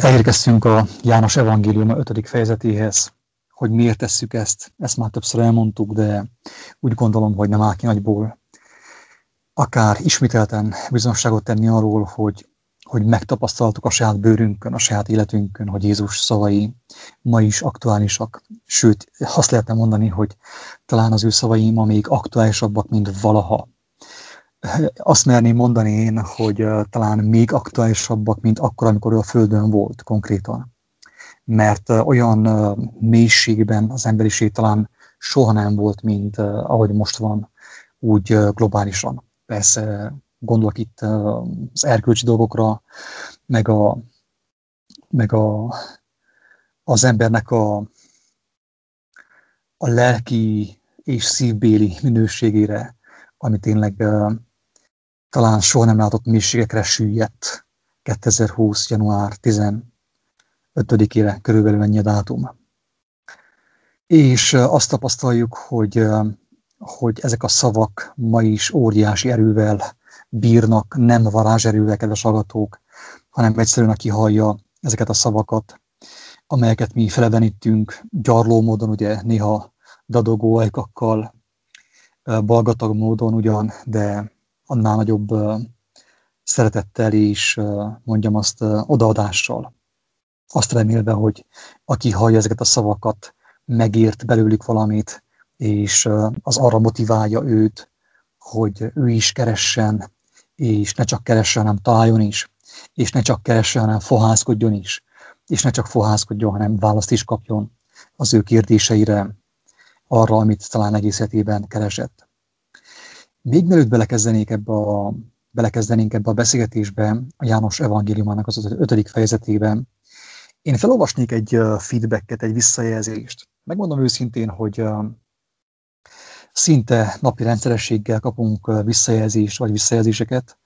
Elérkeztünk a János Evangélium 5. fejezetéhez. Hogy miért tesszük ezt, ezt már többször elmondtuk, de úgy gondolom, hogy nem áll ki nagyból. Akár ismételten bizonságot tenni arról, hogy, hogy megtapasztaltuk a saját bőrünkön, a saját életünkön, hogy Jézus szavai ma is aktuálisak. Sőt, azt lehetne mondani, hogy talán az ő szavai ma még aktuálisabbak, mint valaha azt merném mondani én, hogy talán még aktuálisabbak, mint akkor, amikor ő a Földön volt konkrétan. Mert olyan mélységben az emberiség talán soha nem volt, mint ahogy most van, úgy globálisan. Persze gondolok itt az erkölcsi dolgokra, meg, a, meg a, az embernek a, a lelki és szívbéli minőségére, ami tényleg talán soha nem látott mélységekre süllyedt 2020. január 15-ére körülbelül ennyi a dátum. És azt tapasztaljuk, hogy, hogy ezek a szavak ma is óriási erővel bírnak, nem varázserővel, kedves agatók, hanem egyszerűen aki hallja ezeket a szavakat, amelyeket mi felevenítünk gyarló módon, ugye néha dadogó ajkakkal, balgatag módon ugyan, de annál nagyobb szeretettel és mondjam azt odaadással. Azt remélve, hogy aki hallja ezeket a szavakat, megért belőlük valamit, és az arra motiválja őt, hogy ő is keressen, és ne csak keressen, hanem találjon is, és ne csak keressen, hanem fohászkodjon is, és ne csak fohászkodjon, hanem választ is kapjon az ő kérdéseire, arra, amit talán egész hetében keresett. Még mielőtt belekezdenék ebbe a, belekezdenénk ebbe a beszélgetésbe, a János evangéliumának az ötödik fejezetében, én felolvasnék egy feedbacket, egy visszajelzést. Megmondom őszintén, hogy szinte napi rendszerességgel kapunk visszajelzést vagy visszajelzéseket,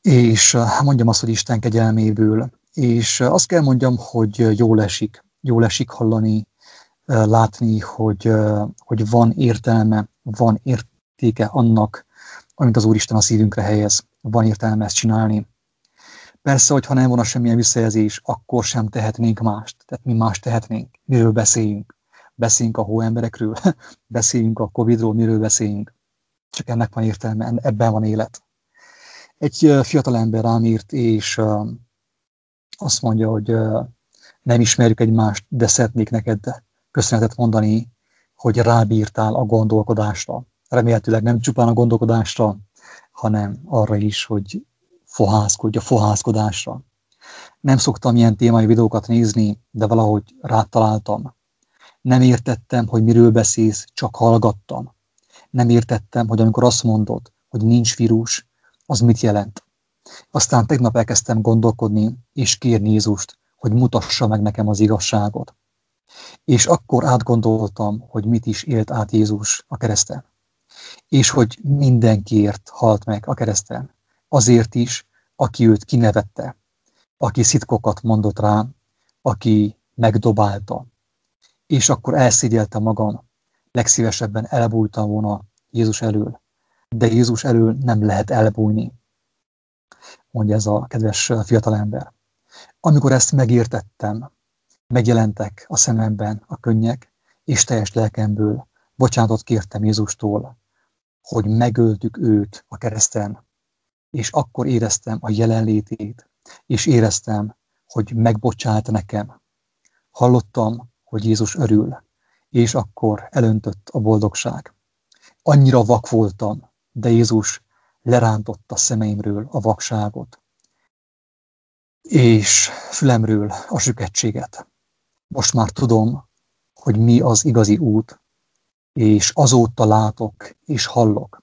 és mondjam azt, hogy Isten kegyelméből, és azt kell mondjam, hogy jól esik, jól esik hallani, látni, hogy, hogy van értelme, van ért, értéke annak, amit az Úristen a szívünkre helyez. Van értelme ezt csinálni. Persze, hogyha nem volna semmilyen visszajelzés, akkor sem tehetnénk mást. Tehát mi más tehetnénk? Miről beszéljünk? Beszéljünk a hóemberekről? beszéljünk a Covid-ról? Miről beszéljünk? Csak ennek van értelme, ebben van élet. Egy fiatal ember rám írt, és azt mondja, hogy nem ismerjük egymást, de szeretnék neked köszönetet mondani, hogy rábírtál a gondolkodásra remélhetőleg nem csupán a gondolkodásra, hanem arra is, hogy fohászkodj a fohászkodásra. Nem szoktam ilyen témai videókat nézni, de valahogy rátaláltam. Nem értettem, hogy miről beszélsz, csak hallgattam. Nem értettem, hogy amikor azt mondod, hogy nincs vírus, az mit jelent. Aztán tegnap elkezdtem gondolkodni és kérni Jézust, hogy mutassa meg nekem az igazságot. És akkor átgondoltam, hogy mit is élt át Jézus a kereszten és hogy mindenkiért halt meg a kereszten. Azért is, aki őt kinevette, aki szitkokat mondott rá, aki megdobálta. És akkor elszégyelte magam, legszívesebben elbújtam volna Jézus elől. De Jézus elől nem lehet elbújni, mondja ez a kedves fiatalember. Amikor ezt megértettem, megjelentek a szememben a könnyek, és teljes lelkemből bocsánatot kértem Jézustól, hogy megöltük őt a kereszten, és akkor éreztem a jelenlétét, és éreztem, hogy megbocsált nekem. Hallottam, hogy Jézus örül, és akkor elöntött a boldogság. Annyira vak voltam, de Jézus lerántotta szemeimről a vakságot, és fülemről a süketséget. Most már tudom, hogy mi az igazi út, és azóta látok és hallok.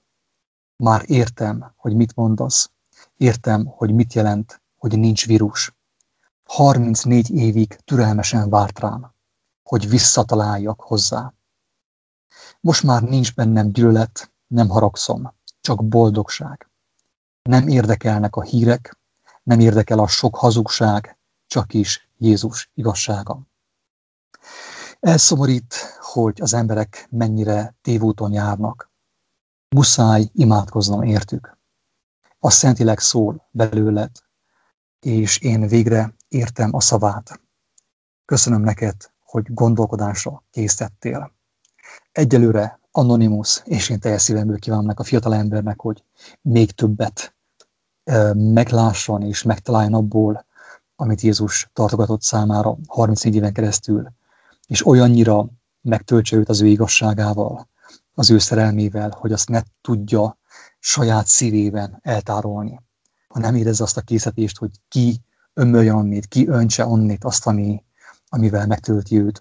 Már értem, hogy mit mondasz. Értem, hogy mit jelent, hogy nincs vírus. 34 évig türelmesen várt rám, hogy visszataláljak hozzá. Most már nincs bennem gyűlölet, nem haragszom, csak boldogság. Nem érdekelnek a hírek, nem érdekel a sok hazugság, csak is Jézus igazsága. Elszomorít, hogy az emberek mennyire tévúton járnak. Muszáj imádkoznom értük. A Szentileg szól belőled, és én végre értem a szavát. Köszönöm neked, hogy gondolkodásra készítettél. Egyelőre Anonymous, és én teljes szívemből kívánom a fiatal embernek, hogy még többet meglásson és megtaláljon abból, amit Jézus tartogatott számára 34 éven keresztül, és olyannyira megtöltse őt az ő igazságával, az ő szerelmével, hogy azt ne tudja saját szívében eltárolni, hanem érezze azt a készítést, hogy ki ömöljön onnét, ki öntse onnét azt, ami, amivel megtölti őt.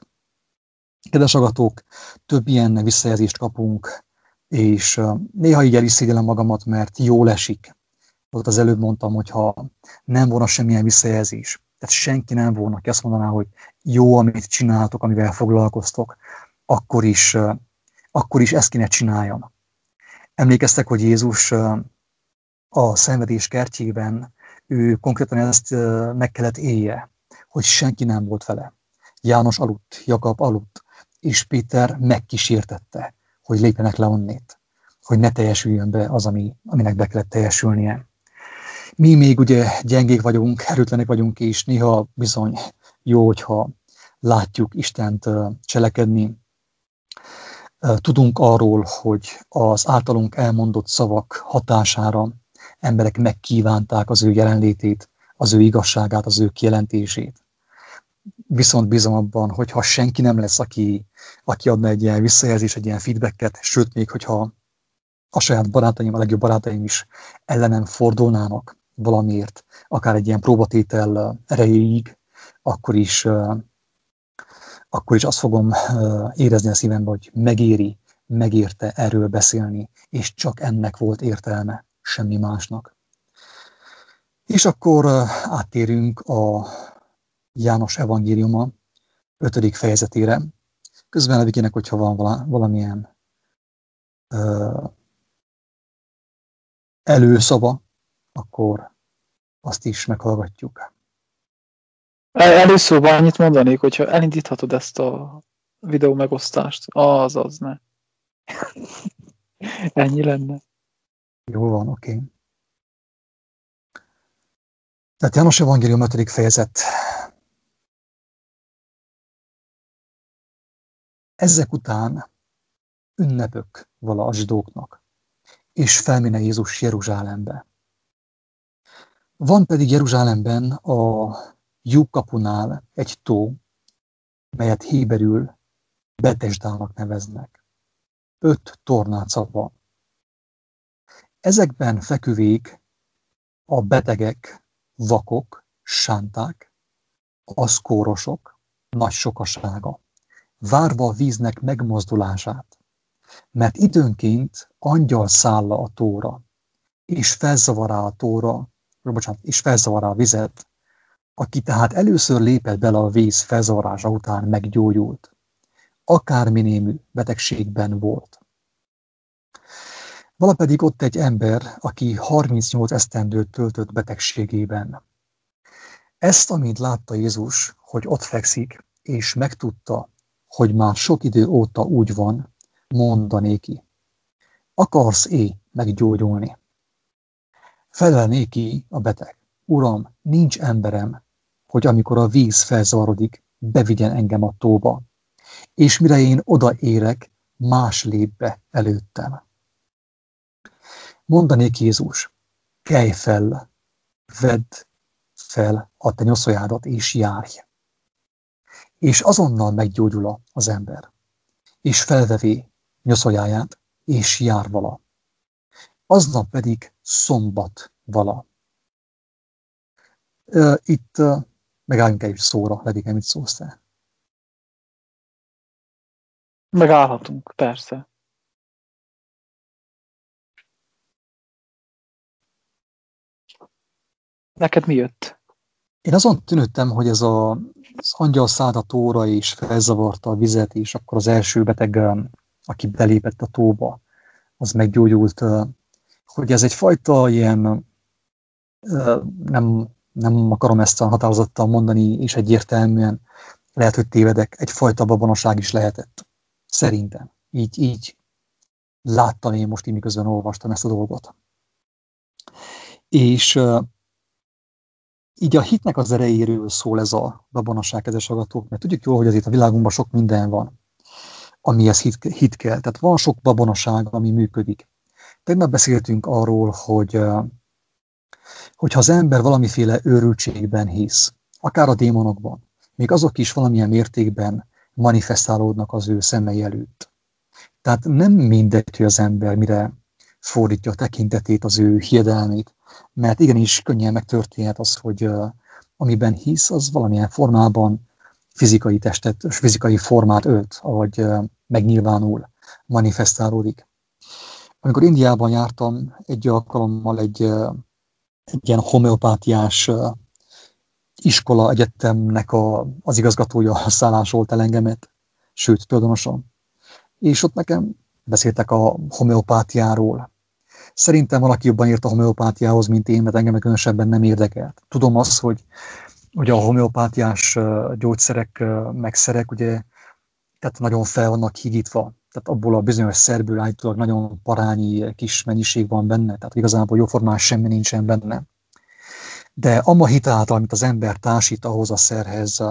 Kedves agatók, több ilyen visszajelzést kapunk, és néha így el magamat, mert jól esik. Ott az előbb mondtam, hogy ha nem volna semmilyen visszajelzés, tehát senki nem volna, aki azt mondaná, hogy jó, amit csináltok, amivel foglalkoztok, akkor is, akkor is ezt kéne csináljam. Emlékeztek, hogy Jézus a szenvedés kertjében, ő konkrétan ezt meg kellett élje, hogy senki nem volt vele. János aludt, Jakab aludt, és Péter megkísértette, hogy lépjenek le onnét, hogy ne teljesüljön be az, ami, aminek be kellett teljesülnie. Mi még ugye gyengék vagyunk, erőtlenek vagyunk, és néha bizony jó, hogyha látjuk Istent cselekedni. Tudunk arról, hogy az általunk elmondott szavak hatására emberek megkívánták az ő jelenlétét, az ő igazságát, az ő kijelentését. Viszont bízom abban, hogy ha senki nem lesz, aki, aki adna egy ilyen visszajelzés, egy ilyen feedbacket, sőt még, hogyha a saját barátaim, a legjobb barátaim is ellenem fordulnának valamiért, akár egy ilyen próbatétel erejéig, akkor is, akkor is azt fogom érezni a szívemben, hogy megéri, megérte erről beszélni, és csak ennek volt értelme, semmi másnak. És akkor áttérünk a János evangéliuma ötödik fejezetére. Közben Levikének, hogyha van valamilyen előszava, akkor azt is meghallgatjuk. Először annyit mondanék, hogyha elindíthatod ezt a videó megosztást, az az ne. Ennyi lenne. Jó van, oké. Okay. Tehát János Evangélium 5. fejezet Ezek után ünnepök vala a zsidóknak, és felméne Jézus Jeruzsálembe. Van pedig Jeruzsálemben a lyukkapunál egy tó, melyet héberül Betesdának neveznek. Öt tornáca van. Ezekben feküvék a betegek, vakok, sánták, aszkórosok, nagy sokasága várva a víznek megmozdulását, mert időnként angyal szálla a tóra, és felzavará a tóra, bocsánat, és felzavará a vizet, aki tehát először lépett bele a víz felzavarása után meggyógyult, akárminémű betegségben volt. Vala pedig ott egy ember, aki 38 esztendőt töltött betegségében. Ezt, amint látta Jézus, hogy ott fekszik, és megtudta, hogy már sok idő óta úgy van, mondanéki. Akarsz-é meggyógyulni? Felelnéki a beteg. Uram, nincs emberem, hogy amikor a víz felzavarodik, bevigyen engem a tóba, és mire én odaérek, más lép be előttem. Mondanék Jézus, kelj fel, vedd fel a te nyoszoljádat és járj és azonnal meggyógyul az ember, és felvevé nyoszoljáját, és jár vala. Aznap pedig szombat vala. Itt megálljunk egy szóra, Ledike, mit szólsz te? Megállhatunk, persze. Neked mi jött? Én azon tűnődtem, hogy ez a, az angyal száda tóra és felzavarta a vizet, és akkor az első beteg, aki belépett a tóba, az meggyógyult, hogy ez egyfajta ilyen, nem, nem akarom ezt a határozattal mondani, és egyértelműen lehet, hogy tévedek, egyfajta babonaság is lehetett. Szerintem. Így, így láttam én most, így miközben olvastam ezt a dolgot. És így a hitnek az erejéről szól ez a babonaság, kedves hallgatók, mert tudjuk jól, hogy azért a világunkban sok minden van, amihez hit, hit kell. Tehát van sok babonaság, ami működik. Tegnap beszéltünk arról, hogy hogyha az ember valamiféle őrültségben hisz, akár a démonokban, még azok is valamilyen mértékben manifestálódnak az ő szemei előtt. Tehát nem mindegy, hogy az ember mire fordítja a tekintetét, az ő hiedelmét, mert igenis könnyen megtörténhet az, hogy amiben hisz, az valamilyen formában fizikai testet, fizikai formát ölt, ahogy megnyilvánul, manifestálódik. Amikor Indiában jártam, egy alkalommal egy, egy ilyen homeopátiás iskola egyetemnek a, az igazgatója szállásolt el engemet, sőt, tulajdonosan. És ott nekem beszéltek a homeopátiáról. Szerintem valaki jobban ért a homeopátiához, mint én, mert engem különösebben nem érdekelt. Tudom azt, hogy, hogy a homeopátiás gyógyszerek, megszerek, ugye, tehát nagyon fel vannak higítva. Tehát abból a bizonyos szerből állítólag nagyon parányi kis mennyiség van benne, tehát igazából jóformás semmi nincsen benne. De amma hitáltal, amit az ember társít ahhoz a szerhez,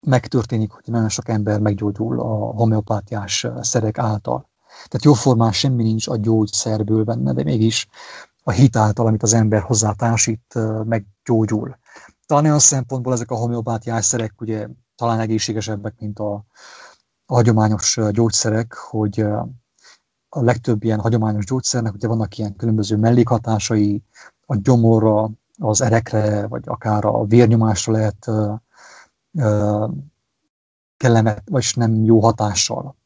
megtörténik, hogy nagyon sok ember meggyógyul a homeopátiás szerek által. Tehát jóformán semmi nincs a gyógyszerből benne, de mégis a hit által, amit az ember hozzá társít, meggyógyul. Talán olyan szempontból ezek a homeopátiás szerek ugye talán egészségesebbek, mint a, a hagyományos gyógyszerek, hogy a legtöbb ilyen hagyományos gyógyszernek ugye vannak ilyen különböző mellékhatásai, a gyomorra, az erekre, vagy akár a vérnyomásra lehet kellemet, vagy nem jó hatással.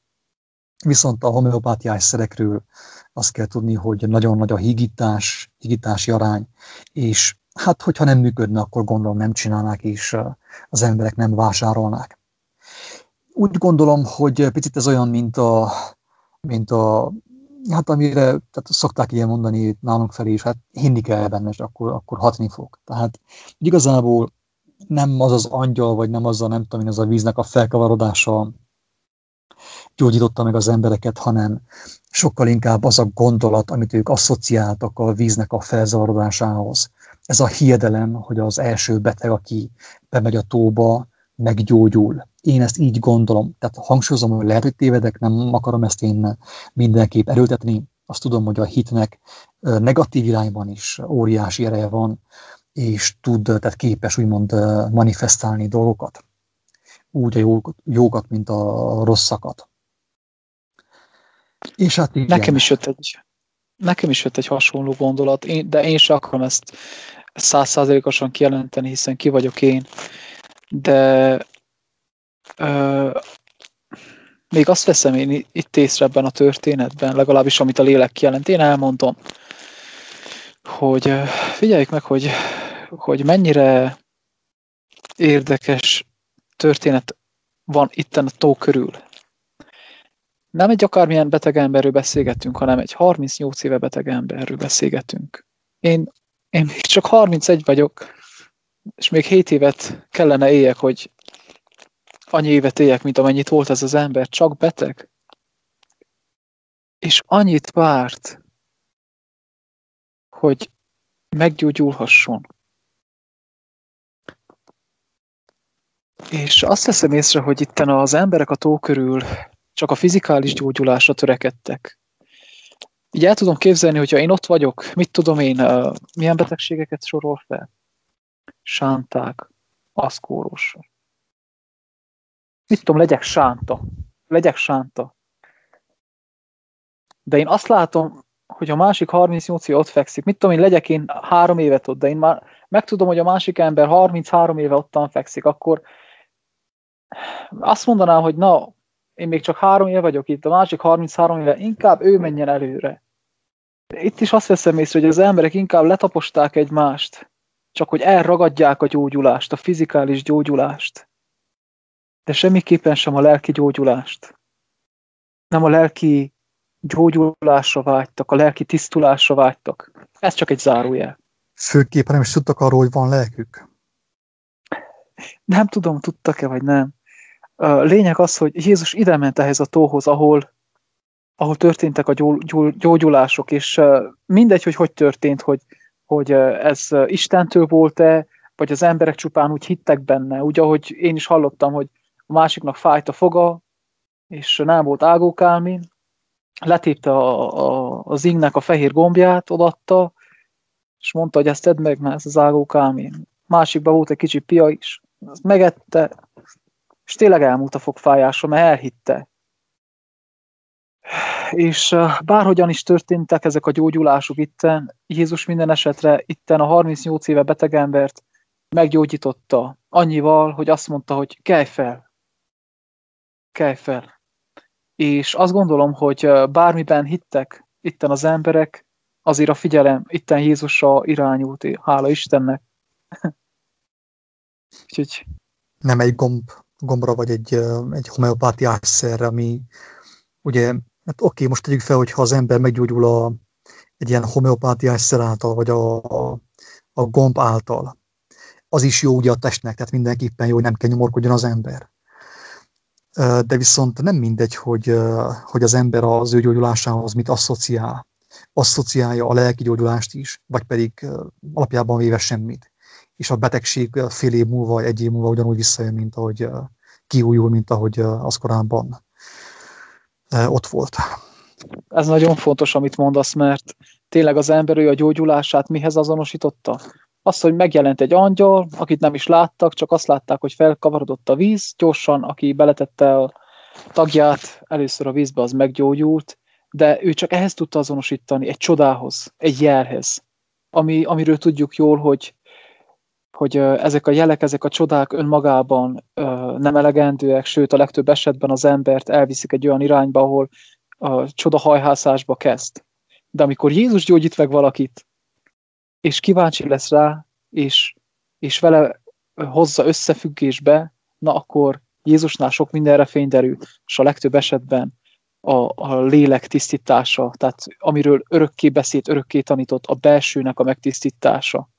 Viszont a homeopátiás szerekről azt kell tudni, hogy nagyon nagy a higítás, higítási arány, és hát hogyha nem működne, akkor gondolom nem csinálnák, és az emberek nem vásárolnák. Úgy gondolom, hogy picit ez olyan, mint a, mint a hát amire tehát szokták ilyen mondani nálunk felé is, hát hinni kell benne, és akkor, akkor hatni fog. Tehát igazából nem az az angyal, vagy nem az a nem tudom én, az a víznek a felkavarodása gyógyította meg az embereket, hanem sokkal inkább az a gondolat, amit ők asszociáltak a víznek a felzavarodásához. Ez a hiedelem, hogy az első beteg, aki bemegy a tóba, meggyógyul. Én ezt így gondolom. Tehát hangsúlyozom, hogy lehet, hogy tévedek, nem akarom ezt én mindenképp erőltetni. Azt tudom, hogy a hitnek negatív irányban is óriási ereje van, és tud, tehát képes úgymond manifestálni dolgokat. Úgy a jókat, mint a rosszakat. És hát igen. Nekem is jött egy, nekem is jött egy hasonló gondolat, én, de én sem akarom ezt százszázalékosan kijelenteni, hiszen ki vagyok én. De ö, még azt veszem én itt észre ebben a történetben, legalábbis amit a lélek kijelent, én elmondom, hogy figyeljük meg, hogy, hogy mennyire érdekes történet van itten a tó körül. Nem egy akármilyen beteg emberről beszélgetünk, hanem egy 38 éve beteg emberről beszélgetünk. Én, én még csak 31 vagyok, és még 7 évet kellene éljek, hogy annyi évet éljek, mint amennyit volt ez az ember, csak beteg. És annyit várt, hogy meggyógyulhasson. És azt veszem észre, hogy itten az emberek a tó körül csak a fizikális gyógyulásra törekedtek. Így el tudom képzelni, hogyha én ott vagyok, mit tudom én, milyen betegségeket sorol fel? Sánták, aszkóros. Mit tudom, legyek sánta. Legyek sánta. De én azt látom, hogy a másik 38 éve ott fekszik, mit tudom én, legyek én három évet ott, de én már megtudom, hogy a másik ember 33 éve ottan fekszik, akkor azt mondanám, hogy na, én még csak három éve vagyok itt, a másik 33 éve, inkább ő menjen előre. Itt is azt veszem észre, hogy az emberek inkább letaposták egymást, csak hogy elragadják a gyógyulást, a fizikális gyógyulást, de semmiképpen sem a lelki gyógyulást. Nem a lelki gyógyulásra vágytak, a lelki tisztulásra vágytak. Ez csak egy zárójel. Főképpen nem is tudtak arról, hogy van lelkük. Nem tudom, tudtak-e vagy nem. Lényeg az, hogy Jézus ide ment ehhez a tóhoz, ahol, ahol történtek a gyógyulások, és mindegy, hogy hogy történt, hogy, hogy ez Istentől volt-e, vagy az emberek csupán úgy hittek benne, úgy ahogy én is hallottam, hogy a másiknak fájt a foga, és nem volt ágókálmin, letépte a, a, az ingnek a fehér gombját, odatta, és mondta, hogy ezt tedd meg, mert ez az ágókálmin. Másikban volt egy kicsi pia is, azt megette, és tényleg elmúlt a fogfájása, mert elhitte. És bárhogyan is történtek ezek a gyógyulások itten, Jézus minden esetre itten a 38 éve beteg embert meggyógyította annyival, hogy azt mondta, hogy kelj fel, kelj fel. És azt gondolom, hogy bármiben hittek itten az emberek, azért a figyelem itten Jézusra irányult, hála Istennek. Úgyhogy... Nem egy gomb, gombra, vagy egy, egy homeopátiás szerre, ami ugye, hát oké, most tegyük fel, hogy ha az ember meggyógyul a, egy ilyen homeopátiás szer által, vagy a, a, a gomb által, az is jó ugye a testnek, tehát mindenképpen jó, hogy nem kell nyomorkodjon az ember. De viszont nem mindegy, hogy, hogy az ember az ő gyógyulásához mit asszociál. Asszociálja a lelki gyógyulást is, vagy pedig alapjában véve semmit. És a betegség fél év múlva, egy év múlva ugyanúgy visszajön, mint ahogy kiújul, mint ahogy az korábban ott volt. Ez nagyon fontos, amit mondasz, mert tényleg az ember ő a gyógyulását mihez azonosította? Az, hogy megjelent egy angyal, akit nem is láttak, csak azt látták, hogy felkavarodott a víz, gyorsan, aki beletette a tagját először a vízbe, az meggyógyult, de ő csak ehhez tudta azonosítani, egy csodához, egy jelhez, ami, amiről tudjuk jól, hogy, hogy ezek a jelek, ezek a csodák önmagában nem elegendőek, sőt a legtöbb esetben az embert elviszik egy olyan irányba, ahol a csoda hajhászásba kezd. De amikor Jézus gyógyít meg valakit, és kíváncsi lesz rá, és, és vele hozza összefüggésbe, na akkor Jézusnál sok mindenre fény derül, és a legtöbb esetben a, a lélek tisztítása, tehát amiről örökké beszélt, örökké tanított, a belsőnek a megtisztítása,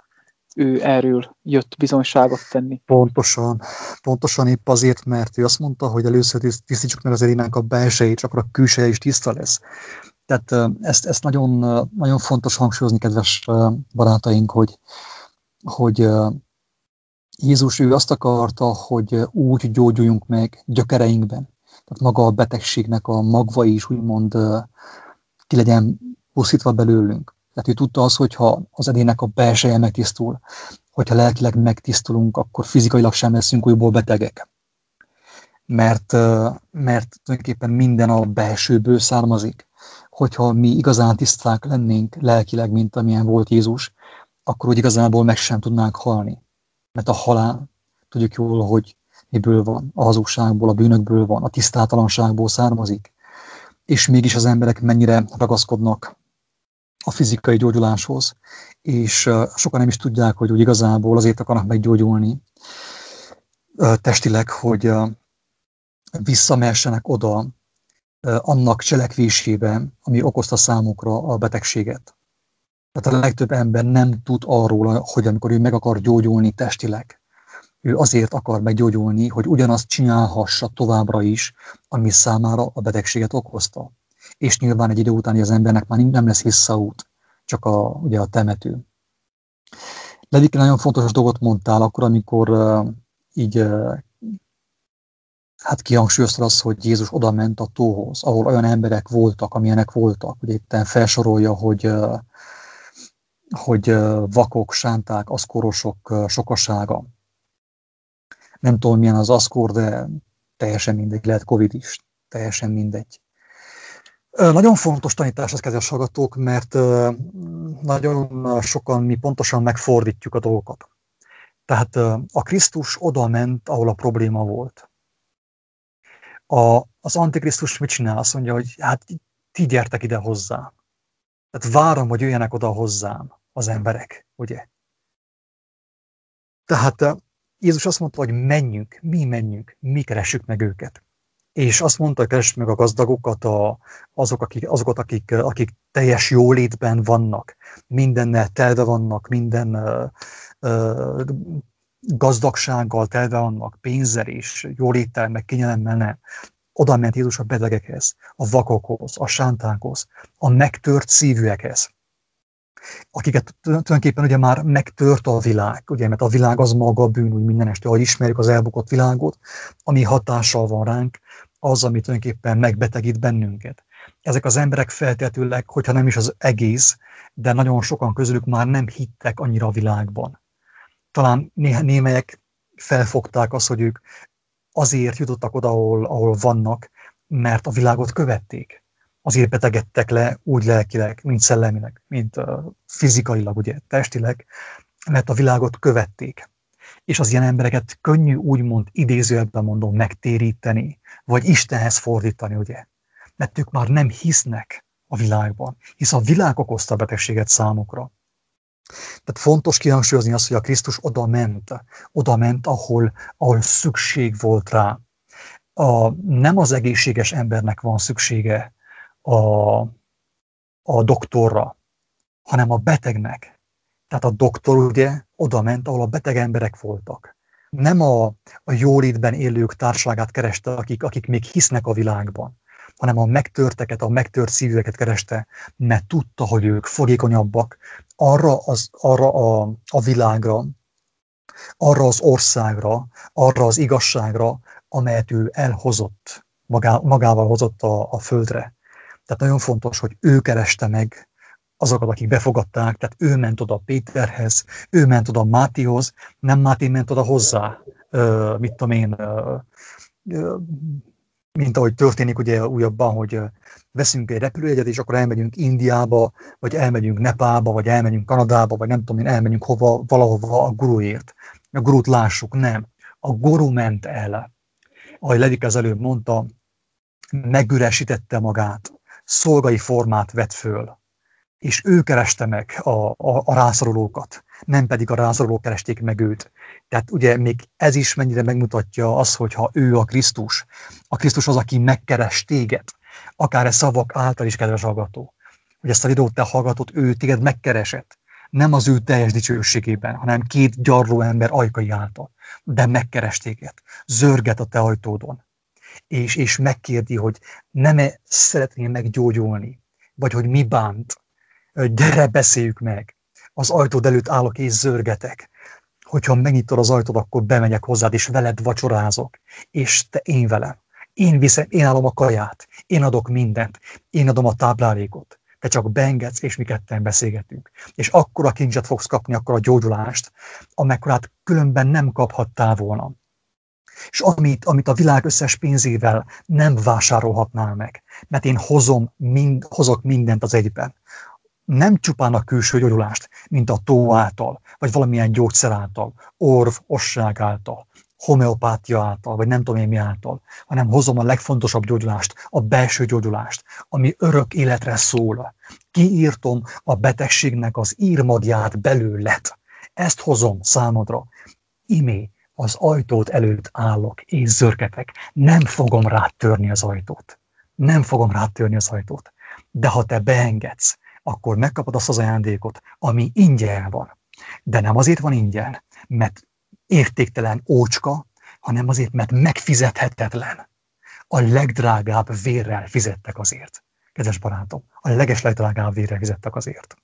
ő erről jött bizonyságot tenni. Pontosan, pontosan épp azért, mert ő azt mondta, hogy először tisztítsuk meg az erénánk a belsejét, csak akkor a külseje is tiszta lesz. Tehát ezt, ezt nagyon, nagyon fontos hangsúlyozni, kedves barátaink, hogy, hogy Jézus ő azt akarta, hogy úgy gyógyuljunk meg gyökereinkben. Tehát maga a betegségnek a magva is úgymond ki legyen pusztítva belőlünk. Tehát ő tudta azt, hogy ha az edének a belseje megtisztul, hogyha lelkileg megtisztulunk, akkor fizikailag sem leszünk újból betegek. Mert, mert tulajdonképpen minden a belsőből származik hogyha mi igazán tiszták lennénk lelkileg, mint amilyen volt Jézus, akkor úgy igazából meg sem tudnánk halni. Mert a halál, tudjuk jól, hogy miből van, a hazugságból, a bűnökből van, a tisztátalanságból származik. És mégis az emberek mennyire ragaszkodnak a fizikai gyógyuláshoz, és sokan nem is tudják, hogy úgy igazából azért akarnak meggyógyulni testileg, hogy visszamehessenek oda, annak cselekvésében, ami okozta számukra a betegséget. Tehát a legtöbb ember nem tud arról, hogy amikor ő meg akar gyógyulni testileg, ő azért akar meggyógyulni, hogy ugyanazt csinálhassa továbbra is, ami számára a betegséget okozta. És nyilván egy idő után az embernek már nem lesz visszaút, csak a, ugye a temető. Levike nagyon fontos dolgot mondtál akkor, amikor uh, így uh, hát kihangsúlyozta az, hogy Jézus oda ment a tóhoz, ahol olyan emberek voltak, amilyenek voltak. Ugye itt felsorolja, hogy, hogy vakok, sánták, aszkorosok sokasága. Nem tudom, milyen az aszkor, de teljesen mindegy, lehet Covid is, teljesen mindegy. Nagyon fontos tanítás ez, kedves hallgatók, mert nagyon sokan mi pontosan megfordítjuk a dolgokat. Tehát a Krisztus oda ment, ahol a probléma volt a, az Antikrisztus mit csinál? Azt mondja, hogy hát ti gyertek ide hozzá. Tehát várom, hogy jöjjenek oda hozzám az emberek, ugye? Tehát Jézus azt mondta, hogy menjünk, mi menjünk, mi keressük meg őket. És azt mondta, keressük meg a gazdagokat, a, azok, akik, azokat, akik, akik teljes jólétben vannak, mindennel telve vannak, minden uh, uh, gazdagsággal telve vannak, pénzzel és jóléttel, meg kényelemmel nem. Oda ment Jézus a betegekhez, a vakokhoz, a sántákhoz, a megtört szívűekhez. akiket tulajdonképpen ugye már megtört a világ, ugye, mert a világ az maga a bűn, úgy minden este, ahogy ismerjük az elbukott világot, ami hatással van ránk, az, ami tulajdonképpen megbetegít bennünket. Ezek az emberek feltétlenül, hogyha nem is az egész, de nagyon sokan közülük már nem hittek annyira a világban. Talán némelyek felfogták azt, hogy ők azért jutottak oda, ahol, ahol vannak, mert a világot követték. Azért betegedtek le úgy lelkileg, mint szellemileg, mint uh, fizikailag, ugye, testileg, mert a világot követték. És az ilyen embereket könnyű úgymond idézőjelben mondom megtéríteni, vagy Istenhez fordítani, ugye. Mert ők már nem hisznek a világban, hisz a világ okozta a betegséget számukra. Tehát fontos kihangsúlyozni azt, hogy a Krisztus oda ment, oda ment, ahol, ahol szükség volt rá. A, nem az egészséges embernek van szüksége a, a doktorra, hanem a betegnek. Tehát a doktor ugye oda ment, ahol a beteg emberek voltak. Nem a, a jólétben élők társaságát kereste, akik, akik még hisznek a világban, hanem a megtörteket, a megtört szívűeket kereste, mert tudta, hogy ők fogékonyabbak arra, az, arra a, a világra, arra az országra, arra az igazságra, amelyet ő elhozott, magá, magával hozott a, a földre. Tehát nagyon fontos, hogy ő kereste meg azokat, akik befogadták, tehát ő ment oda Péterhez, ő ment oda Mátihoz, nem Máté ment oda hozzá, mit tudom én, mint ahogy történik ugye újabban, hogy veszünk egy repülőjegyet, és akkor elmegyünk Indiába, vagy elmegyünk Nepába, vagy elmegyünk Kanadába, vagy nem tudom én, elmegyünk hova, valahova a guruért. A gurút lássuk, nem. A guru ment el. Ahogy Ledik az előbb mondta, megüresítette magát, szolgai formát vett föl, és ő kereste meg a, a, a rászorulókat, nem pedig a rászorulók keresték meg őt. Tehát ugye még ez is mennyire megmutatja az, hogy ha ő a Krisztus, a Krisztus az, aki megkeres téged, akár ez szavak által is, kedves hallgató, hogy ezt a videót te hallgatod, ő téged megkeresett, nem az ő teljes dicsőségében, hanem két gyarló ember ajkai által, de megkeres téged, zörget a te ajtódon, és, és megkérdi, hogy nem-e szeretnél meggyógyulni, vagy hogy mi bánt, gyere, beszéljük meg. Az ajtód előtt állok és zörgetek. Hogyha megnyitod az ajtót, akkor bemegyek hozzád, és veled vacsorázok. És te én velem. Én viszem, én állom a kaját. Én adok mindent. Én adom a táplálékot. Te csak beengedsz, és mi ketten beszélgetünk. És akkor a kincset fogsz kapni, akkor a gyógyulást, amekkorát különben nem kaphattál volna. És amit, amit a világ összes pénzével nem vásárolhatnál meg. Mert én hozom mind, hozok mindent az egyben nem csupán a külső gyógyulást, mint a tó által, vagy valamilyen gyógyszer által, orv, osság által, homeopátia által, vagy nem tudom én mi által, hanem hozom a legfontosabb gyógyulást, a belső gyógyulást, ami örök életre szól. Kiírtom a betegségnek az írmagját belőlet. Ezt hozom számodra. Imé, az ajtót előtt állok, és zörgetek. Nem fogom rátörni az ajtót. Nem fogom rátörni az ajtót. De ha te beengedsz, akkor megkapod azt az ajándékot, ami ingyen van. De nem azért van ingyen, mert értéktelen ócska, hanem azért, mert megfizethetetlen. A legdrágább vérrel fizettek azért. Kedves barátom, a leges legdrágább vérrel fizettek azért.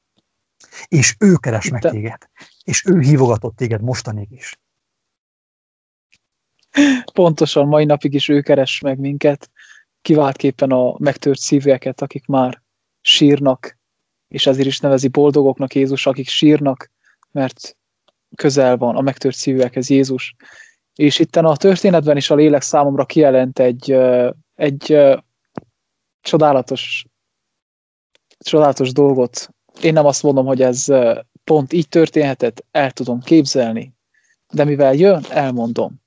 És ő keres Itt meg téged. És ő hívogatott téged mostanig is. Pontosan, mai napig is ő keres meg minket, kiváltképpen a megtört szíveket, akik már sírnak, és ezért is nevezi boldogoknak Jézus, akik sírnak, mert közel van a megtört szívűekhez Jézus. És itt a történetben is a lélek számomra kijelent egy, egy csodálatos, csodálatos dolgot. Én nem azt mondom, hogy ez pont így történhetett, el tudom képzelni, de mivel jön, elmondom.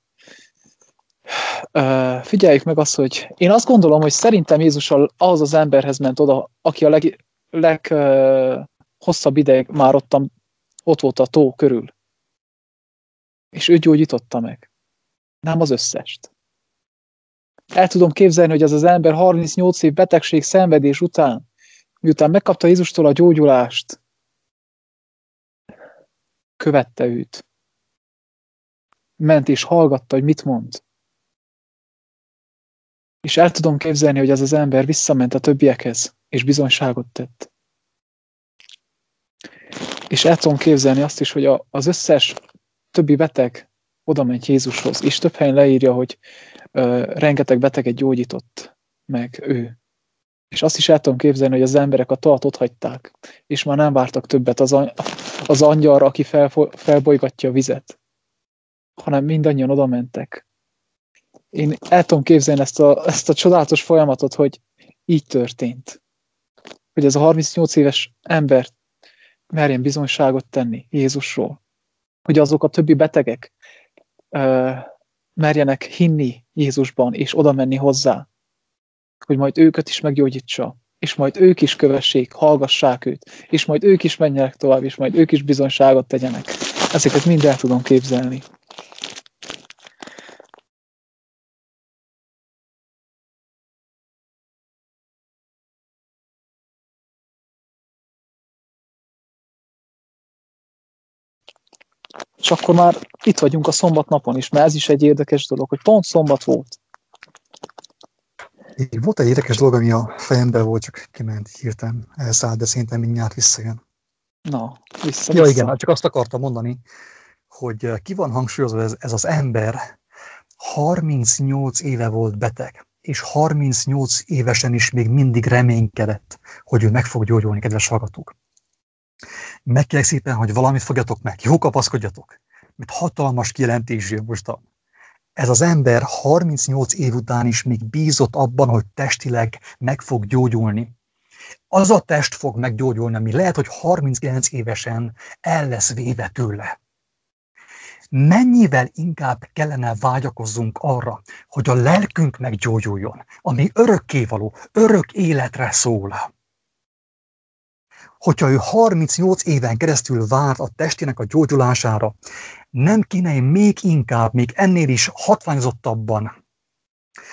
Figyeljük meg azt, hogy én azt gondolom, hogy szerintem Jézus az az emberhez ment oda, aki a leg, leghosszabb ideig már ottam, ott volt a tó körül. És ő gyógyította meg. Nem az összest. El tudom képzelni, hogy az az ember 38 év betegség, szenvedés után, miután megkapta Jézustól a gyógyulást, követte őt. Ment és hallgatta, hogy mit mond. És el tudom képzelni, hogy az az ember visszament a többiekhez, és bizonyságot tett. És el tudom képzelni azt is, hogy a, az összes többi beteg oda megy Jézushoz, és több helyen leírja, hogy ö, rengeteg beteget gyógyított meg ő. És azt is el tudom képzelni, hogy az emberek a toat ott hagyták, és már nem vártak többet az, az angyalra, aki fel, felbolygatja a vizet, hanem mindannyian oda mentek. Én el tudom képzelni ezt a, ezt a csodálatos folyamatot, hogy így történt. Hogy ez a 38 éves ember merjen bizonyságot tenni Jézusról. Hogy azok a többi betegek ö, merjenek hinni Jézusban, és oda menni hozzá hogy majd őket is meggyógyítsa, és majd ők is kövessék, hallgassák őt, és majd ők is menjenek tovább, és majd ők is bizonyságot tegyenek. Ezeket mind el tudom képzelni. És akkor már itt vagyunk a szombat napon is, mert ez is egy érdekes dolog, hogy pont szombat volt. Volt egy érdekes dolog, ami a fejemben volt, csak kiment hirtelen, elszállt, de szerintem mindjárt visszajön. Na, vissza, Ja vissza. igen, csak azt akartam mondani, hogy eh, ki van hangsúlyozva ez, ez az ember 38 éve volt beteg, és 38 évesen is még mindig reménykedett, hogy ő meg fog gyógyulni, kedves hallgatók. Megkérlek szépen, hogy valamit fogjatok meg, jó kapaszkodjatok, mert hatalmas kijelentés jön most a ez az ember 38 év után is még bízott abban, hogy testileg meg fog gyógyulni. Az a test fog meggyógyulni, ami lehet, hogy 39 évesen el lesz véve tőle. Mennyivel inkább kellene vágyakozzunk arra, hogy a lelkünk meggyógyuljon, ami örökkévaló, örök életre szól hogyha ő 38 éven keresztül várt a testének a gyógyulására, nem kéne még inkább, még ennél is hatványozottabban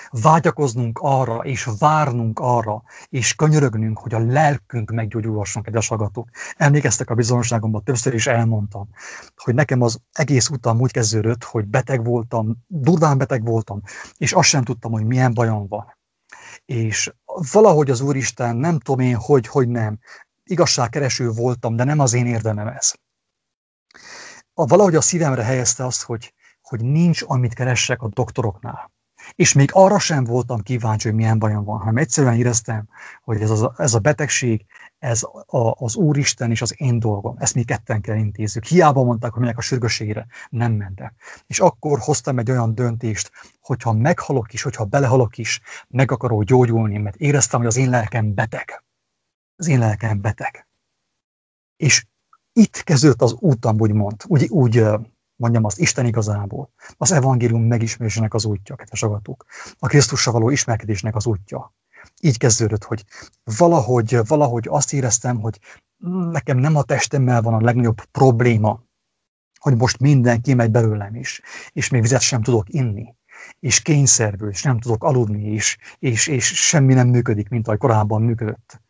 vágyakoznunk arra, és várnunk arra, és könyörögnünk, hogy a lelkünk meggyógyulhasson, kedves hallgatók. Emlékeztek a bizonyságomban, többször is elmondtam, hogy nekem az egész utam úgy kezdődött, hogy beteg voltam, durván beteg voltam, és azt sem tudtam, hogy milyen bajom van. És valahogy az Úristen, nem tudom én, hogy, hogy nem, igazságkereső voltam, de nem az én érdemem ez. A, valahogy a szívemre helyezte azt, hogy, hogy nincs, amit keressek a doktoroknál. És még arra sem voltam kíváncsi, hogy milyen bajom van, hanem egyszerűen éreztem, hogy ez, az, ez a betegség, ez a, az Úristen és az én dolgom. Ezt mi ketten kell intézzük. Hiába mondták, hogy minek a sürgőségére nem mentek. És akkor hoztam egy olyan döntést, hogyha meghalok is, hogyha belehalok is, meg akarok gyógyulni, mert éreztem, hogy az én lelkem beteg az én lelkem beteg. És itt kezdődött az útam, úgymond, úgy, úgy mondjam azt, Isten igazából. Az evangélium megismerésének az útja, kedves agatók. A Krisztussal való ismerkedésnek az útja. Így kezdődött, hogy valahogy, valahogy azt éreztem, hogy nekem nem a testemmel van a legnagyobb probléma, hogy most mindenki megy belőlem is, és még vizet sem tudok inni, és kényszerből, és nem tudok aludni, és, és, és semmi nem működik, mint ahogy korábban működött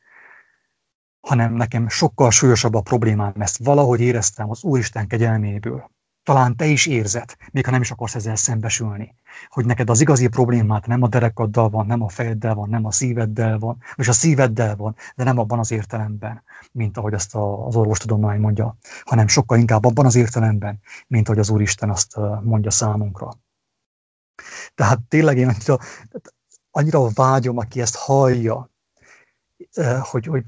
hanem nekem sokkal súlyosabb a problémám, ezt valahogy éreztem az Úristen kegyelméből. Talán te is érzed, még ha nem is akarsz ezzel szembesülni, hogy neked az igazi problémát nem a derekaddal van, nem a fejeddel van, nem a szíveddel van, és a szíveddel van, de nem abban az értelemben, mint ahogy ezt az orvostudomány mondja, hanem sokkal inkább abban az értelemben, mint ahogy az Úristen azt mondja számunkra. Tehát tényleg én annyira, annyira vágyom, aki ezt hallja, hogy, hogy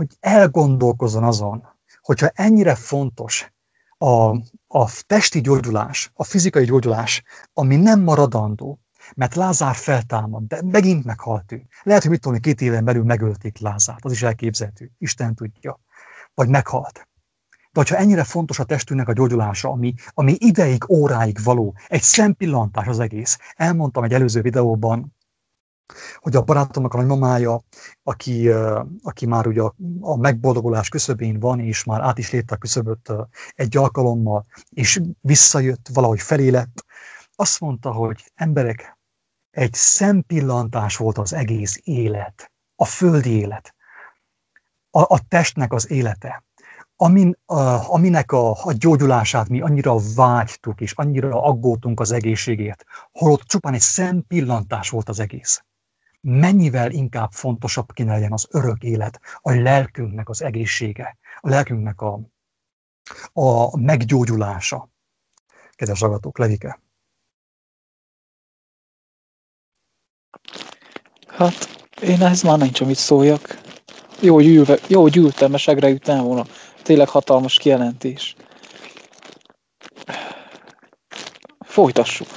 hogy elgondolkozzon azon, hogyha ennyire fontos a, a testi gyógyulás, a fizikai gyógyulás, ami nem maradandó, mert Lázár feltámad, de megint meghalt ő. Lehet, hogy mit tudom, két éven belül megölték Lázárt, az is elképzelhető, Isten tudja. Vagy meghalt. De hogyha ennyire fontos a testünknek a gyógyulása, ami, ami ideig, óráig való, egy szempillantás az egész. Elmondtam egy előző videóban, hogy a barátomnak a nagymamája, aki, aki már ugye a, megboldogulás küszöbén van, és már át is lépte a küszöböt egy alkalommal, és visszajött, valahogy felé lett, azt mondta, hogy emberek, egy szempillantás volt az egész élet, a földi élet, a, a testnek az élete, amin, a, aminek a, a gyógyulását mi annyira vágytuk, és annyira aggódtunk az egészségért, holott csupán egy szempillantás volt az egész mennyivel inkább fontosabb kéne legyen az örök élet, a lelkünknek az egészsége, a lelkünknek a, a meggyógyulása. Kedves agatók, Levike. Hát, én ehhez már nincs, amit szóljak. Jó, hogy, ülve, jó, hogy ültem, mert segre üttem volna. Tényleg hatalmas kijelentés. Folytassuk.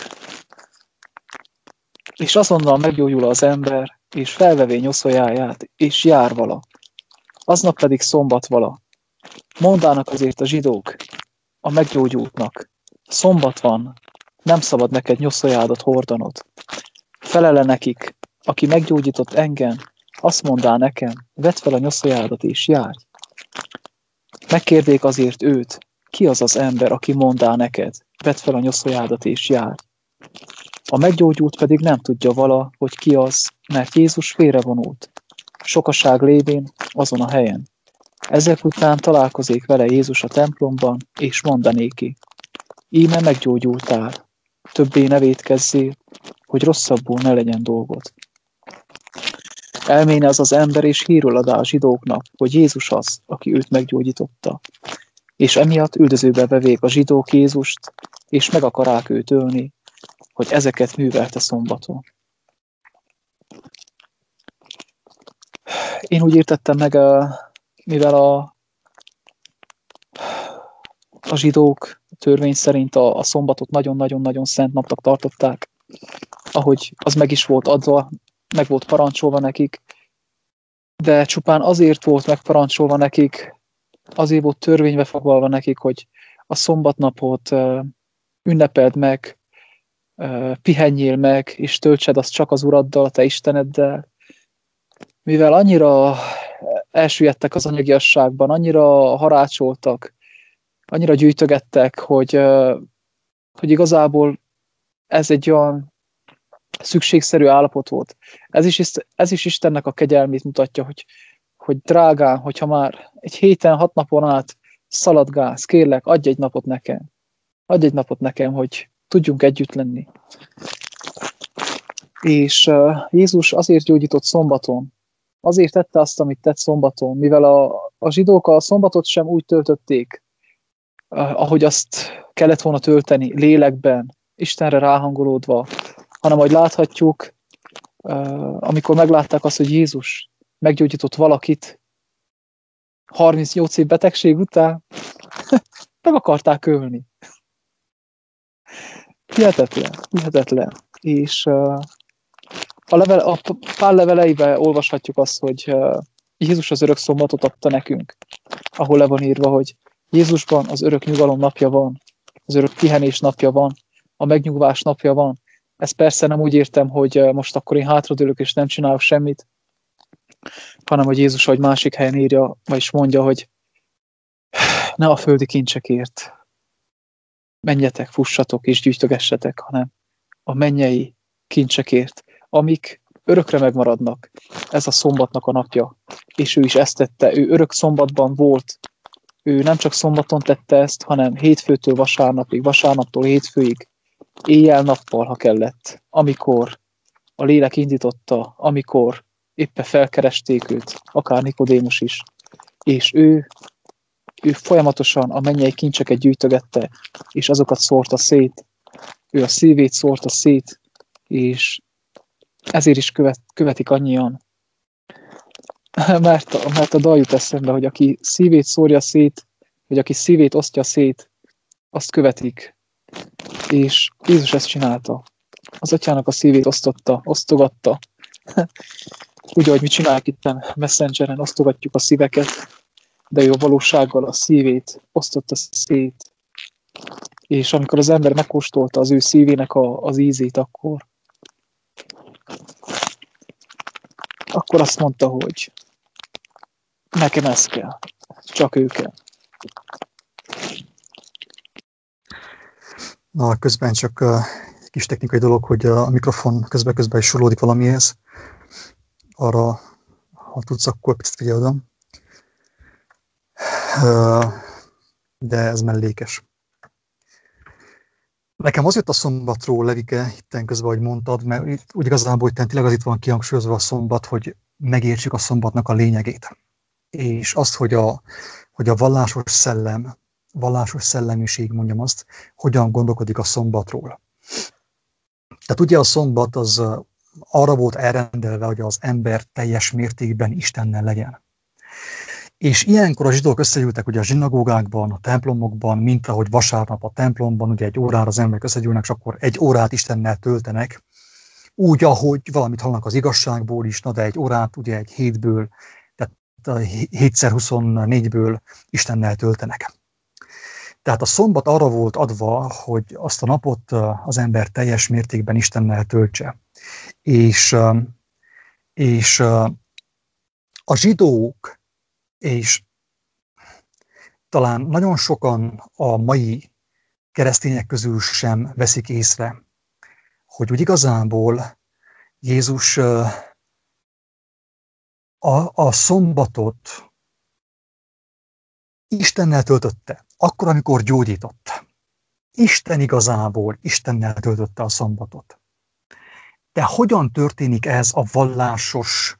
És azonnal meggyógyul az ember, és felvevé nyoszójáját, és jár vala. Aznap pedig szombat vala. Mondának azért a zsidók, a meggyógyultnak. Szombat van, nem szabad neked nyoszójádat hordanod. Felele nekik, aki meggyógyított engem, azt mondá nekem, vedd fel a nyoszójádat és járj. Megkérdék azért őt, ki az az ember, aki mondá neked, vedd fel a nyoszójádat és járj. A meggyógyult pedig nem tudja vala, hogy ki az, mert Jézus félrevonult. Sokaság lévén azon a helyen. Ezek után találkozik vele Jézus a templomban, és mondanéki, íme meggyógyultál, többé ne védkezzél, hogy rosszabbul ne legyen dolgod. Elméne az az ember, és hírul adá a zsidóknak, hogy Jézus az, aki őt meggyógyította. És emiatt üldözőbe bevék a zsidók Jézust, és meg akarák őt ölni, hogy ezeket művelte szombaton. Én úgy értettem meg, mivel a, a zsidók törvény szerint a, a szombatot nagyon-nagyon-nagyon szent napnak tartották, ahogy az meg is volt adva, meg volt parancsolva nekik, de csupán azért volt megparancsolva nekik, azért volt törvénybe foglalva nekik, hogy a szombatnapot ünnepeld meg, pihenjél meg, és töltsed azt csak az Uraddal, a te Isteneddel, mivel annyira elsüllyedtek az anyagiasságban, annyira harácsoltak, annyira gyűjtögettek, hogy, hogy igazából ez egy olyan szükségszerű állapot volt. Ez is, ez is Istennek a kegyelmét mutatja, hogy, hogy drágám, hogyha már egy héten, hat napon át szaladgálsz, kérlek, adj egy napot nekem. Adj egy napot nekem, hogy tudjunk együtt lenni. És Jézus azért gyógyított szombaton, azért tette azt, amit tett szombaton, mivel a, a zsidók a szombatot sem úgy töltötték, ahogy azt kellett volna tölteni, lélekben, Istenre ráhangolódva, hanem ahogy láthatjuk, amikor meglátták azt, hogy Jézus meggyógyított valakit 38 év betegség után, meg akarták ölni. Hihetetlen, hihetetlen. És uh, a, level, a pár leveleiben olvashatjuk azt, hogy uh, Jézus az örök szombatot adta nekünk, ahol le van írva, hogy Jézusban az örök nyugalom napja van, az örök pihenés napja van, a megnyugvás napja van. Ezt persze nem úgy értem, hogy most akkor én hátradőlök és nem csinálok semmit, hanem hogy Jézus, hogy másik helyen írja, vagyis mondja, hogy ne a földi kincsekért menjetek, fussatok és gyűjtögessetek, hanem a mennyei kincsekért, amik örökre megmaradnak. Ez a szombatnak a napja. És ő is ezt tette. Ő örök szombatban volt. Ő nem csak szombaton tette ezt, hanem hétfőtől vasárnapig, vasárnaptól hétfőig, éjjel-nappal, ha kellett. Amikor a lélek indította, amikor éppen felkeresték őt, akár Nikodémus is, és ő ő folyamatosan a mennyei kincseket gyűjtögette, és azokat szórta szét. Ő a szívét szórta szét, és ezért is követ, követik annyian. Mert, a, mert a dal jut eszembe, hogy aki szívét szórja szét, vagy aki szívét osztja szét, azt követik. És Jézus ezt csinálta. Az atyának a szívét osztotta, osztogatta. Úgy, ahogy mi csináljuk itt Messengeren, osztogatjuk a szíveket, de ő a valósággal a szívét osztotta szét. És amikor az ember megkóstolta az ő szívének a, az ízét, akkor akkor azt mondta, hogy nekem ez kell, csak ő kell. Na, közben csak uh, kis technikai dolog, hogy a mikrofon közben-közben is sulódik valamihez. Arra, ha tudsz, akkor picit figyelj oda de ez mellékes. Nekem az jött a szombatról, Levike, itten közben, hogy mondtad, mert úgy igazából, hogy tényleg az itt van kihangsúlyozva a szombat, hogy megértsük a szombatnak a lényegét. És azt, hogy a, hogy a vallásos szellem, vallásos szellemiség, mondjam azt, hogyan gondolkodik a szombatról. Tehát ugye a szombat az arra volt elrendelve, hogy az ember teljes mértékben Istennel legyen. És ilyenkor a zsidók összegyűltek ugye a zsinagógákban, a templomokban, mint ahogy vasárnap a templomban, ugye egy órára az emberek összegyűlnek, és akkor egy órát Istennel töltenek, úgy, ahogy valamit hallanak az igazságból is, na de egy órát ugye egy hétből, tehát 7x24-ből Istennel töltenek. Tehát a szombat arra volt adva, hogy azt a napot az ember teljes mértékben Istennel töltse. És, és a zsidók, és talán nagyon sokan a mai keresztények közül sem veszik észre, hogy úgy igazából Jézus a, a szombatot Istennel töltötte, akkor, amikor gyógyított. Isten igazából Istennel töltötte a szombatot. De hogyan történik ez a vallásos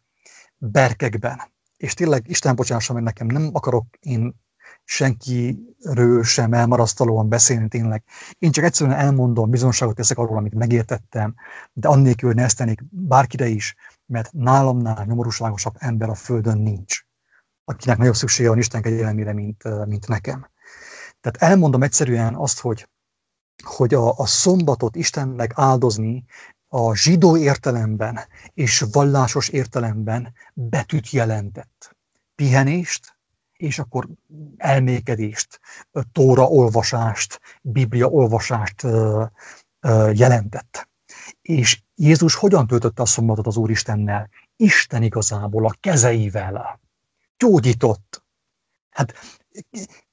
berkekben? És tényleg Isten bocsássa meg nekem, nem akarok én senkiről sem elmarasztalóan beszélni tényleg. Én csak egyszerűen elmondom, bizonságot teszek arról, amit megértettem, de annélkül ne esztenék bárkire is, mert nálamnál nyomorúságosabb ember a földön nincs, akinek nagyobb szüksége van Isten kegyelemére, mint, mint nekem. Tehát elmondom egyszerűen azt, hogy, hogy a, a szombatot Istennek áldozni a zsidó értelemben és vallásos értelemben betűt jelentett. Pihenést, és akkor elmékedést, tóra olvasást, biblia olvasást jelentett. És Jézus hogyan töltötte a szombatot az Úristennel? Isten igazából a kezeivel. Gyógyított. Hát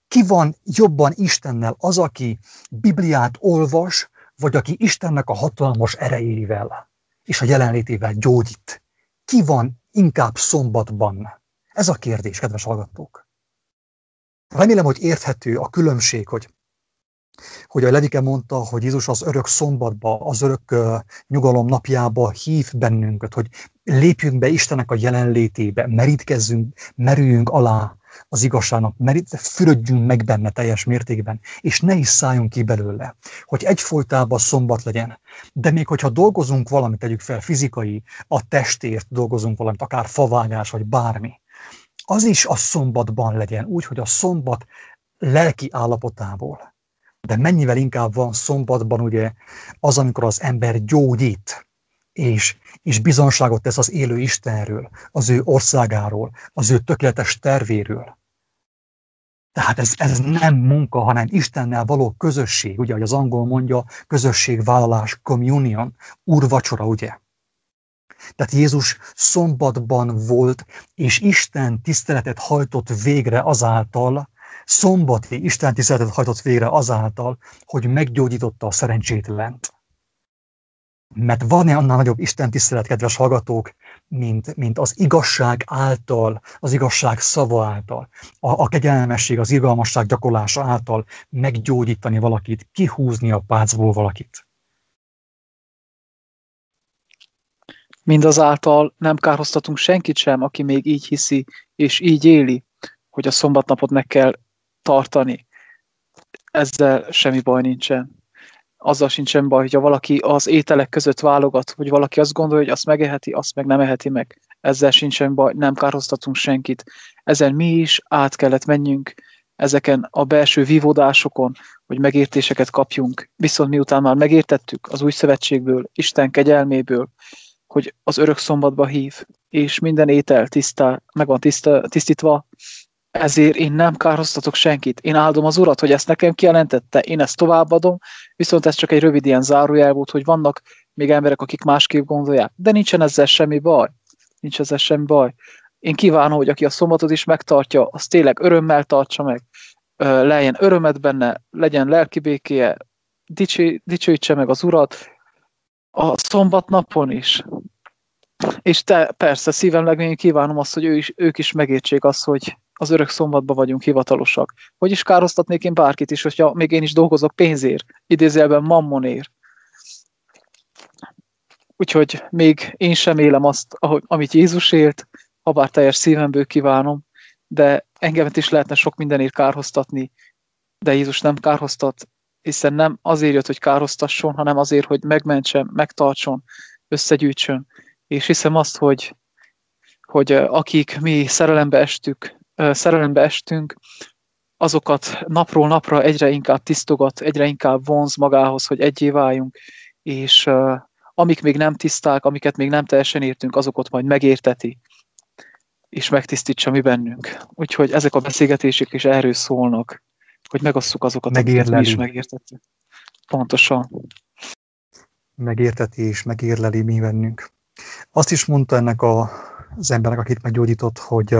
ki van jobban Istennel? Az, aki Bibliát olvas, vagy aki Istennek a hatalmas erejével és a jelenlétével gyógyít? Ki van inkább szombatban? Ez a kérdés, kedves hallgatók. Remélem, hogy érthető a különbség, hogy hogy a Levike mondta, hogy Jézus az örök szombatba, az örök nyugalom napjába hív bennünket, hogy lépjünk be Istennek a jelenlétébe, merítkezzünk, merüljünk alá az igazságnak, merít, fürödjünk meg benne teljes mértékben, és ne is szálljunk ki belőle, hogy egyfolytában szombat legyen. De még hogyha dolgozunk valamit, tegyük fel fizikai, a testért dolgozunk valamit, akár favágás, vagy bármi, az is a szombatban legyen, úgy, hogy a szombat lelki állapotából. De mennyivel inkább van szombatban ugye az, amikor az ember gyógyít, és, és bizonságot tesz az élő Istenről, az ő országáról, az ő tökéletes tervéről. Tehát ez, ez nem munka, hanem Istennel való közösség, ugye, hogy az angol mondja, közösségvállalás, communion, úrvacsora, ugye. Tehát Jézus szombatban volt, és Isten tiszteletet hajtott végre azáltal, szombati Isten tiszteletet hajtott végre azáltal, hogy meggyógyította a szerencsétlent. Mert van-e annál nagyobb Isten tisztelet, kedves hallgatók, mint, mint az igazság által, az igazság szava által, a, a kegyelmesség, az irgalmasság gyakorlása által meggyógyítani valakit, kihúzni a pácból valakit. Mindazáltal nem kárhoztatunk senkit sem, aki még így hiszi, és így éli, hogy a szombatnapot meg kell tartani. Ezzel semmi baj nincsen. Azzal sincsen baj, hogyha valaki az ételek között válogat, hogy valaki azt gondolja, hogy azt megeheti, azt meg nem eheti meg. Ezzel sincsen baj, nem kárhoztatunk senkit. Ezen mi is át kellett menjünk, ezeken a belső vívódásokon, hogy megértéseket kapjunk. Viszont miután már megértettük az új szövetségből, Isten kegyelméből, hogy az örök szombatba hív, és minden étel tisztá, meg van tiszta, tisztítva, ezért én nem kárhoztatok senkit. Én áldom az Urat, hogy ezt nekem kijelentette, én ezt továbbadom, viszont ez csak egy rövid ilyen zárójel volt, hogy vannak még emberek, akik másképp gondolják. De nincsen ezzel semmi baj. Nincs ezzel semmi baj. Én kívánom, hogy aki a szombatot is megtartja, az tényleg örömmel tartsa meg, legyen örömet benne, legyen lelki békéje, dicsőítse meg az Urat, a szombat napon is. És te persze szívem legmény kívánom azt, hogy ő is, ők is megértsék azt, hogy az örök szombatban vagyunk hivatalosak. Hogy is károztatnék én bárkit is, hogyha még én is dolgozok pénzért, idézőjelben mammonért. Úgyhogy még én sem élem azt, ahogy, amit Jézus élt, ha bár teljes szívemből kívánom, de engemet is lehetne sok mindenért kárhoztatni, de Jézus nem kárhoztat, hiszen nem azért jött, hogy kárhoztasson, hanem azért, hogy megmentsen, megtartson, összegyűjtsön. És hiszem azt, hogy, hogy akik mi szerelembe estük, szerelembe estünk, azokat napról napra egyre inkább tisztogat, egyre inkább vonz magához, hogy egyé váljunk, és uh, amik még nem tiszták, amiket még nem teljesen értünk, azokat majd megérteti, és megtisztítsa mi bennünk. Úgyhogy ezek a beszélgetések is erről szólnak, hogy megosszuk azokat, amiket mi is megértettük. Pontosan. Megérteti és megérleli mi bennünk. Azt is mondta ennek a, az embernek, akit meggyógyított, hogy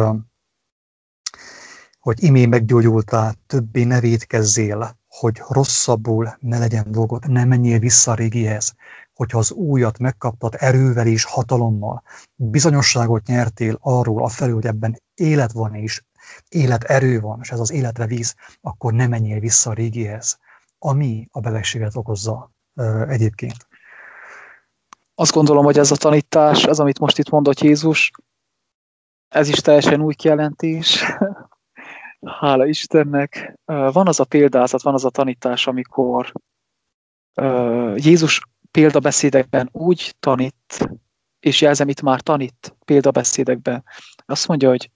hogy imé meggyógyultál, többé ne védkezzél, hogy rosszabbul ne legyen dolgot, ne menjél vissza a régihez, hogyha az újat megkaptad erővel és hatalommal, bizonyosságot nyertél arról afelől, hogy ebben élet van és élet erő van, és ez az életre víz, akkor ne menjél vissza a régihez, ami a belegséget okozza ö, egyébként. Azt gondolom, hogy ez a tanítás, az, amit most itt mondott Jézus, ez is teljesen új kijelentés, Hála Istennek. Van az a példázat, van az a tanítás, amikor Jézus példabeszédekben úgy tanít, és jelzem itt már tanít példabeszédekben. Azt mondja, hogy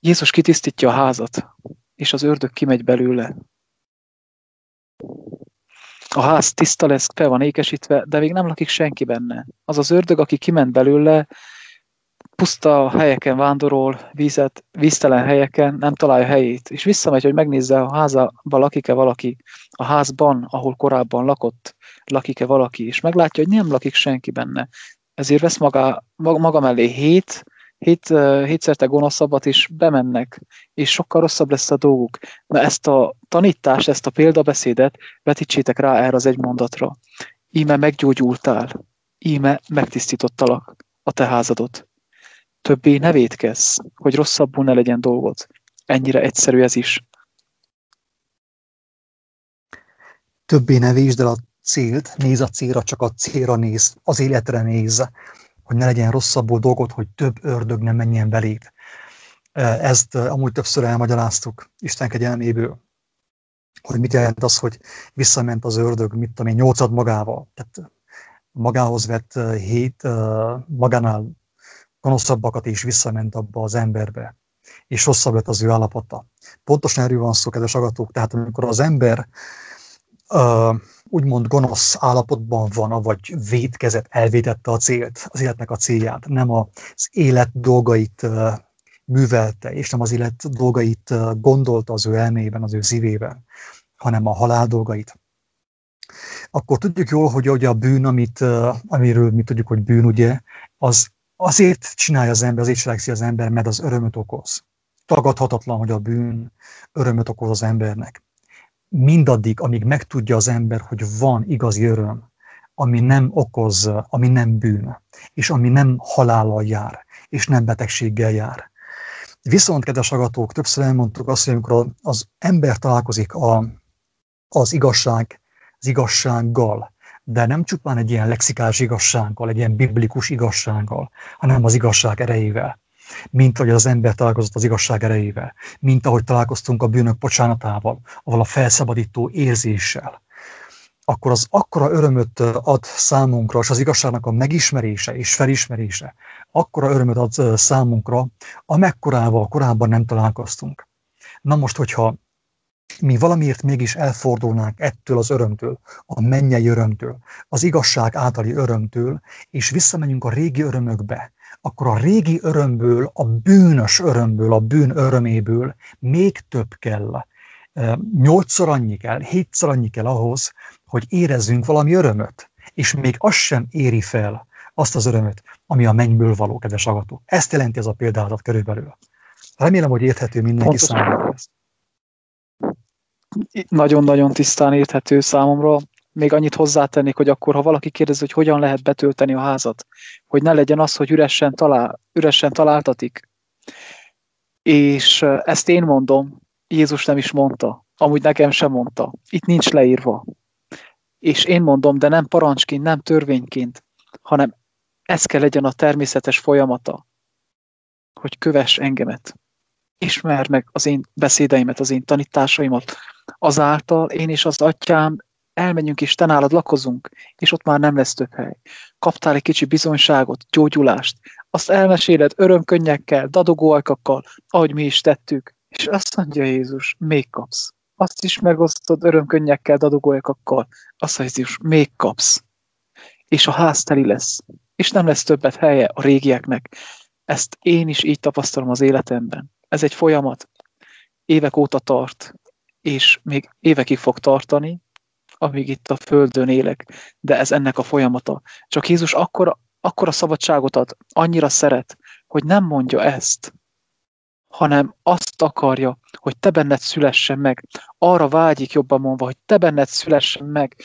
Jézus kitisztítja a házat, és az ördög kimegy belőle. A ház tiszta lesz, fel van ékesítve, de még nem lakik senki benne. Az az ördög, aki kiment belőle, puszta helyeken vándorol, vízet, víztelen helyeken, nem találja helyét, és visszamegy, hogy megnézze, a házban lakik-e valaki, a házban, ahol korábban lakott, lakik-e valaki, és meglátja, hogy nem lakik senki benne. Ezért vesz maga, maga mellé hét, hét, hétszerte gonoszabbat is bemennek, és sokkal rosszabb lesz a dolguk. Na ezt a tanítást, ezt a példabeszédet vetítsétek rá erre az egy mondatra. Íme meggyógyultál, íme megtisztítottalak a te házadot többé ne védkezz, hogy rosszabbul ne legyen dolgod. Ennyire egyszerű ez is. Többé ne vésd el a célt, néz a célra, csak a célra néz, az életre néz, hogy ne legyen rosszabbul dolgod, hogy több ördög nem menjen beléd. Ezt amúgy többször elmagyaráztuk Isten kegyelméből, hogy mit jelent az, hogy visszament az ördög, mit tudom én, nyolcad magával. Tehát magához vett hét, magánál gonoszabbakat is visszament abba az emberbe, és rosszabb lett az ő állapota. Pontosan erről van szó, kedves agatók, tehát amikor az ember uh, úgymond gonosz állapotban van, vagy védkezett, elvétette a célt, az életnek a célját, nem az élet dolgait művelte, és nem az élet dolgait gondolta az ő elmében, az ő szívében, hanem a halál dolgait, akkor tudjuk jól, hogy ugye a bűn, amit, amiről mi tudjuk, hogy bűn, ugye, az Azért csinálja az ember, azért cselekszi az ember, mert az örömöt okoz. Tagadhatatlan, hogy a bűn örömöt okoz az embernek. Mindaddig, amíg megtudja az ember, hogy van igazi öröm, ami nem okoz, ami nem bűn, és ami nem halállal jár, és nem betegséggel jár. Viszont, kedves agatók, többször elmondtuk azt, hogy amikor az ember találkozik a, az igazság, az igazsággal, de nem csupán egy ilyen lexikális igazsággal, egy ilyen biblikus igazsággal, hanem az igazság erejével. Mint ahogy az ember találkozott az igazság erejével, mint ahogy találkoztunk a bűnök bocsánatával, ahol a felszabadító érzéssel, akkor az akkora örömöt ad számunkra, és az igazságnak a megismerése és felismerése, akkora örömöt ad számunkra, amekkorával korábban nem találkoztunk. Na most, hogyha mi valamiért mégis elfordulnánk ettől az örömtől, a mennyei örömtől, az igazság általi örömtől, és visszamegyünk a régi örömökbe, akkor a régi örömből, a bűnös örömből, a bűn öröméből még több kell. Nyolcszor annyi kell, hétszor annyi kell ahhoz, hogy érezzünk valami örömöt. És még az sem éri fel azt az örömöt, ami a mennyből való, kedves agató. Ezt jelenti ez a példázat körülbelül. Remélem, hogy érthető mindenki Pontosan. számára nagyon-nagyon tisztán érthető számomra. Még annyit hozzátennék, hogy akkor, ha valaki kérdezi, hogy hogyan lehet betölteni a házat, hogy ne legyen az, hogy üresen, talál, üresen találtatik. És ezt én mondom, Jézus nem is mondta. Amúgy nekem sem mondta. Itt nincs leírva. És én mondom, de nem parancsként, nem törvényként, hanem ez kell legyen a természetes folyamata, hogy kövess engemet. Ismerd meg az én beszédeimet, az én tanításaimat. Azáltal én és az atyám elmenjünk és te nálad lakozunk, és ott már nem lesz több hely. Kaptál egy kicsi bizonyságot, gyógyulást, azt elmeséled örömkönnyekkel, dadogóajkakkal, ahogy mi is tettük, és azt mondja Jézus, még kapsz. Azt is megosztod örömkönnyekkel, dadogóajkakkal, azt mondja Jézus, még kapsz. És a ház teli lesz, és nem lesz többet helye a régieknek. Ezt én is így tapasztalom az életemben. Ez egy folyamat, évek óta tart, és még évekig fog tartani, amíg itt a Földön élek, de ez ennek a folyamata. Csak Jézus akkor, akkor a szabadságot ad, annyira szeret, hogy nem mondja ezt, hanem azt akarja, hogy te benned szülessen meg. Arra vágyik jobban mondva, hogy te benned szülessen meg,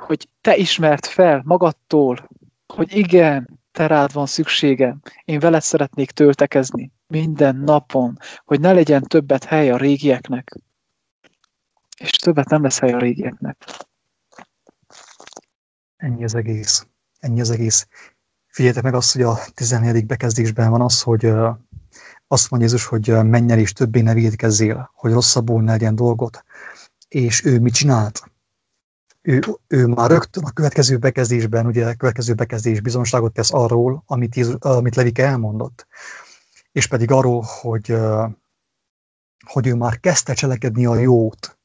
hogy te ismert fel magadtól, hogy igen, te rád van szükségem, én veled szeretnék töltekezni minden napon, hogy ne legyen többet hely a régieknek. És többet nem lesz hely a régieknek. Ennyi az egész. Ennyi az egész. Figyeljetek meg azt, hogy a 14. bekezdésben van az, hogy azt mondja Jézus, hogy menj el és többé ne védkezzél, hogy rosszabbul ne legyen dolgot. És ő mit csinált? Ő, ő már rögtön a következő bekezdésben, ugye a következő bekezdés bizonságot tesz arról, amit, Jézus, amit Levike elmondott. És pedig arról, hogy, hogy ő már kezdte cselekedni a jót.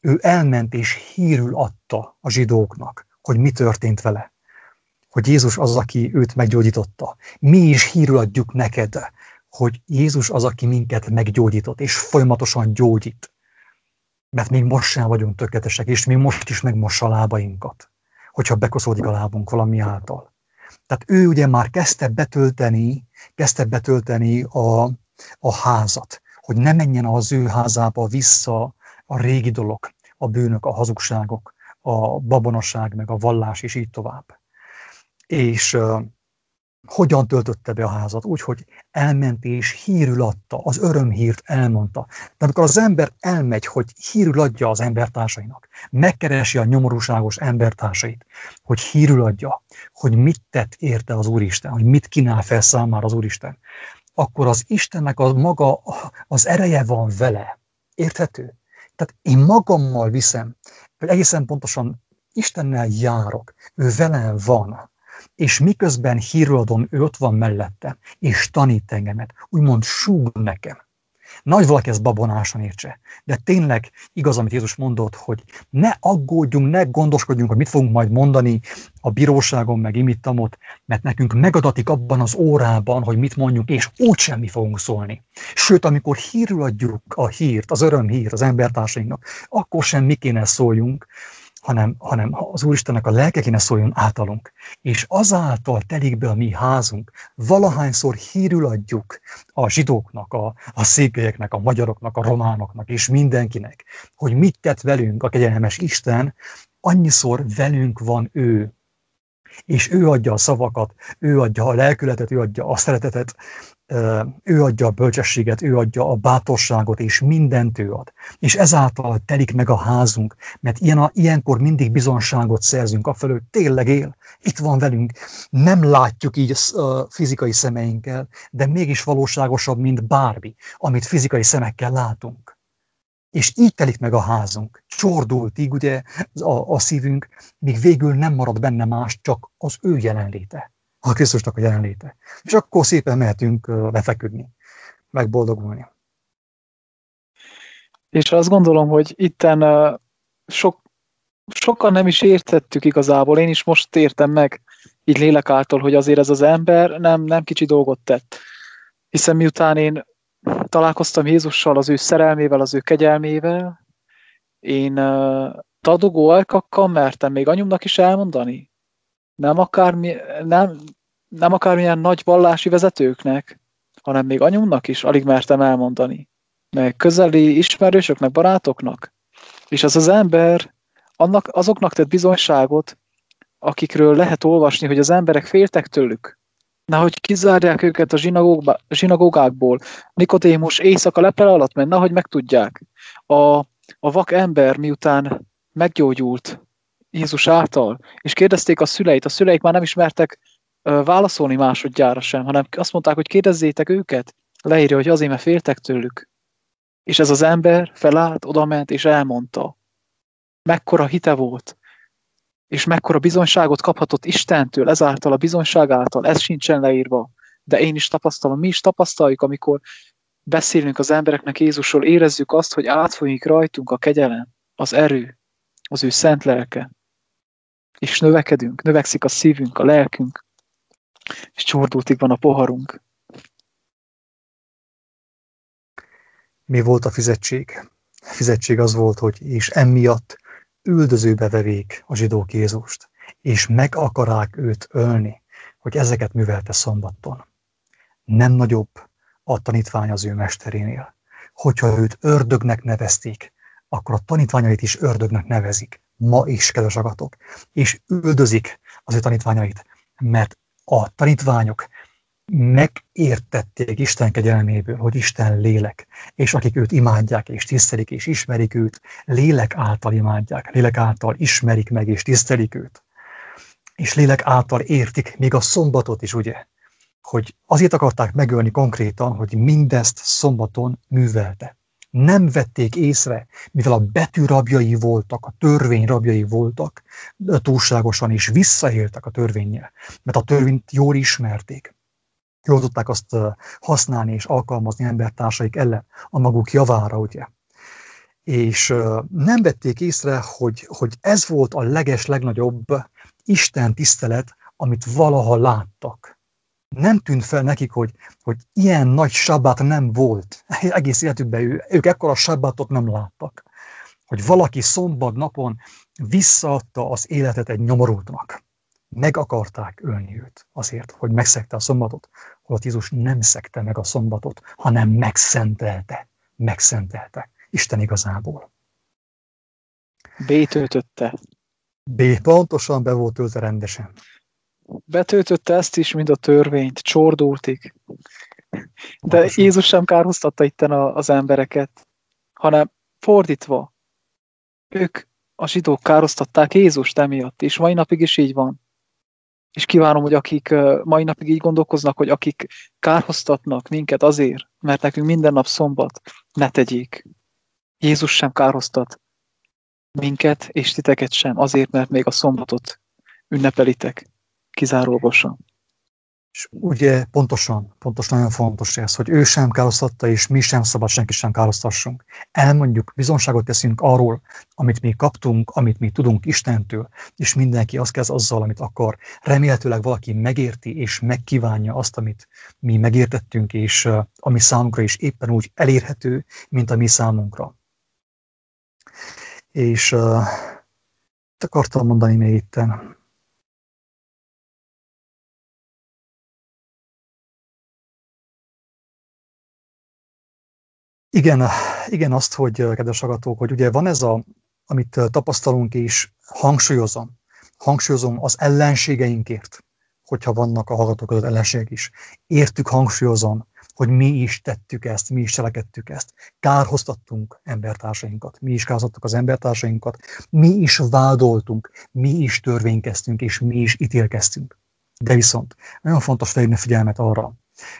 Ő elment és hírül adta a zsidóknak, hogy mi történt vele. Hogy Jézus az, aki őt meggyógyította. Mi is hírül adjuk neked, hogy Jézus az, aki minket meggyógyított, és folyamatosan gyógyít. Mert még most sem vagyunk tökéletesek, és mi most is megmossa a lábainkat, hogyha bekoszódik a lábunk valami által. Tehát ő ugye már kezdte betölteni, kezdte betölteni a, a házat, hogy ne menjen az ő házába vissza a régi dolog, a bűnök, a hazugságok, a babonaság, meg a vallás, és így tovább. És hogyan töltötte be a házat? Úgy, hogy elment és hírül adta, az örömhírt elmondta. De amikor az ember elmegy, hogy hírül adja az embertársainak, megkeresi a nyomorúságos embertársait, hogy hírül adja, hogy mit tett érte az Úristen, hogy mit kínál fel számára az Úristen, akkor az Istennek az maga, az ereje van vele. Érthető? Tehát én magammal viszem, hogy egészen pontosan Istennel járok, ő velem van, és miközben híradom, ő ott van mellettem, és tanít engemet, úgymond súg nekem. Nagy valaki ezt babonásan értse, de tényleg igaz, amit Jézus mondott, hogy ne aggódjunk, ne gondoskodjunk, hogy mit fogunk majd mondani a bíróságon, meg imittamot, mert nekünk megadatik abban az órában, hogy mit mondjuk, és úgysem mi fogunk szólni. Sőt, amikor hírül adjuk a hírt, az örömhírt az embertársainknak, akkor sem mi kéne szóljunk, hanem, hanem az Úristennek a lelke kéne szóljon általunk. És azáltal telik be a mi házunk, valahányszor hírül adjuk a zsidóknak, a, a székelyeknek, a magyaroknak, a románoknak és mindenkinek, hogy mit tett velünk a kegyelmes Isten, annyiszor velünk van ő. És ő adja a szavakat, ő adja a lelkületet, ő adja a szeretetet, ő adja a bölcsességet, ő adja a bátorságot, és mindent ő ad. És ezáltal telik meg a házunk, mert ilyen a, ilyenkor mindig bizonságot szerzünk afelől, tényleg él, itt van velünk, nem látjuk így a fizikai szemeinkkel, de mégis valóságosabb, mint bármi, amit fizikai szemekkel látunk. És így telik meg a házunk. Csordultig ugye a, a szívünk, míg végül nem marad benne más, csak az ő jelenléte a Krisztusnak a jelenléte. És akkor szépen mehetünk lefeküdni, megboldogulni. És azt gondolom, hogy itten sok, sokan nem is értettük igazából. Én is most értem meg, így lélek által, hogy azért ez az ember nem, nem kicsi dolgot tett. Hiszen miután én találkoztam Jézussal, az ő szerelmével, az ő kegyelmével, én tadogó alkakkal mertem még anyumnak is elmondani, nem, akármi, nem, nem akármilyen nagy vallási vezetőknek, hanem még anyumnak is alig mertem elmondani. Meg közeli ismerősöknek, barátoknak. És az az ember annak, azoknak tett bizonyságot, akikről lehet olvasni, hogy az emberek féltek tőlük. Nehogy kizárják őket a zsinagógákból. Nikodémus éjszaka lepel alatt ment, nehogy megtudják. A, a vak ember miután meggyógyult Jézus által, és kérdezték a szüleit, a szüleik már nem ismertek válaszolni másodjára sem, hanem azt mondták, hogy kérdezzétek őket. Leírja, hogy azért, mert féltek tőlük. És ez az ember felállt, odament, és elmondta. Mekkora hite volt, és mekkora bizonyságot kaphatott Istentől, ezáltal a bizonyság által, ez sincsen leírva. De én is tapasztalom, mi is tapasztaljuk, amikor beszélünk az embereknek Jézusról, érezzük azt, hogy átfolyik rajtunk a kegyelem, az erő, az ő szent lelke. És növekedünk, növekszik a szívünk, a lelkünk, és csordultig van a poharunk. Mi volt a fizetség? A fizetség az volt, hogy és emiatt üldözőbe vevék a zsidók Jézust, és meg akarák őt ölni, hogy ezeket művelte szombaton. Nem nagyobb a tanítvány az ő mesterénél. Hogyha őt ördögnek nevezték, akkor a tanítványait is ördögnek nevezik. Ma is, kedves agatok. És üldözik az ő tanítványait, mert a tanítványok megértették Isten kegyelméből, hogy Isten lélek, és akik őt imádják és tisztelik és ismerik őt, lélek által imádják, lélek által ismerik meg és tisztelik őt. És lélek által értik még a szombatot is, ugye? Hogy azért akarták megölni konkrétan, hogy mindezt szombaton művelte. Nem vették észre, mivel a betű rabjai voltak, a törvény rabjai voltak, túlságosan is visszaéltek a törvényel, mert a törvényt jól ismerték jól tudták azt használni és alkalmazni embertársaik ellen a maguk javára, ugye. És nem vették észre, hogy, hogy ez volt a leges, legnagyobb Isten tisztelet, amit valaha láttak. Nem tűnt fel nekik, hogy, hogy ilyen nagy sabbát nem volt. Egész életükben ő, ők ekkora sabbátot nem láttak. Hogy valaki szombat napon visszaadta az életet egy nyomorultnak. Meg akarták ölni őt azért, hogy megszegte a szombatot holott Jézus nem szekte meg a szombatot, hanem megszentelte. Megszentelte. Isten igazából. Bétöltötte. B. Pontosan be volt töltve rendesen. Betöltötte ezt is, mint a törvényt, csordultig. De Pontosan. Jézus sem kárhoztatta itten az embereket, hanem fordítva. Ők, a zsidók károztatták Jézust emiatt, és mai napig is így van és kívánom, hogy akik mai napig így gondolkoznak, hogy akik kárhoztatnak minket azért, mert nekünk minden nap szombat, ne tegyék. Jézus sem kárhoztat minket, és titeket sem, azért, mert még a szombatot ünnepelitek kizárólagosan. És ugye pontosan, pontosan nagyon fontos ez, hogy ő sem károsztatta, és mi sem szabad senki sem károsztassunk. Elmondjuk, bizonságot teszünk arról, amit mi kaptunk, amit mi tudunk Istentől, és mindenki azt kezd azzal, amit akar. Remélhetőleg valaki megérti és megkívánja azt, amit mi megértettünk, és uh, ami számunkra is éppen úgy elérhető, mint a mi számunkra. És uh, akartam mondani még itten, Igen, igen, azt, hogy kedves agatók, hogy ugye van ez a, amit tapasztalunk és hangsúlyozom, hangsúlyozom az ellenségeinkért, hogyha vannak a hallgatók között ellenségek is. Értük, hangsúlyozom, hogy mi is tettük ezt, mi is cselekedtük ezt. Kárhoztattunk embertársainkat, mi is kárhoztattuk az embertársainkat, mi is vádoltunk, mi is törvénykeztünk, és mi is ítélkeztünk. De viszont nagyon fontos felhívni figyelmet arra,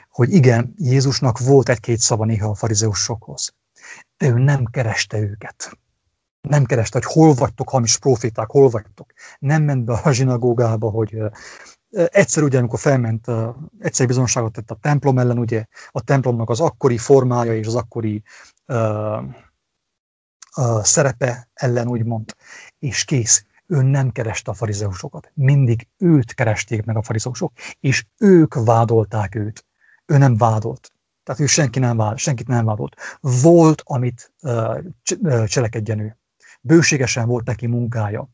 hogy igen, Jézusnak volt egy-két szava néha a farizeusokhoz, de ő nem kereste őket. Nem kereste, hogy hol vagytok, hamis proféták, hol vagytok. Nem ment be a zsinagógába, hogy egyszer ugye, amikor felment, egyszer bizonságot tett a templom ellen, ugye a templomnak az akkori formája és az akkori uh, uh, szerepe ellen úgymond, és kész. Ő nem kereste a farizeusokat. Mindig őt keresték meg a farizeusok, és ők vádolták őt ő nem vádolt. Tehát ő senki nem vádolt, senkit nem vádolt. Volt, amit uh, cselekedjen ő. Bőségesen volt neki munkája.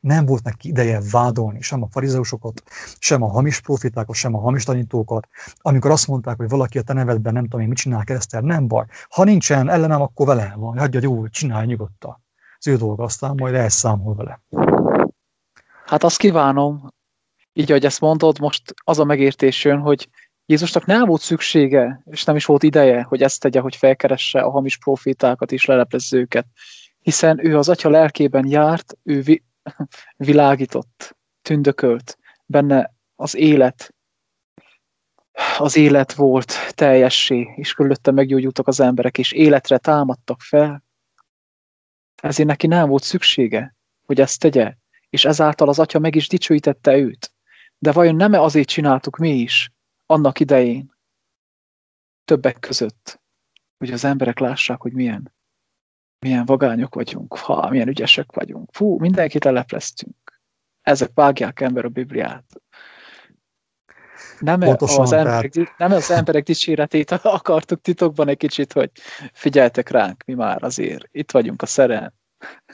Nem volt neki ideje vádolni sem a farizeusokat, sem a hamis profitákat, sem a hamis tanítókat. Amikor azt mondták, hogy valaki a te nevedben nem tudom én mit csinál keresztel, nem baj. Ha nincsen ellenem, akkor vele van. Hagyja jó, csinálj nyugodtan. Az ő dolga, aztán majd elszámol vele. Hát azt kívánom, így, ahogy ezt mondod, most az a megértés jön, hogy Jézusnak nem volt szüksége, és nem is volt ideje, hogy ezt tegye, hogy felkeresse a hamis profitákat és leleplezze őket. Hiszen ő az atya lelkében járt, ő vi- világított, tündökölt, benne az élet, az élet volt teljessé, és körülötte meggyógyultak az emberek, és életre támadtak fel. Ezért neki nem volt szüksége, hogy ezt tegye, és ezáltal az atya meg is dicsőítette őt. De vajon nem azért csináltuk mi is, annak idején, többek között, hogy az emberek lássák, hogy milyen, milyen vagányok vagyunk, ha, milyen ügyesek vagyunk. Fú, mindenkit lelepleztünk. Ezek vágják ember a Bibliát. Nem Pontosan, az, emberek, tehát... nem az emberek dicséretét akartuk titokban egy kicsit, hogy figyeltek ránk, mi már azért itt vagyunk a szeren.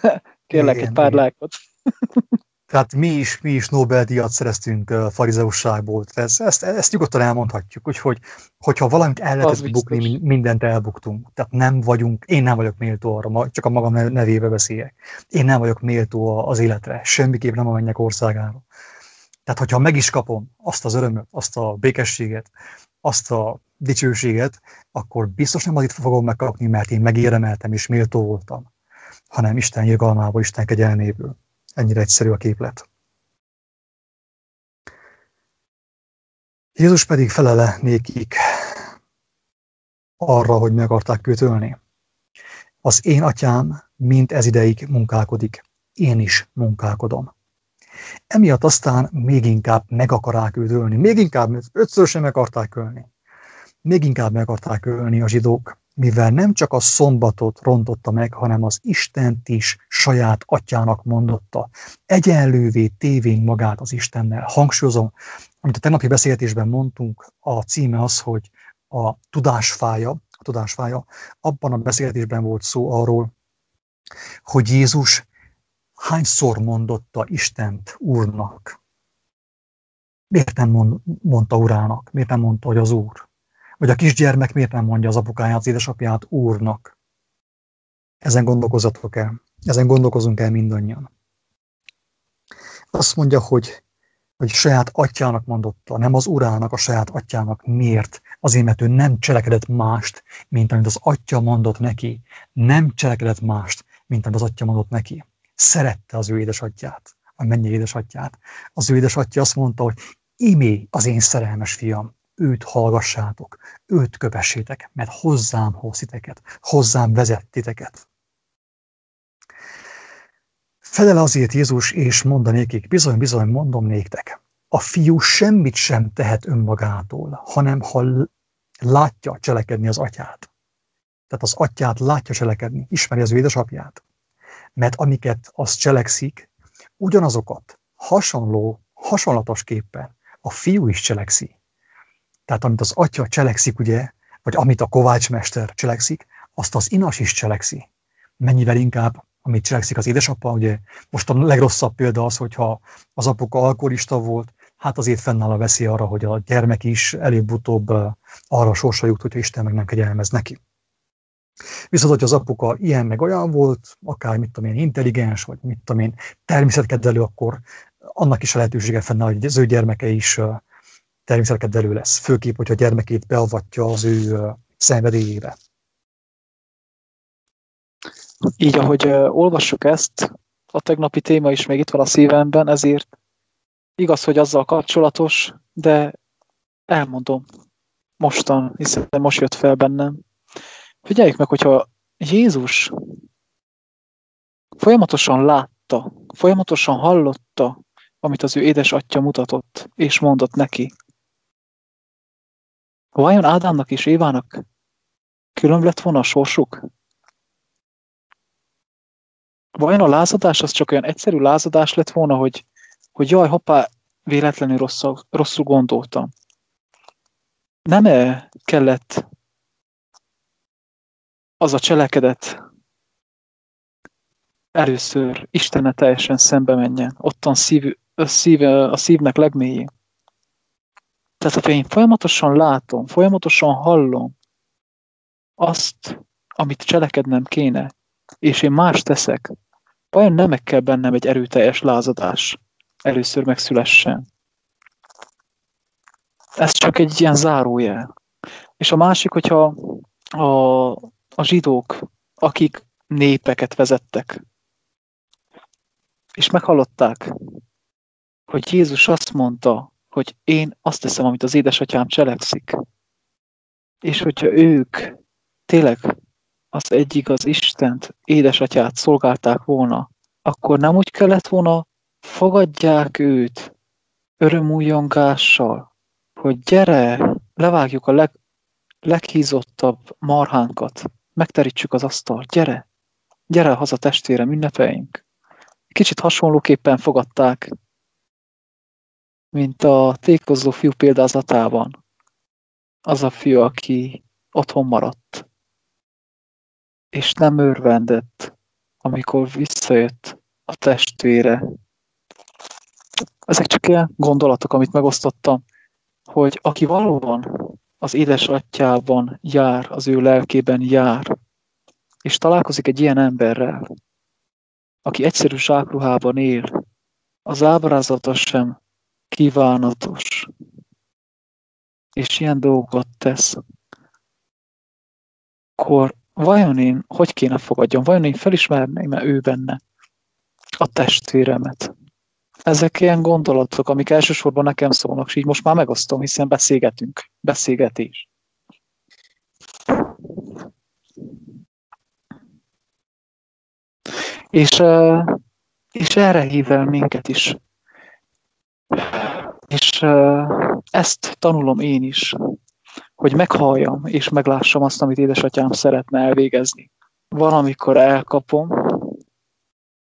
Kérlek igen, egy pár igen. lájkot. Tehát mi is, mi is Nobel-díjat szereztünk farizeusságból. Ezt, ezt, ezt nyugodtan elmondhatjuk, úgyhogy hogyha valamit el lehetett bukni, mindent elbuktunk. Tehát nem vagyunk, én nem vagyok méltó arra, csak a magam nevébe beszéljek. Én nem vagyok méltó az életre, semmiképp nem a mennyek országára. Tehát, hogyha meg is kapom azt az örömöt, azt a békességet, azt a dicsőséget, akkor biztos nem azért fogom megkapni, mert én megéremeltem és méltó voltam, hanem Isten irgalmából, Isten kegyelméből. Ennyire egyszerű a képlet. Jézus pedig felele nékik arra, hogy meg akarták őt ölni. Az én atyám mint ez ideig munkálkodik, én is munkálkodom. Emiatt aztán még inkább meg akarák őt ölni, még inkább, ötszörösen meg akarták ölni. Még inkább meg akarták ölni a zsidók, mivel nem csak a szombatot rontotta meg, hanem az Istent is saját atyának mondotta. Egyenlővé tévény magát az Istennel. Hangsúlyozom, amit a tegnapi beszélgetésben mondtunk, a címe az, hogy a tudásfája, a tudásfája, abban a beszélgetésben volt szó arról, hogy Jézus hányszor mondotta Istent Úrnak? Miért nem mond, mondta Urának? Miért nem mondta, hogy az Úr? Vagy a kisgyermek miért nem mondja az apukáját, az édesapját Úrnak? Ezen gondolkozatok el. Ezen gondolkozunk el mindannyian. Azt mondja, hogy, hogy saját atyának mondotta, nem az urának, a saját atyának. Miért? Azért, mert ő nem cselekedett mást, mint amit az atya mondott neki. Nem cselekedett mást, mint amit az atya mondott neki szerette az ő édesatját, a mennyi édesatját. Az ő édesatja azt mondta, hogy imé az én szerelmes fiam, őt hallgassátok, őt kövessétek, mert hozzám hoz titeket, hozzám vezet titeket. Felel azért Jézus, és mondanékik, bizony, bizony, mondom néktek, a fiú semmit sem tehet önmagától, hanem ha látja cselekedni az atyát. Tehát az atyát látja cselekedni, ismeri az ő édesapját mert amiket az cselekszik, ugyanazokat hasonló, hasonlatosképpen a fiú is cselekszi. Tehát amit az atya cselekszik, ugye, vagy amit a kovácsmester cselekszik, azt az inas is cselekszi. Mennyivel inkább, amit cselekszik az édesapa, ugye most a legrosszabb példa az, hogyha az apuka alkoholista volt, hát azért fennáll a veszély arra, hogy a gyermek is előbb-utóbb arra sorsa jut, hogyha Isten meg nem kegyelmez neki. Viszont, hogy az apuka ilyen meg olyan volt, akár mit tudom én, intelligens, vagy mit tudom én, természetkedvelő, akkor annak is a lehetősége fenne, hogy az ő gyermeke is természetkedvelő lesz. Főképp, hogyha a gyermekét beavatja az ő szenvedélyébe. Így, ahogy olvassuk ezt, a tegnapi téma is még itt van a szívemben, ezért igaz, hogy azzal kapcsolatos, de elmondom mostan, hiszen most jött fel bennem. Figyeljük meg, hogyha Jézus folyamatosan látta, folyamatosan hallotta, amit az ő édesatja mutatott, és mondott neki. Vajon Ádámnak és Évának külön lett volna a sorsuk? Vajon a lázadás az csak olyan egyszerű lázadás lett volna, hogy, hogy jaj, hoppá, véletlenül rosszul, rosszul gondoltam. Nem kellett az a cselekedet először Istenne teljesen szembe menjen, ottan szív, a, szív, a szívnek legmélyén. Tehát, hogyha én folyamatosan látom, folyamatosan hallom azt, amit cselekednem kéne, és én más teszek, vajon nem kell bennem egy erőteljes lázadás először megszülessen? Ez csak egy ilyen zárójel. És a másik, hogyha a, a zsidók, akik népeket vezettek, és meghallották, hogy Jézus azt mondta, hogy én azt teszem, amit az édesatyám cselekszik, és hogyha ők tényleg az egyik az Istent, édesatyát szolgálták volna, akkor nem úgy kellett volna fogadják őt örömújongással, hogy gyere, levágjuk a leg, leghízottabb marhánkat, megterítsük az asztalt, gyere, gyere haza testvérem, ünnepeljünk. Kicsit hasonlóképpen fogadták, mint a tékozó fiú példázatában. Az a fiú, aki otthon maradt, és nem örvendett, amikor visszajött a testvére. Ezek csak ilyen gondolatok, amit megosztottam, hogy aki valóban az édesatyában jár, az ő lelkében jár, és találkozik egy ilyen emberrel, aki egyszerű zsákruhában él, az ábrázata sem kívánatos, és ilyen dolgot tesz, akkor vajon én hogy kéne fogadjam, vajon én felismerném-e ő benne a testvéremet? Ezek ilyen gondolatok, amik elsősorban nekem szólnak, és így most már megosztom, hiszen beszélgetünk. Beszélgetés. És, és erre hív el minket is. És ezt tanulom én is, hogy meghalljam és meglássam azt, amit édesatyám szeretne elvégezni. Valamikor elkapom,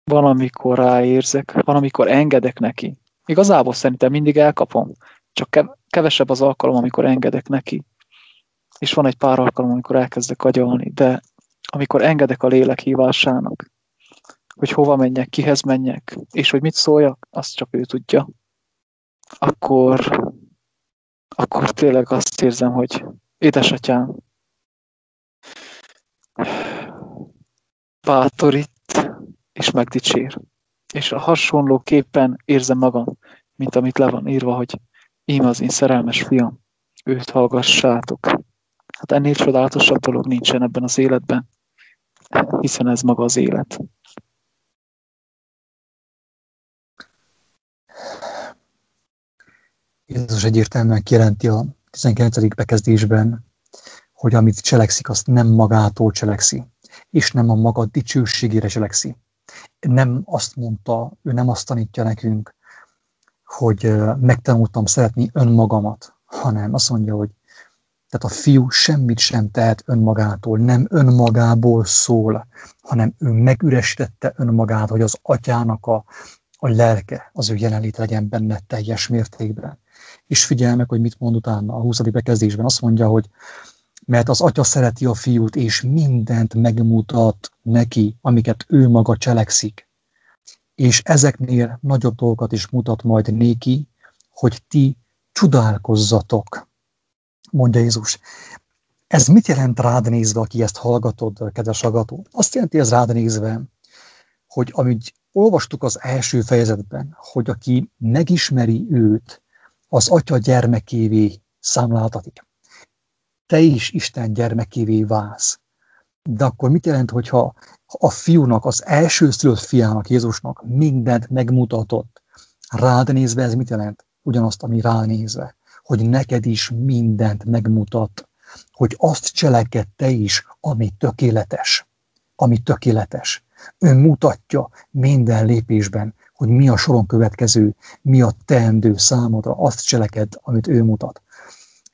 valamikor ráérzek, valamikor engedek neki. Igazából szerintem mindig elkapom, csak kevesebb az alkalom, amikor engedek neki. És van egy pár alkalom, amikor elkezdek agyalni, de amikor engedek a lélek hívásának, hogy hova menjek, kihez menjek, és hogy mit szóljak, azt csak ő tudja, akkor, akkor tényleg azt érzem, hogy édesatyám, bátorít, és megdicsér. És a hasonlóképpen érzem magam, mint amit le van írva, hogy ím az én szerelmes fiam, őt hallgassátok. Hát ennél csodálatosabb dolog nincsen ebben az életben, hiszen ez maga az élet. Jézus egyértelműen kijelenti a 19. bekezdésben, hogy amit cselekszik, azt nem magától cselekszi, és nem a maga dicsőségére cselekszi, nem azt mondta, ő nem azt tanítja nekünk, hogy megtanultam szeretni önmagamat, hanem azt mondja, hogy tehát a fiú semmit sem tehet önmagától, nem önmagából szól, hanem ő megüresítette önmagát, hogy az atyának a, a lelke, az ő jelenlét legyen benne teljes mértékben. És figyelj meg, hogy mit mond utána a 20. bekezdésben. Azt mondja, hogy mert az atya szereti a fiút, és mindent megmutat neki, amiket ő maga cselekszik. És ezeknél nagyobb dolgokat is mutat majd néki, hogy ti csodálkozzatok, mondja Jézus. Ez mit jelent rád nézve, aki ezt hallgatod, kedves hallgató? Azt jelenti ez rád nézve, hogy amit olvastuk az első fejezetben, hogy aki megismeri őt, az atya gyermekévé számláltatik te is Isten gyermekévé válsz. De akkor mit jelent, hogyha a fiúnak, az első szülött fiának, Jézusnak mindent megmutatott? Rád nézve ez mit jelent? Ugyanazt, ami ránézve. Hogy neked is mindent megmutat. Hogy azt cseleked te is, ami tökéletes. Ami tökéletes. Ő mutatja minden lépésben, hogy mi a soron következő, mi a teendő számodra, azt cseleked, amit ő mutat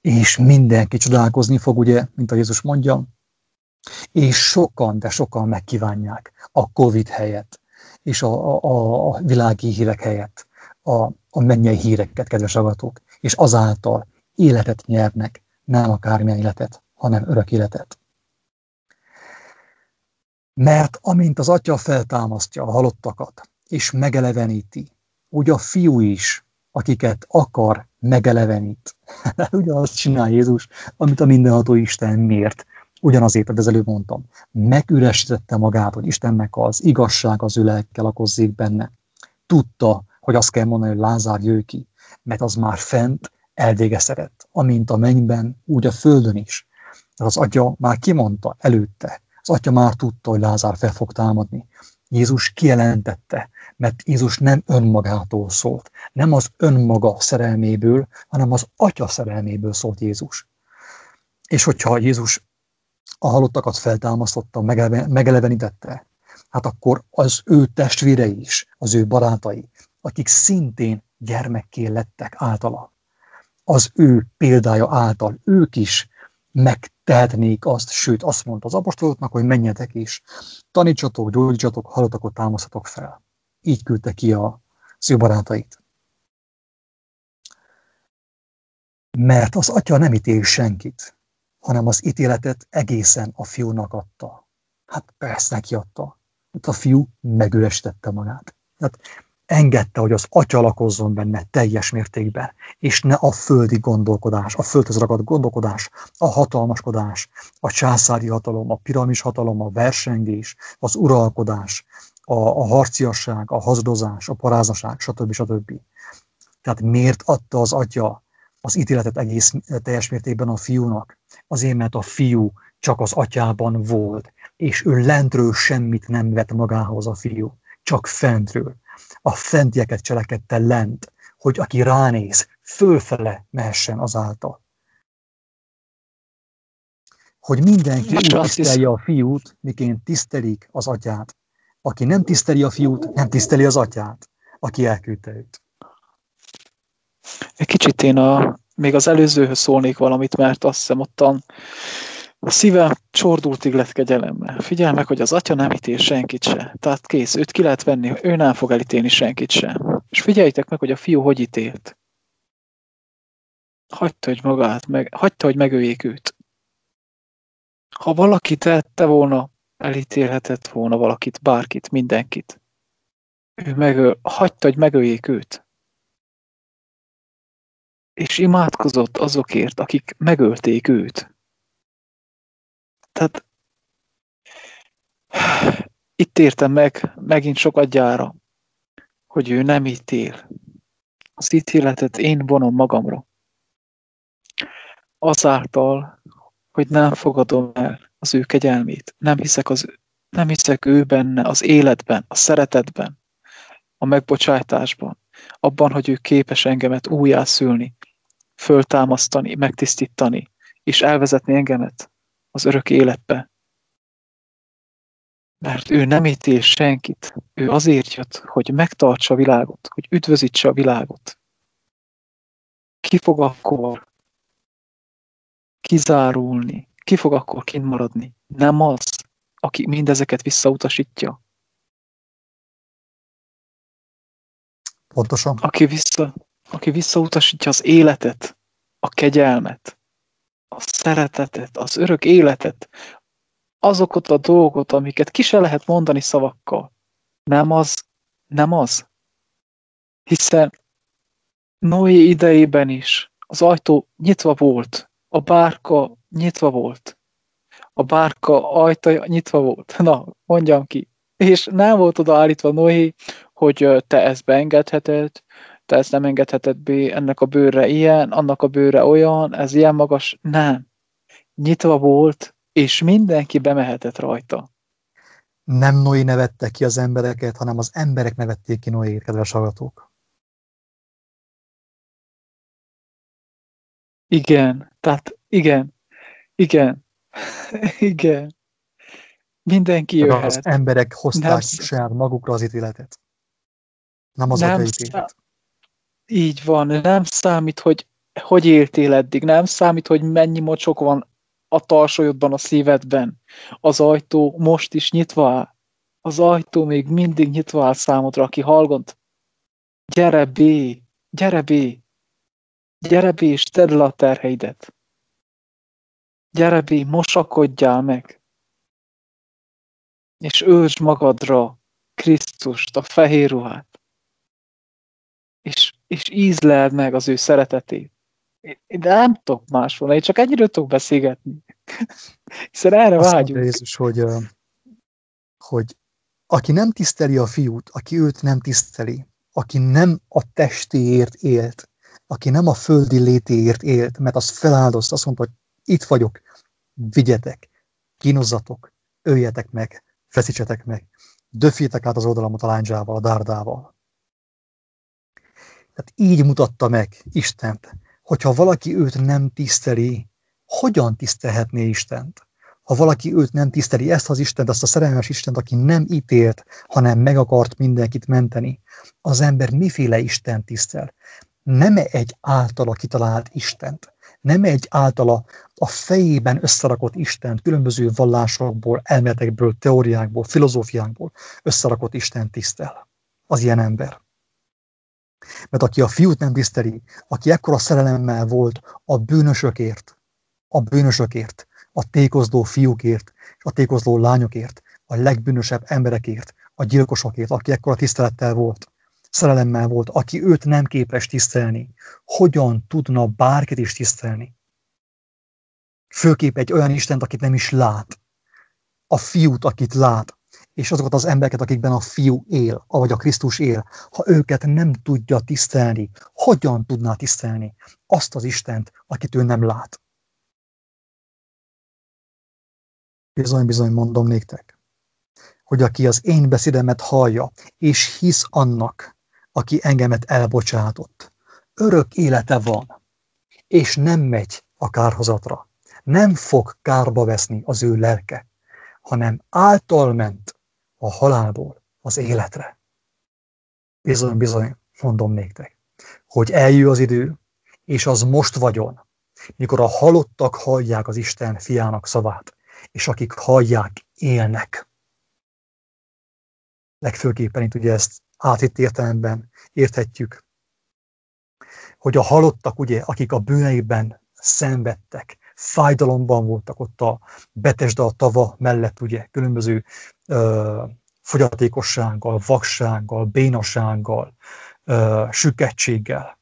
és mindenki csodálkozni fog, ugye, mint a Jézus mondja, és sokan, de sokan megkívánják a Covid helyett, és a, a, a világi hírek helyett a, a mennyei híreket, kedves agatók, és azáltal életet nyernek, nem akármilyen életet, hanem örök életet. Mert amint az atya feltámasztja a halottakat, és megeleveníti, úgy a fiú is akiket akar, megelevenít. Ugyanazt csinál Jézus, amit a mindenható Isten miért. Ugyanazért, az előbb mondtam. Megüresítette magát, hogy Istennek az igazság az ő lelkkel lakozzék benne. Tudta, hogy azt kell mondani, hogy Lázár jöjj ki, mert az már fent eldégeszedett, amint a mennyben, úgy a földön is. Tehát az atya már kimondta előtte, az atya már tudta, hogy Lázár fel fog támadni. Jézus kijelentette, mert Jézus nem önmagától szólt, nem az önmaga szerelméből, hanem az atya szerelméből szólt Jézus. És hogyha Jézus a halottakat feltámasztotta, megelevenítette, hát akkor az ő testvérei is, az ő barátai, akik szintén gyermekké lettek általa, az ő példája által ők is megtehetnék azt, sőt azt mondta az apostoloknak, hogy menjetek is, tanítsatok, gyógyítsatok, halottakat támasztatok fel. Így küldte ki a ő barátait. Mert az atya nem ítél senkit, hanem az ítéletet egészen a fiúnak adta. Hát persze neki adta. Hát a fiú megüresítette magát. Hát engedte, hogy az atya lakozzon benne teljes mértékben, és ne a földi gondolkodás, a földhöz ragadt gondolkodás, a hatalmaskodás, a császári hatalom, a piramis hatalom, a versengés, az uralkodás, a, a harciasság, a hazudozás, a parázaság, stb. stb. Tehát miért adta az atya az ítéletet egész teljes mértékben a fiúnak? Azért, mert a fiú csak az atyában volt, és ő lentről semmit nem vett magához a fiú, csak fentről. A fentieket cselekedte lent, hogy aki ránéz, fölfele mehessen azáltal. Hogy mindenki úgy tisztelje a fiút, miként tisztelik az atyát. Aki nem tiszteli a fiút, nem tiszteli az atyát, aki elküldte őt. Egy kicsit én a, még az előzőhöz szólnék valamit, mert azt hiszem ottan a szívem csordultig lett kegyelemmel. Figyelj meg, hogy az atya nem ítél senkit se. Tehát kész, őt ki lehet venni, ő nem fog elítélni senkit se. És figyeljétek meg, hogy a fiú hogy ítélt. Hagyta, hogy magát, meg, hagyta, hogy megöljék őt. Ha valaki tette volna, elítélhetett volna valakit, bárkit, mindenkit. Ő megöl, hagyta, hogy megöljék őt. És imádkozott azokért, akik megölték őt. Tehát itt értem meg megint sokat gyára, hogy ő nem ítél. Az ítéletet én vonom magamra. Azáltal, hogy nem fogadom el az ő kegyelmét. Nem hiszek, az, nem hiszek ő benne, az életben, a szeretetben, a megbocsátásban, abban, hogy ő képes engemet újjászülni, föltámasztani, megtisztítani, és elvezetni engemet az örök életbe. Mert ő nem ítél senkit. Ő azért jött, hogy megtartsa a világot, hogy üdvözítse a világot. Ki fog akkor kizárulni? Ki fog akkor kint maradni? Nem az, aki mindezeket visszautasítja. Pontosan. Aki, vissza, aki visszautasítja az életet, a kegyelmet, a szeretetet, az örök életet, azokat a dolgot, amiket ki se lehet mondani szavakkal. Nem az, nem az. Hiszen Noé idejében is az ajtó nyitva volt, a bárka nyitva volt, a bárka ajtaja nyitva volt. Na, mondjam ki. És nem volt oda állítva Noé, hogy te ezt beengedheted, te ezt nem engedheted be, ennek a bőre ilyen, annak a bőre olyan, ez ilyen magas. Nem. Nyitva volt, és mindenki bemehetett rajta. Nem Noé nevette ki az embereket, hanem az emberek nevették ki Noé, kedves hallgatók. Igen, tehát igen, igen, igen. Mindenki jöhet. Az emberek hozták nem saját magukra az ítéletet. Nem az nem ítélet. Így van, nem számít, hogy hogy éltél eddig, nem számít, hogy mennyi mocsok van a tarsolyodban, a szívedben. Az ajtó most is nyitva áll. Az ajtó még mindig nyitva áll számodra, aki hallgont. Gyere bé, gyere bé, gyere bé, és tedd le a terheidet. Gyere bé, mosakodjál meg. És öltsd magadra Krisztust, a fehér ruhát. És és ízleld meg az ő szeretetét. Én nem tudok máshol, én csak ennyire tudok beszélgetni. Hiszen erre Azt vágyunk. Jézus, hogy, hogy aki nem tiszteli a fiút, aki őt nem tiszteli, aki nem a testéért élt, aki nem a földi létéért élt, mert az feláldozta, azt mondta, hogy itt vagyok, vigyetek, kínozzatok, öljetek meg, feszítsetek meg, döfjétek át az oldalamat a láncsával, a dárdával. Tehát így mutatta meg Istent, hogyha valaki őt nem tiszteli, hogyan tisztelhetné Istent? Ha valaki őt nem tiszteli, ezt az Istent, azt a szerelmes Istent, aki nem ítélt, hanem meg akart mindenkit menteni, az ember miféle Isten tisztel? Nem egy általa kitalált Istent, nem egy általa a fejében összerakott Isten különböző vallásokból, elméletekből, teóriákból, filozófiákból összerakott Isten tisztel. Az ilyen ember. Mert aki a fiút nem tiszteli, aki ekkora szerelemmel volt a bűnösökért, a bűnösökért, a tékozló fiúkért, a tékozló lányokért, a legbűnösebb emberekért, a gyilkosokért, aki ekkora tisztelettel volt, szerelemmel volt, aki őt nem képes tisztelni, hogyan tudna bárkit is tisztelni? Főképp egy olyan Istent, akit nem is lát. A fiút, akit lát, és azokat az embereket, akikben a fiú él, ahogy a Krisztus él, ha őket nem tudja tisztelni, hogyan tudná tisztelni azt az Istent, akit ő nem lát? Bizony-bizony mondom néktek, hogy aki az én beszédemet hallja, és hisz annak, aki engemet elbocsátott, örök élete van, és nem megy a kárhozatra. Nem fog kárba veszni az ő lelke, hanem által ment a halálból az életre. Bizony, bizony, mondom néktek, hogy eljő az idő, és az most vagyon, mikor a halottak hallják az Isten fiának szavát, és akik hallják, élnek. Legfőképpen itt ugye ezt átitt értelemben érthetjük, hogy a halottak, ugye, akik a bűneiben szenvedtek, fájdalomban voltak ott a Betesda a tava mellett, ugye, különböző ö, fogyatékossággal, vaksággal, bénasággal, ö, süketséggel.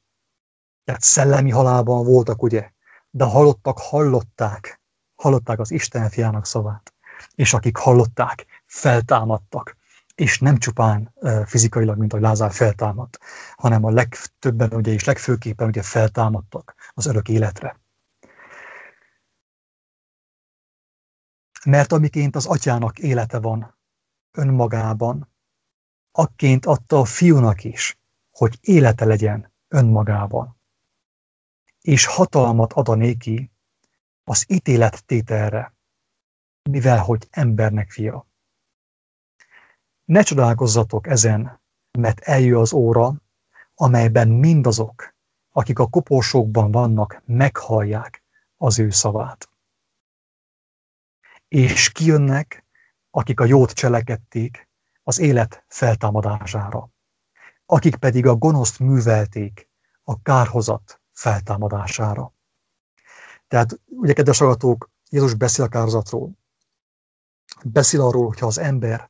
Tehát szellemi halálban voltak, ugye, de a halottak hallották, hallották az Isten fiának szavát. És akik hallották, feltámadtak, és nem csupán fizikailag, mint ahogy Lázár feltámadt, hanem a legtöbben ugye, és legfőképpen ugye feltámadtak az örök életre. Mert amiként az atyának élete van önmagában, akként adta a fiúnak is, hogy élete legyen önmagában. És hatalmat ad a néki az ítélettételre, mivel hogy embernek fia. Ne csodálkozzatok ezen, mert eljö az óra, amelyben mindazok, akik a koporsókban vannak, meghallják az ő szavát. És kijönnek, akik a jót cselekedték az élet feltámadására, akik pedig a gonoszt művelték a kárhozat feltámadására. Tehát, ugye, kedves agatók, Jézus beszél a kárhozatról. Beszél arról, hogyha az ember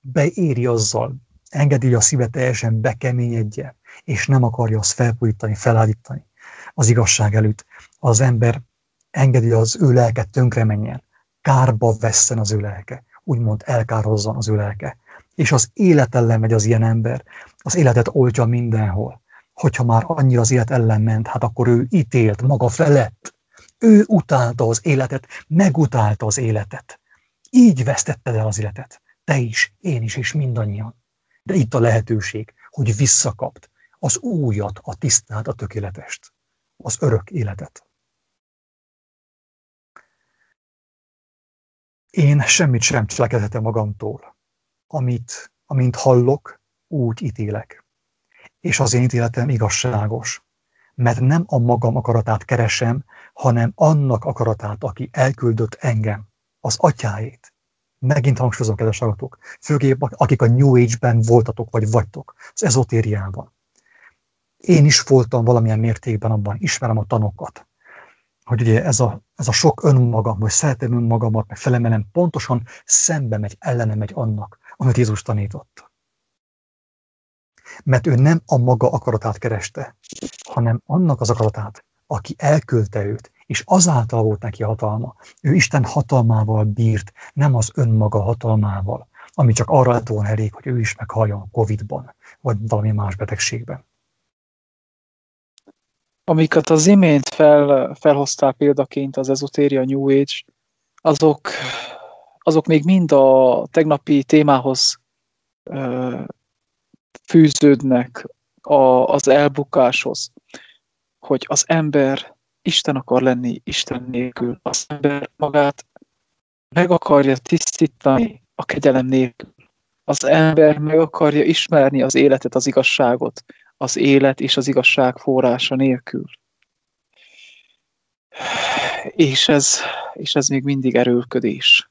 beéri azzal, engedi, a szíve teljesen bekeményedje, és nem akarja azt felpújítani, felállítani az igazság előtt. Az ember engedi az ő lelke tönkre menjen, kárba vesszen az ő lelke, úgymond elkározzon az ő lelke. És az élet ellen megy az ilyen ember, az életet oltja mindenhol. Hogyha már annyira az élet ellen ment, hát akkor ő ítélt maga felett. Ő utálta az életet, megutálta az életet. Így vesztetted el az életet. Te is, én is, és mindannyian. De itt a lehetőség, hogy visszakapt az újat, a tisztát, a tökéletest, az örök életet. Én semmit sem cselekedhetem magamtól. Amit, amint hallok, úgy ítélek. És az én ítéletem igazságos, mert nem a magam akaratát keresem, hanem annak akaratát, aki elküldött engem az atyáét. Megint hangsúlyozom, kedves hallgatók, főképp akik a New Age-ben voltatok, vagy vagytok, az ezotériában. Én is voltam valamilyen mértékben abban, ismerem a tanokat, hogy ugye ez a, ez a sok önmagam, vagy szeretem önmagamat, meg felemelem, pontosan szembe megy, ellene megy annak, amit Jézus tanított. Mert ő nem a maga akaratát kereste, hanem annak az akaratát, aki elküldte őt, és azáltal volt neki hatalma. Ő Isten hatalmával bírt, nem az önmaga hatalmával, ami csak arra lett volna elég, hogy ő is meghalljon Covid-ban, vagy valami más betegségben. amiket az imént fel, felhoztál példaként az ezotéria New Age, azok, azok még mind a tegnapi témához ö, fűződnek a, az elbukáshoz, hogy az ember Isten akar lenni Isten nélkül, az ember magát meg akarja tisztítani a kegyelem nélkül. Az ember meg akarja ismerni az életet, az igazságot, az élet és az igazság forrása nélkül. És ez, és ez még mindig erőlködés.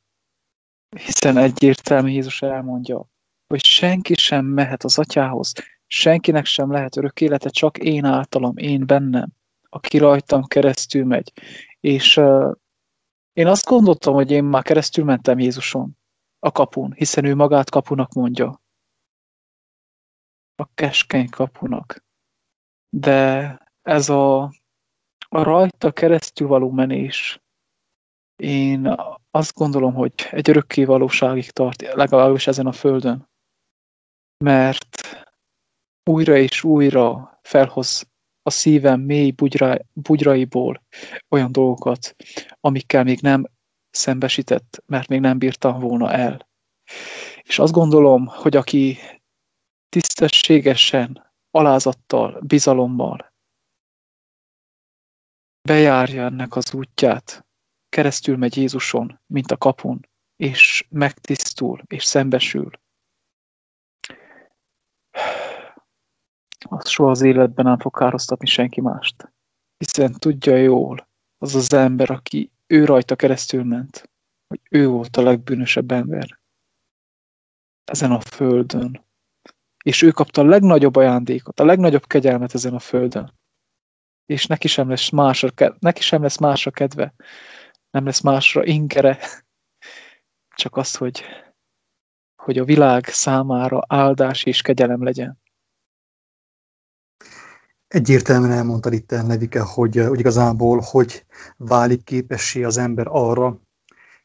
Hiszen egyértelmű Jézus elmondja, hogy senki sem mehet az atyához, senkinek sem lehet örök élete, csak én általam, én bennem, aki rajtam keresztül megy. És uh, én azt gondoltam, hogy én már keresztül mentem Jézuson, a kapun, hiszen ő magát kapunak mondja. A keskeny kapunak. De ez a, a rajta keresztül való menés, én azt gondolom, hogy egy örökké valóságig tart, legalábbis ezen a földön. Mert újra és újra felhoz a szívem mély bugyra, bugyraiból olyan dolgokat, amikkel még nem szembesített, mert még nem bírtam volna el. És azt gondolom, hogy aki tisztességesen, alázattal, bizalommal bejárja ennek az útját, keresztül megy Jézuson, mint a kapun, és megtisztul, és szembesül, az soha az életben nem fog károztatni senki mást. Hiszen tudja jól az az ember, aki ő rajta keresztül ment, hogy ő volt a legbűnösebb ember ezen a földön. És ő kapta a legnagyobb ajándékot, a legnagyobb kegyelmet ezen a földön. És neki sem lesz másra, neki sem lesz másra kedve, nem lesz másra inkere, csak az, hogy, hogy a világ számára áldás és kegyelem legyen. Egyértelműen elmondtad itt, Levike, hogy, hogy igazából hogy válik képessé az ember arra,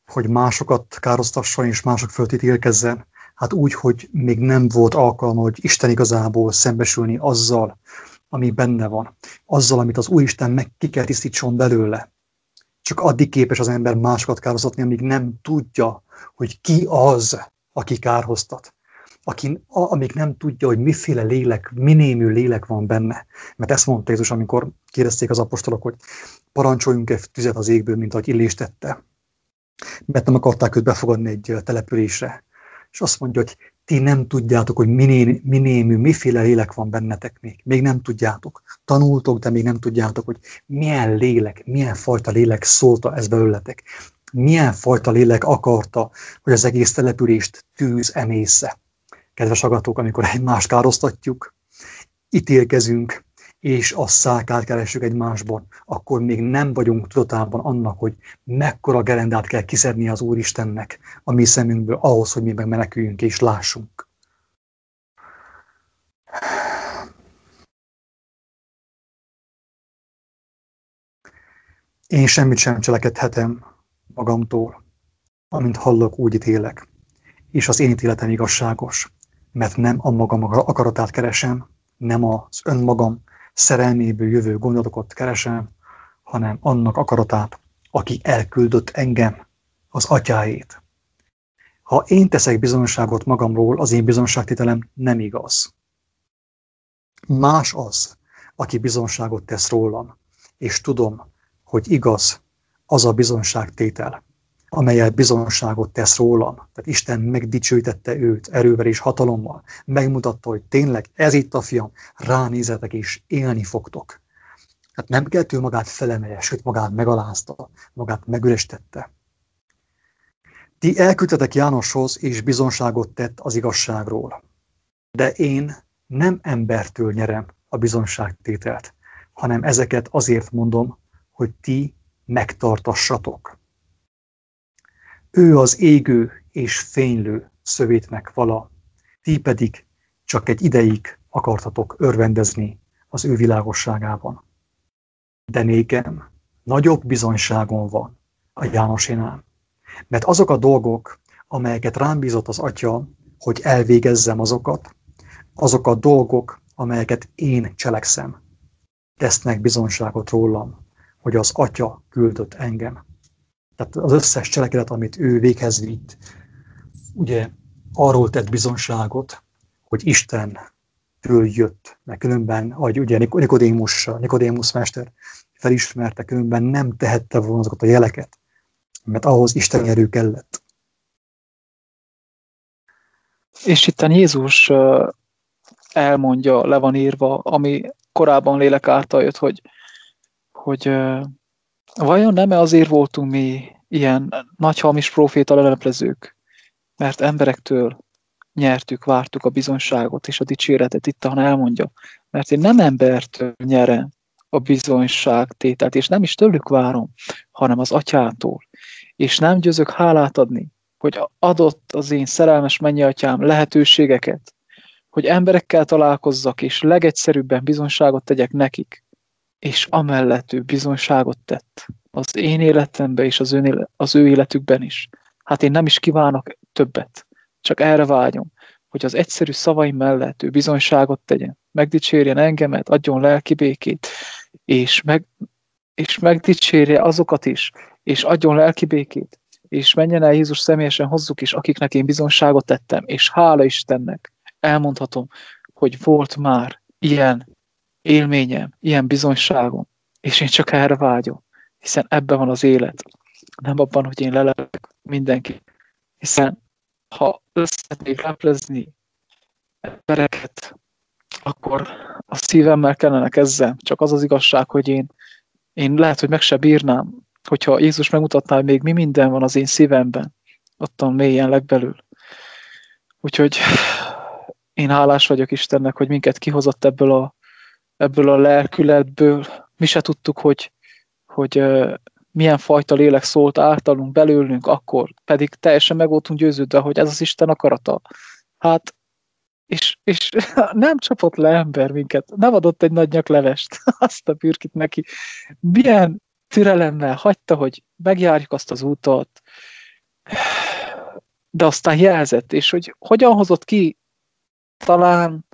hogy másokat károsztasson és mások fölött ítélkezzen. Hát úgy, hogy még nem volt alkalma, hogy Isten igazából szembesülni azzal, ami benne van. Azzal, amit az Úristen meg ki kell tisztítson belőle. Csak addig képes az ember másokat károztatni, amíg nem tudja, hogy ki az, aki kárhoztat aki, amíg nem tudja, hogy miféle lélek, minémű lélek van benne. Mert ezt mondta Jézus, amikor kérdezték az apostolok, hogy parancsoljunk-e tüzet az égből, mint ahogy Illés tette. Mert nem akarták őt befogadni egy településre. És azt mondja, hogy ti nem tudjátok, hogy miné, minémű, miféle lélek van bennetek még. Még nem tudjátok. Tanultok, de még nem tudjátok, hogy milyen lélek, milyen fajta lélek szólta ez belőletek. Milyen fajta lélek akarta, hogy az egész települést tűz emésze kedves agatók, amikor egymást károsztatjuk, ítélkezünk, és a szákát keressük egymásban, akkor még nem vagyunk tudatában annak, hogy mekkora gerendát kell kiszedni az Úristennek a mi szemünkből ahhoz, hogy mi meg meneküljünk és lássunk. Én semmit sem cselekedhetem magamtól, amint hallok, úgy ítélek, és az én ítéletem igazságos mert nem a magam akaratát keresem, nem az önmagam szerelméből jövő gondolatokat keresem, hanem annak akaratát, aki elküldött engem, az atyáét. Ha én teszek bizonyságot magamról, az én bizonyságtételem nem igaz. Más az, aki bizonyságot tesz rólam, és tudom, hogy igaz az a bizonyságtétel, amelyel bizonságot tesz rólam. Tehát Isten megdicsőítette őt erővel és hatalommal. Megmutatta, hogy tényleg ez itt a fiam, ránézetek és élni fogtok. Tehát nem kellett ő magát felemelje, sőt magát megalázta, magát megürestette. Ti elküldtetek Jánoshoz, és bizonságot tett az igazságról. De én nem embertől nyerem a bizonságtételt, hanem ezeket azért mondom, hogy ti megtartassatok. Ő az égő és fénylő szövétnek vala, ti pedig csak egy ideig akartatok örvendezni az ő világosságában. De nékem nagyobb bizonyságom van a Jánosénál, mert azok a dolgok, amelyeket rám bízott az Atya, hogy elvégezzem azokat, azok a dolgok, amelyeket én cselekszem. tesznek bizonságot rólam, hogy az Atya küldött engem. Tehát az összes cselekedet, amit ő véghez vitt, ugye arról tett bizonságot, hogy Isten től jött, mert különben, ahogy ugye Nikodémus, Nikodémus mester felismerte, különben nem tehette volna azokat a jeleket, mert ahhoz Isten erő kellett. És itt Jézus elmondja, le van írva, ami korábban lélek által jött, hogy, hogy vajon nem-e azért voltunk mi ilyen nagy hamis proféta leleplezők, mert emberektől nyertük, vártuk a bizonyságot és a dicséretet, itt ahol elmondja, mert én nem embertől nyerem a bizonyság tételt, és nem is tőlük várom, hanem az atyától. És nem győzök hálát adni, hogy adott az én szerelmes atyám lehetőségeket, hogy emberekkel találkozzak, és legegyszerűbben bizonyságot tegyek nekik, és amellett ő bizonyságot tett az én életemben és az, ön, az ő életükben is. Hát én nem is kívánok többet, csak erre vágyom, hogy az egyszerű szavaim mellett ő bizonyságot tegyen, megdicsérjen engemet, adjon lelki békét, és, meg, és megdicsérje azokat is, és adjon lelki békét, és menjen el Jézus személyesen hozzuk is, akiknek én bizonyságot tettem, és hála Istennek, elmondhatom, hogy volt már ilyen élményem, ilyen bizonyságom, és én csak erre vágyom, hiszen ebben van az élet, nem abban, hogy én lelek mindenki. Hiszen ha összetnék leplezni embereket, akkor a szívemmel kellene kezdem. Csak az az igazság, hogy én, én lehet, hogy meg se bírnám, hogyha Jézus megmutatná, hogy még mi minden van az én szívemben, ottan mélyen legbelül. Úgyhogy én hálás vagyok Istennek, hogy minket kihozott ebből a, ebből a lelkületből. Mi se tudtuk, hogy, hogy milyen fajta lélek szólt általunk belőlünk akkor, pedig teljesen meg voltunk győződve, hogy ez az Isten akarata. Hát, és, és nem csapott le ember minket, nem adott egy nagy nyaklevest, azt a pürkit neki. Milyen türelemmel hagyta, hogy megjárjuk azt az útot, de aztán jelzett, és hogy hogyan hozott ki talán,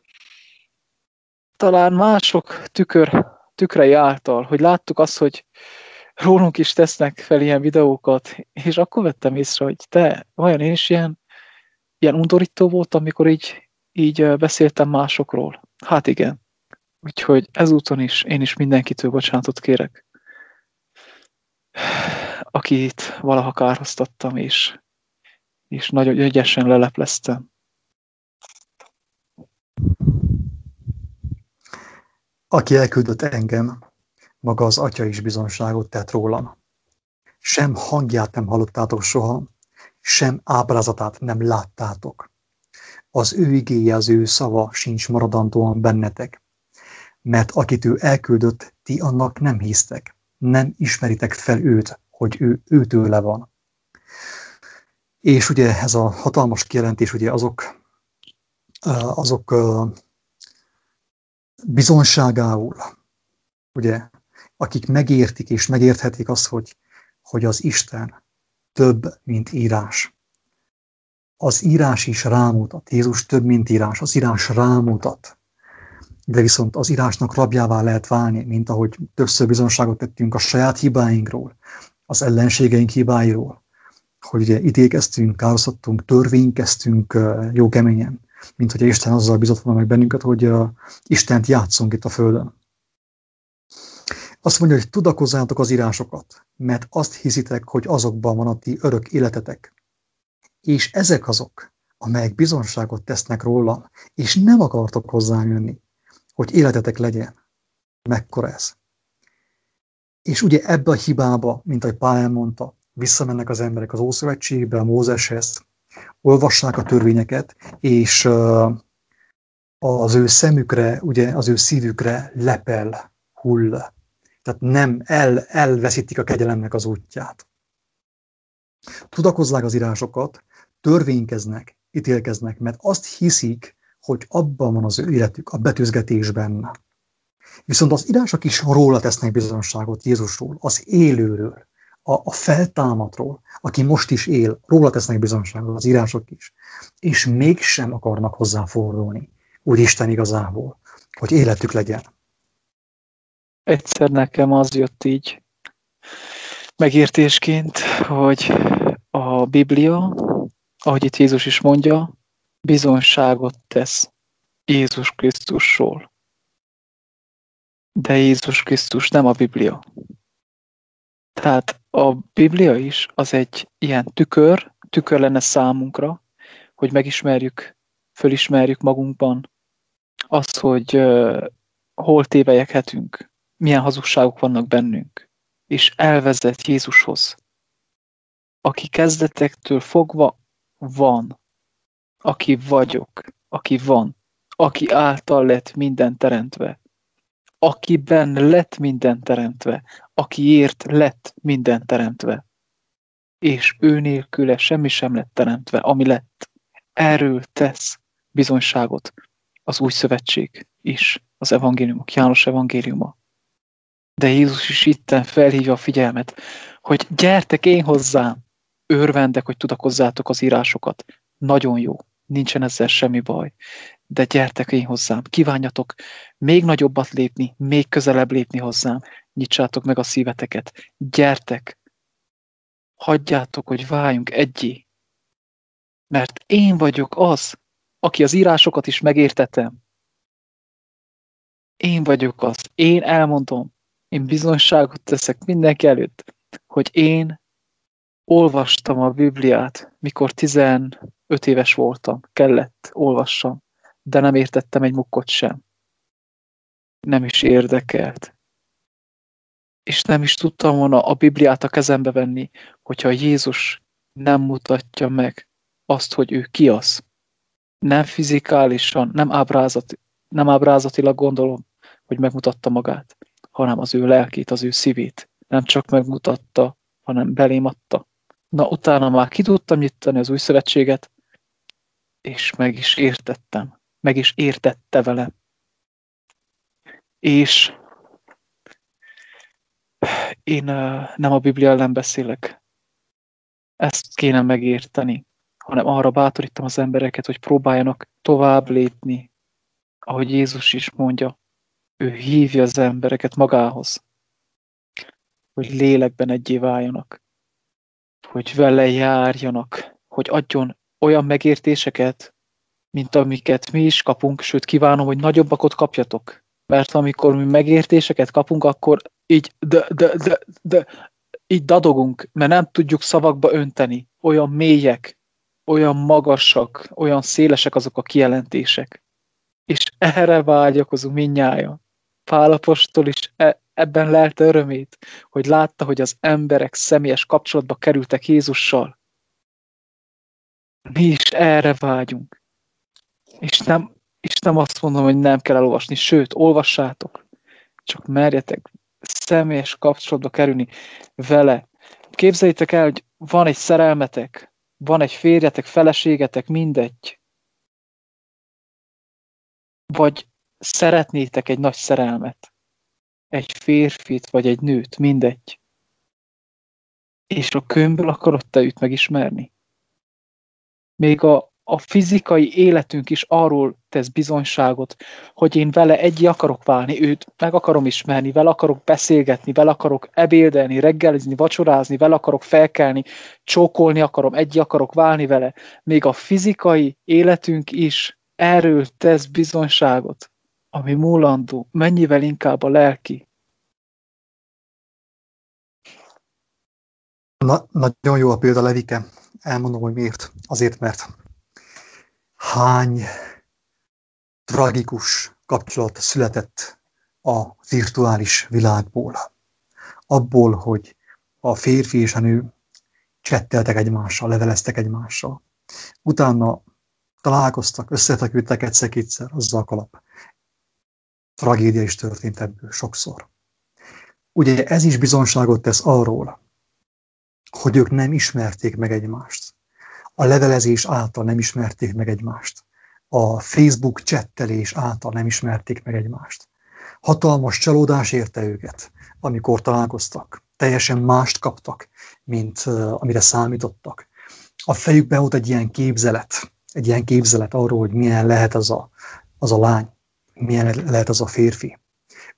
talán mások tükör, tükrei által, hogy láttuk azt, hogy rólunk is tesznek fel ilyen videókat, és akkor vettem észre, hogy te, vajon én is ilyen, ilyen undorító volt, amikor így, így beszéltem másokról. Hát igen. Úgyhogy ezúton is én is mindenkitől bocsánatot kérek, akit valaha kárhoztattam, és, és nagyon ügyesen lelepleztem. Aki elküldött engem, maga az Atya is bizonságot tett rólam. Sem hangját nem hallottátok soha, sem ábrázatát nem láttátok. Az ő igéje, az ő szava sincs maradandóan bennetek, mert akit ő elküldött, ti annak nem hisztek, nem ismeritek fel őt, hogy ő őtőle van. És ugye ez a hatalmas kijelentés, ugye azok, azok bizonságául, ugye, akik megértik és megérthetik azt, hogy, hogy az Isten több, mint írás. Az írás is rámutat, Jézus több, mint írás, az írás rámutat. De viszont az írásnak rabjává lehet válni, mint ahogy többször bizonságot tettünk a saját hibáinkról, az ellenségeink hibáiról, hogy ugye ítélkeztünk, károztattunk, törvénykeztünk jó keményen, mint hogy Isten azzal bizott volna meg bennünket, hogy uh, Istent játszunk itt a Földön. Azt mondja, hogy tudakozzátok az írásokat, mert azt hiszitek, hogy azokban van a ti örök életetek. És ezek azok, amelyek bizonságot tesznek rólam, és nem akartok hozzám jönni, hogy életetek legyen. Mekkora ez? És ugye ebbe a hibába, mint ahogy Pál mondta, visszamennek az emberek az Ószövetségbe, a Mózeshez, olvassák a törvényeket, és az ő szemükre, ugye az ő szívükre lepel, hull. Tehát nem el, elveszítik a kegyelemnek az útját. Tudakozzák az írásokat, törvénykeznek, ítélkeznek, mert azt hiszik, hogy abban van az ő életük, a betűzgetésben. Viszont az írások is róla tesznek bizonyságot Jézusról, az élőről, a, a feltámadról, aki most is él, róla tesznek bizonyságot az írások is, és mégsem akarnak hozzá fordulni, úgy Isten igazából, hogy életük legyen. Egyszer nekem az jött így megértésként, hogy a Biblia, ahogy itt Jézus is mondja, bizonyságot tesz Jézus Krisztusról. De Jézus Krisztus nem a Biblia. Tehát a Biblia is az egy ilyen tükör, tükör lenne számunkra, hogy megismerjük, fölismerjük magunkban azt, hogy uh, hol tévejekhetünk, milyen hazugságok vannak bennünk, és elvezet Jézushoz, aki kezdetektől fogva van, aki vagyok, aki van, aki által lett minden teremtve, akiben lett minden teremtve, akiért lett minden teremtve, és ő nélküle semmi sem lett teremtve, ami lett. Erről tesz bizonyságot az új szövetség is, az evangéliumok, János evangéliuma. De Jézus is itten felhívja a figyelmet, hogy gyertek én hozzám, örvendek, hogy tudakozzátok az írásokat. Nagyon jó, nincsen ezzel semmi baj. De gyertek én hozzám, kívánjatok még nagyobbat lépni, még közelebb lépni hozzám, nyitsátok meg a szíveteket, gyertek, hagyjátok, hogy váljunk egyé. Mert én vagyok az, aki az írásokat is megértetem. Én vagyok az, én elmondom, én bizonyságot teszek mindenki előtt, hogy én olvastam a Bibliát, mikor 15 éves voltam, kellett olvassam, de nem értettem egy mukkot sem. Nem is érdekelt. És nem is tudtam volna a Bibliát a kezembe venni, hogyha Jézus nem mutatja meg azt, hogy ő ki az. Nem fizikálisan, nem, ábrázati, nem ábrázatilag gondolom, hogy megmutatta magát, hanem az ő lelkét, az ő szívét. Nem csak megmutatta, hanem belém adta. Na, utána már ki tudtam nyitani az új szövetséget, és meg is értettem. Meg is értette vele. És én nem a Biblia ellen beszélek. Ezt kéne megérteni, hanem arra bátorítom az embereket, hogy próbáljanak tovább lépni, ahogy Jézus is mondja. Ő hívja az embereket magához, hogy lélekben egyé váljanak hogy vele járjanak, hogy adjon olyan megértéseket, mint amiket mi is kapunk, sőt kívánom, hogy nagyobbakot kapjatok. Mert amikor mi megértéseket kapunk, akkor így de, de, de, de, így dadogunk, mert nem tudjuk szavakba önteni. Olyan mélyek, olyan magasak, olyan szélesek azok a kijelentések. És erre vágyakozunk minnyája. Pálapostól is e, ebben lelte örömét, hogy látta, hogy az emberek személyes kapcsolatba kerültek Jézussal. Mi is erre vágyunk. És nem, és nem azt mondom, hogy nem kell elolvasni, sőt, olvassátok. Csak merjetek személyes kapcsolatba kerülni vele. Képzeljétek el, hogy van egy szerelmetek, van egy férjetek, feleségetek, mindegy. Vagy szeretnétek egy nagy szerelmet egy férfit vagy egy nőt, mindegy. És a könyvből akarod te őt megismerni? Még a, a fizikai életünk is arról tesz bizonyságot, hogy én vele egy akarok válni, őt meg akarom ismerni, vele akarok beszélgetni, vele akarok ebédelni, reggelizni, vacsorázni, vele akarok felkelni, csókolni akarom, egy akarok válni vele. Még a fizikai életünk is erről tesz bizonyságot ami múlandó, mennyivel inkább a lelki. Na, nagyon jó a példa, Levike. Elmondom, hogy miért. Azért, mert hány tragikus kapcsolat született a virtuális világból. Abból, hogy a férfi és a nő csetteltek egymással, leveleztek egymással. Utána találkoztak, összetekültek egyszer-kétszer, azzal kalap tragédia is történt ebből sokszor. Ugye ez is bizonságot tesz arról, hogy ők nem ismerték meg egymást. A levelezés által nem ismerték meg egymást. A Facebook csettelés által nem ismerték meg egymást. Hatalmas csalódás érte őket, amikor találkoztak. Teljesen mást kaptak, mint amire számítottak. A fejükbe volt egy ilyen képzelet, egy ilyen képzelet arról, hogy milyen lehet az a, az a lány milyen lehet az a férfi.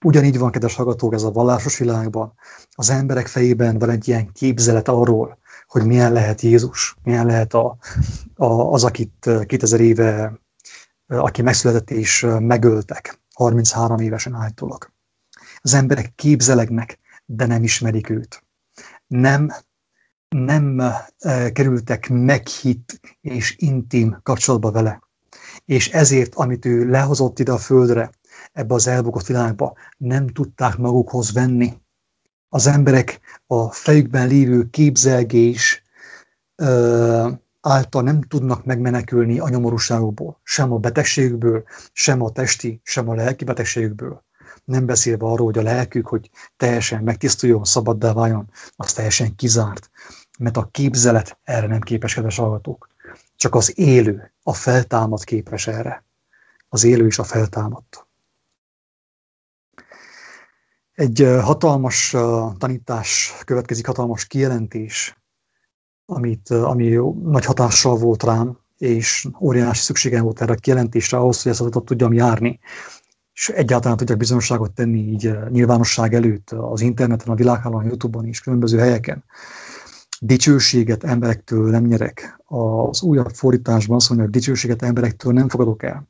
Ugyanígy van, kedves hallgatók, ez a vallásos világban. Az emberek fejében van egy ilyen képzelet arról, hogy milyen lehet Jézus, milyen lehet a, a, az, akit 2000 éve, aki megszületett és megöltek, 33 évesen állítólag. Az emberek képzelegnek, de nem ismerik őt. Nem, nem kerültek meghitt és intim kapcsolatba vele. És ezért, amit ő lehozott ide a földre, ebbe az elbukott világba, nem tudták magukhoz venni. Az emberek a fejükben lévő képzelgés által nem tudnak megmenekülni a nyomorúságokból, sem a betegségükből, sem a testi, sem a lelki betegségükből. Nem beszélve arról, hogy a lelkük, hogy teljesen megtisztuljon, szabaddá váljon, az teljesen kizárt. Mert a képzelet erre nem képes, kedves hallgatók. Csak az élő, a feltámad képes erre. Az élő is a feltámadt. Egy hatalmas tanítás következik, hatalmas kijelentés, amit, ami nagy hatással volt rám, és óriási szükségem volt erre a kijelentésre ahhoz, hogy ezt adatot tudjam járni, és egyáltalán tudjak bizonyosságot tenni így nyilvánosság előtt az interneten, a világhálón, Youtube-on és különböző helyeken. Dicsőséget emberektől nem nyerek. Az újabb fordításban azt mondja, hogy dicsőséget emberektől nem fogadok el.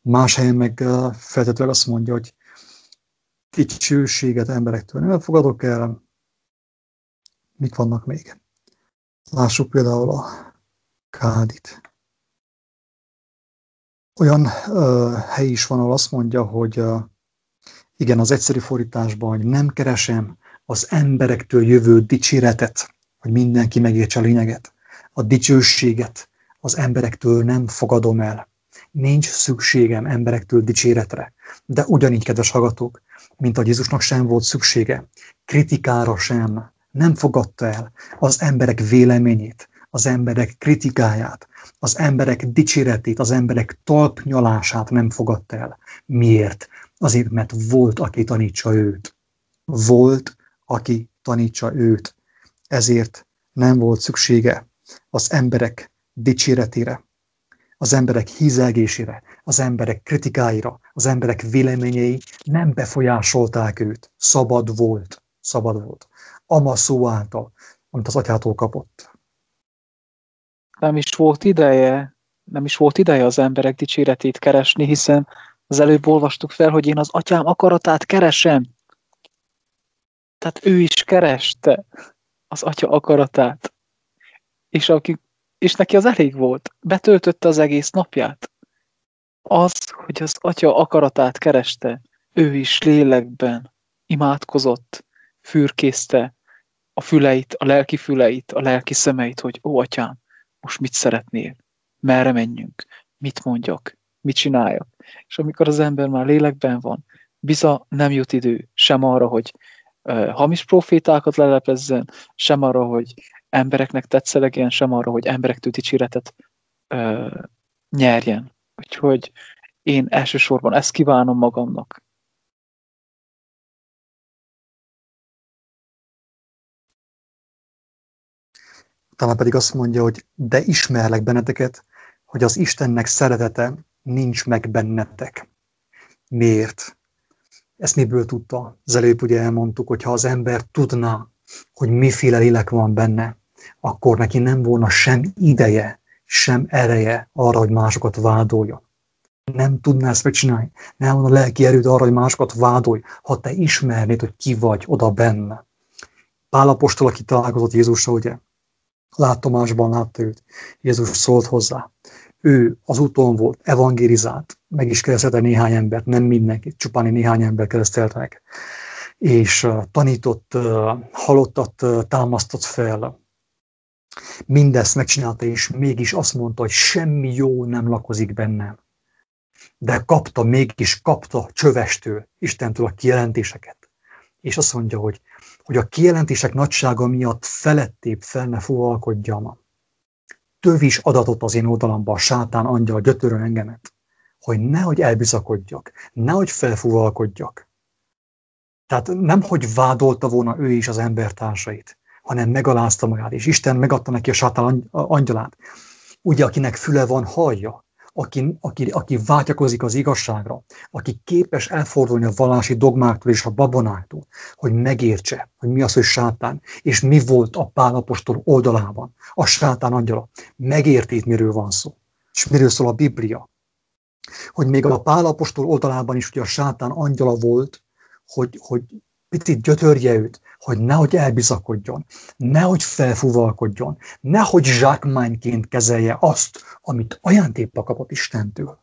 Más helyen meg feltetőleg azt mondja, hogy dicsőséget emberektől nem fogadok el. Mik vannak még? Lássuk például a kádit. Olyan uh, hely is van, ahol azt mondja, hogy uh, igen, az egyszerű fordításban, hogy nem keresem az emberektől jövő dicséretet, hogy mindenki megértse a lényeget. A dicsőséget az emberektől nem fogadom el. Nincs szükségem emberektől dicséretre. De ugyanígy, kedves hallgatók, mint a Jézusnak sem volt szüksége, kritikára sem, nem fogadta el az emberek véleményét, az emberek kritikáját, az emberek dicséretét, az emberek talpnyalását nem fogadta el. Miért? Azért, mert volt, aki tanítsa őt. Volt, aki tanítsa őt. Ezért nem volt szüksége az emberek dicséretére, az emberek hízelgésére, az emberek kritikáira, az emberek véleményei nem befolyásolták őt. Szabad volt. Szabad volt. Ama szó által, amit az atyától kapott. Nem is volt ideje, nem is volt ideje az emberek dicséretét keresni, hiszen az előbb olvastuk fel, hogy én az atyám akaratát keresem. Tehát ő is kereste az atya akaratát. És, aki, és neki az elég volt. Betöltötte az egész napját. Az, hogy az atya akaratát kereste, ő is lélekben imádkozott, fürkészte a füleit, a lelki füleit, a lelki szemeit, hogy ó, atyám, most mit szeretnél? Merre menjünk? Mit mondjak? Mit csináljak? És amikor az ember már lélekben van, biza nem jut idő sem arra, hogy hamis profétákat lelepezzen, sem arra, hogy embereknek tetszelegjen, sem arra, hogy emberektől dicséretet uh, nyerjen. Úgyhogy én elsősorban ezt kívánom magamnak. Talán pedig azt mondja, hogy de ismerlek benneteket, hogy az Istennek szeretete nincs meg bennetek. Miért? Ezt miből tudta? Az előbb ugye elmondtuk, hogy ha az ember tudná, hogy miféle lélek van benne, akkor neki nem volna sem ideje, sem ereje arra, hogy másokat vádoljon. Nem tudná ezt megcsinálni. Nem volna lelki erőd arra, hogy másokat vádolj, ha te ismernéd, hogy ki vagy oda benne. Pálapostól, aki találkozott Jézusra, ugye, látomásban látta őt. Jézus szólt hozzá. Ő az úton volt, evangelizált, meg is keresztelte néhány embert, nem mindenki, csupán néhány ember keresztelte meg. És uh, tanított, uh, halottat uh, támasztott fel. Mindezt megcsinálta, és mégis azt mondta, hogy semmi jó nem lakozik bennem. De kapta, mégis kapta csövestől, Istentől a kijelentéseket. És azt mondja, hogy hogy a kijelentések nagysága miatt felettébb fel ne fuvalkodjam. Tövis adatot az én oldalamban a sátán angyal gyötörön engemet, hogy nehogy elbizakodjak, nehogy felfuvalkodjak. Tehát nem, hogy vádolta volna ő is az embertársait, hanem megalázta magát, és Isten megadta neki a sátán angyalát. Ugye, akinek füle van, hallja. aki, aki, aki vágyakozik az igazságra, aki képes elfordulni a vallási dogmáktól és a babonáktól, hogy megértse, hogy mi az, hogy sátán, és mi volt a pálapostól oldalában, a sátán angyala. Megérti, miről van szó, és miről szól a Biblia. Hogy még a pálapostól oldalában is ugye a sátán angyala volt, hogy, hogy picit gyötörje őt, hogy nehogy elbizakodjon, nehogy felfúvalkodjon, nehogy zsákmányként kezelje azt, amit ajándékba kapott Istentől.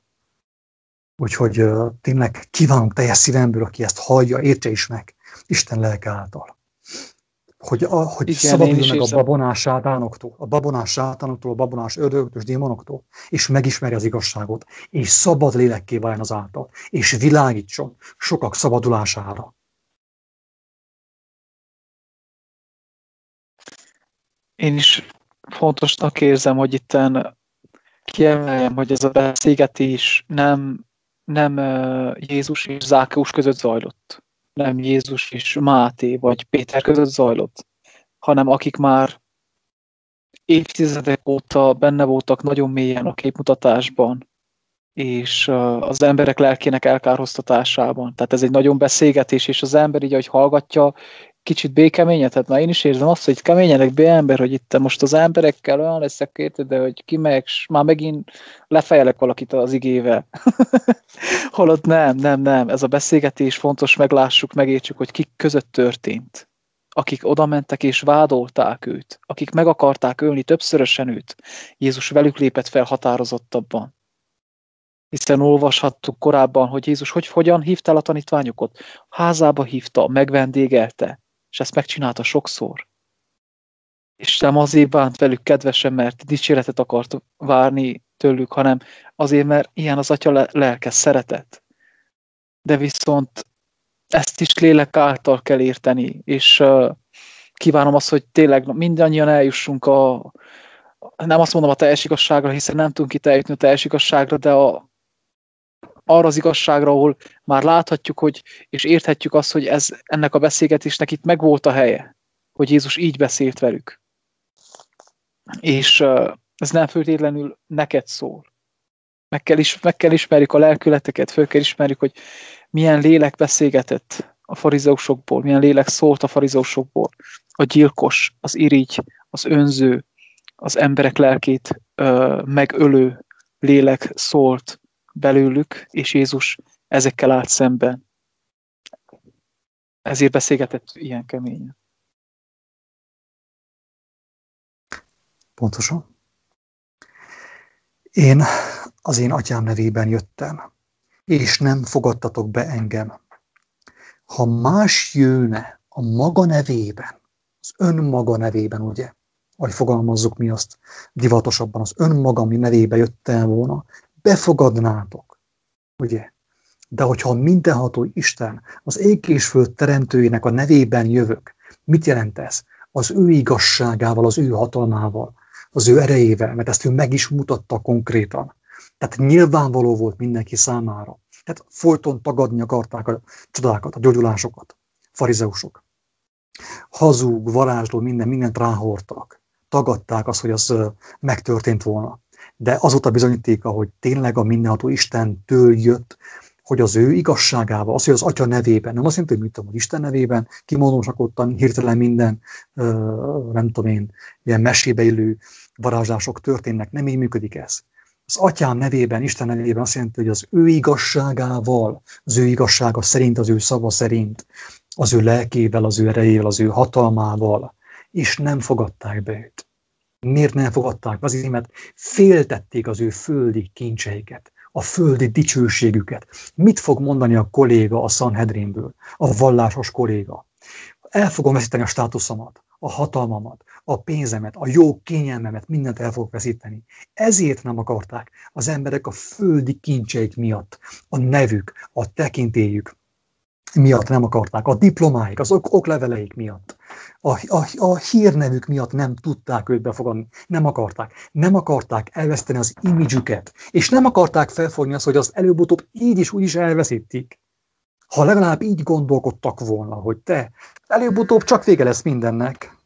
Úgyhogy uh, tényleg kívánok teljes szívemből, aki ezt hallja, értse is meg, Isten lelke által. Hogy, a, hogy Igen, szabaduljon meg a babonás sátánoktól, a babonás sátánoktól, a babonás ördögöktől, démonoktól, és megismeri az igazságot, és szabad lélekké váljon az által, és világítson sokak szabadulására. Én is fontosnak érzem, hogy itten kiemeljem, hogy ez a beszélgetés nem, nem Jézus és Zákeus között zajlott. Nem Jézus és Máté vagy Péter között zajlott, hanem akik már évtizedek óta benne voltak nagyon mélyen a képmutatásban, és az emberek lelkének elkárhoztatásában. Tehát ez egy nagyon beszélgetés, és az ember így, ahogy hallgatja, kicsit békeményed, tehát már én is érzem azt, hogy keményedek be ember, hogy itt most az emberekkel olyan leszek érted, de hogy kimegyek, és már megint lefejelek valakit az igével. Holott nem, nem, nem, ez a beszélgetés fontos, meglássuk, megértsük, hogy kik között történt. Akik oda mentek és vádolták őt, akik meg akarták ölni többszörösen őt, Jézus velük lépett fel határozottabban hiszen olvashattuk korábban, hogy Jézus hogy, hogyan hívta el a tanítványokat. Házába hívta, megvendégelte, és ezt megcsinálta sokszor. És nem azért bánt velük kedvesen, mert dicséretet akart várni tőlük, hanem azért, mert ilyen az atya lelke szeretet. De viszont ezt is lélek által kell érteni, és kívánom azt, hogy tényleg mindannyian eljussunk a, nem azt mondom a teljes igazságra, hiszen nem tudunk itt eljutni a teljes igazságra, de a, arra az igazságra, ahol már láthatjuk, hogy, és érthetjük azt, hogy ez, ennek a beszélgetésnek itt megvolt a helye, hogy Jézus így beszélt velük. És ez nem föltétlenül neked szól. Meg kell, is, meg kell ismerjük a lelkületeket, föl kell ismerjük, hogy milyen lélek beszélgetett a farizeusokból, milyen lélek szólt a farizeusokból. A gyilkos, az irigy, az önző, az emberek lelkét ö, megölő lélek szólt belőlük, és Jézus ezekkel állt szemben. Ezért beszélgetett ilyen keményen. Pontosan. Én az én atyám nevében jöttem, és nem fogadtatok be engem. Ha más jönne a maga nevében, az önmaga nevében, ugye, ahogy fogalmazzuk mi azt divatosabban, az önmaga mi nevébe jöttem volna, befogadnátok. Ugye? De hogyha a mindenható Isten, az ég és föld teremtőjének a nevében jövök, mit jelent ez? Az ő igazságával, az ő hatalmával, az ő erejével, mert ezt ő meg is mutatta konkrétan. Tehát nyilvánvaló volt mindenki számára. Tehát folyton tagadni akarták a csodákat, a gyógyulásokat, farizeusok. Hazug, varázsló, minden, mindent ráhortak. Tagadták azt, hogy az megtörtént volna de az volt a bizonyítéka, hogy tényleg a mindenható Istentől jött, hogy az ő igazságával, az, hogy az Atya nevében, nem azt jelenti, hogy mit tudom, hogy Isten nevében kimondósakodtan hirtelen minden, nem tudom én, ilyen mesébe illő varázslások történnek, nem így működik ez. Az atyám nevében, Isten nevében azt jelenti, hogy az ő igazságával, az ő igazsága szerint, az ő szava szerint, az ő lelkével, az ő erejével, az ő hatalmával, és nem fogadták be őt. Miért nem fogadták? Azért, mert féltették az ő földi kincseiket, a földi dicsőségüket. Mit fog mondani a kolléga a Sanhedrinből, a vallásos kolléga? El fogom veszíteni a státuszomat, a hatalmamat, a pénzemet, a jó kényelmemet, mindent el fogok veszíteni. Ezért nem akarták az emberek a földi kincseik miatt, a nevük, a tekintélyük, miatt nem akarták, a diplomáik, az ok- okleveleik miatt, a, a, a hírnevük miatt nem tudták őt befogadni, nem akarták. Nem akarták elveszteni az imidzsüket, és nem akarták felfogni azt, hogy azt előbb-utóbb így is úgy is elveszítik. Ha legalább így gondolkodtak volna, hogy te, előbb-utóbb csak vége lesz mindennek.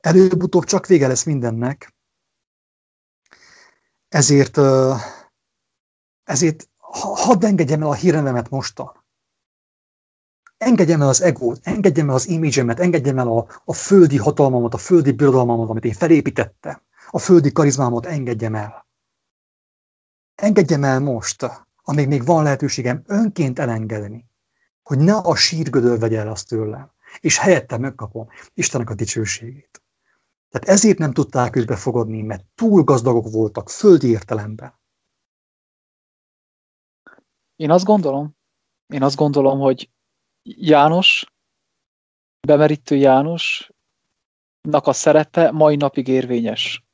Előbb-utóbb csak vége lesz mindennek, ezért, ezért hadd engedjem el a hírenemet mostan. Engedjem el az egót, engedjem el az imidzsemet, engedjem el a, a földi hatalmamat, a földi birodalmamat, amit én felépítettem. A földi karizmámat engedjem el. Engedjem el most, amíg még van lehetőségem önként elengedni, hogy ne a sírgödör vegye el azt tőlem, és helyette megkapom Istennek a dicsőségét. Tehát ezért nem tudták őt befogadni, mert túl gazdagok voltak, földi értelemben. Én azt gondolom, én azt gondolom, hogy János, bemerítő Jánosnak a szerepe mai napig érvényes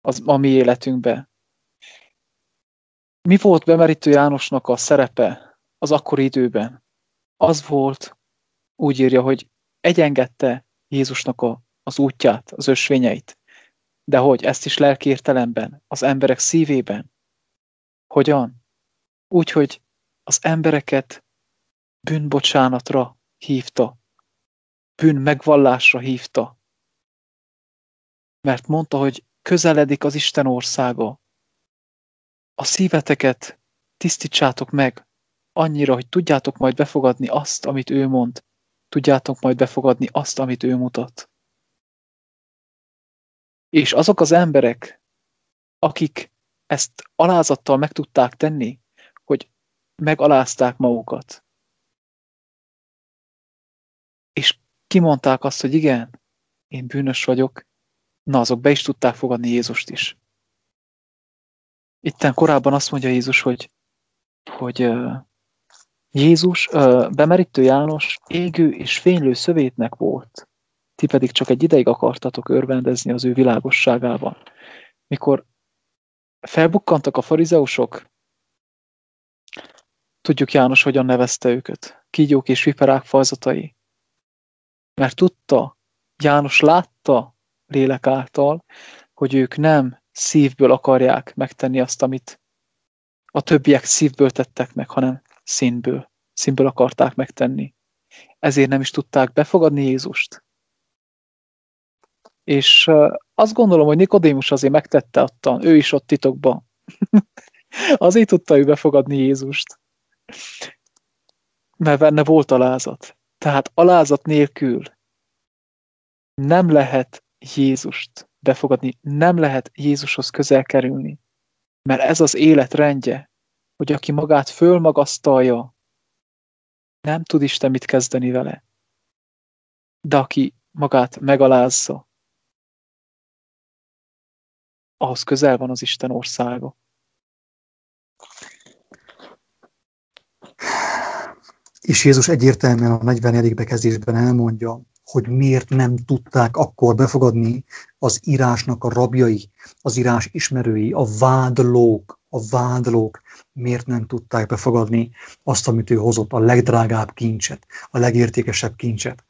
az, a mi életünkbe. Mi volt bemerítő Jánosnak a szerepe az akkori időben? Az volt, úgy írja, hogy egyengedte Jézusnak a, az útját, az ösvényeit. De hogy ezt is lelkiértelemben, az emberek szívében? Hogyan? Úgy, hogy az embereket bűnbocsánatra hívta, bűn megvallásra hívta. Mert mondta, hogy közeledik az Isten országa. A szíveteket tisztítsátok meg annyira, hogy tudjátok majd befogadni azt, amit ő mond. Tudjátok majd befogadni azt, amit ő mutat. És azok az emberek, akik ezt alázattal meg tudták tenni, hogy megalázták magukat, és kimondták azt, hogy igen, én bűnös vagyok, na azok be is tudták fogadni Jézust is. Itten korábban azt mondja Jézus, hogy, hogy uh, Jézus, uh, bemerítő János égő és fénylő szövétnek volt. Ti pedig csak egy ideig akartatok örvendezni az ő világosságában. Mikor felbukkantak a farizeusok, tudjuk János hogyan nevezte őket. Kígyók és viperák fajzatai. Mert tudta, János látta lélek által, hogy ők nem szívből akarják megtenni azt, amit a többiek szívből tettek meg, hanem színből. Színből akarták megtenni. Ezért nem is tudták befogadni Jézust. És azt gondolom, hogy Nikodémus azért megtette ottan, ő is ott titokban. azért tudta ő befogadni Jézust. Mert benne volt alázat. Tehát alázat nélkül nem lehet Jézust befogadni, nem lehet Jézushoz közel kerülni. Mert ez az élet rendje, hogy aki magát fölmagasztalja, nem tud Isten mit kezdeni vele. De aki magát megalázza, ahhoz közel van az Isten országa. És Jézus egyértelműen a 40. bekezdésben elmondja, hogy miért nem tudták akkor befogadni az írásnak a rabjai, az írás ismerői, a vádlók, a vádlók miért nem tudták befogadni azt, amit ő hozott, a legdrágább kincset, a legértékesebb kincset.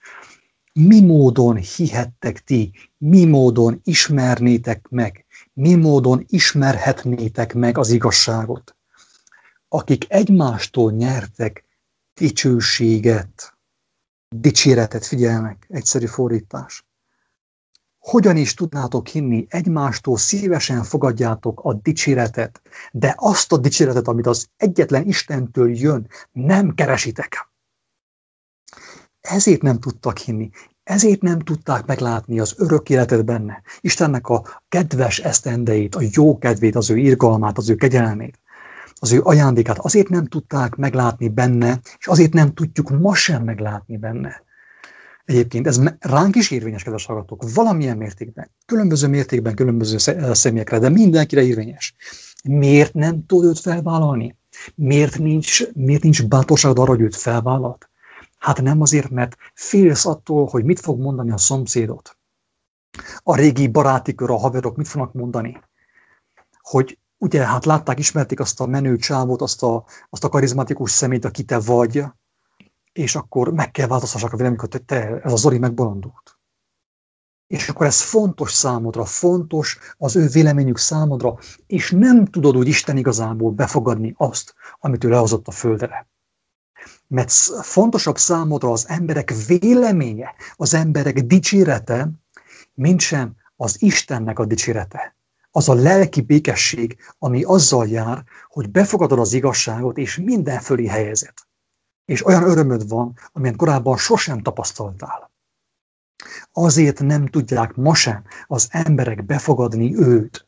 Mi módon hihettek ti, mi módon ismernétek meg, mi módon ismerhetnétek meg az igazságot, akik egymástól nyertek dicsőséget, dicséretet, figyelmek, egyszerű fordítás. Hogyan is tudnátok hinni, egymástól szívesen fogadjátok a dicséretet, de azt a dicséretet, amit az egyetlen Istentől jön, nem keresitek. Ezért nem tudtak hinni, ezért nem tudták meglátni az örök életet benne, Istennek a kedves esztendeit, a jó kedvét, az ő irgalmát, az ő kegyelmét az ő ajándékát azért nem tudták meglátni benne, és azért nem tudjuk ma sem meglátni benne. Egyébként ez ránk is érvényes, kedves hallgatók, valamilyen mértékben, különböző mértékben, különböző személyekre, de mindenkire érvényes. Miért nem tud őt felvállalni? Miért nincs, miért nincs bátorságod arra, hogy őt felvállalt? Hát nem azért, mert félsz attól, hogy mit fog mondani a szomszédot. A régi baráti kör, a haverok mit fognak mondani. Hogy ugye hát látták, ismerték azt a menő csávot, azt a, azt a karizmatikus szemét, aki te vagy, és akkor meg kell változtassak a véleményeket, hogy te, ez a Zoli megbolondult. És akkor ez fontos számodra, fontos az ő véleményük számodra, és nem tudod úgy Isten igazából befogadni azt, amit ő lehozott a földre. Mert fontosabb számodra az emberek véleménye, az emberek dicsérete, mint sem az Istennek a dicsérete az a lelki békesség, ami azzal jár, hogy befogadod az igazságot, és minden fölé helyezed. És olyan örömöd van, amilyen korábban sosem tapasztaltál. Azért nem tudják ma sem az emberek befogadni őt,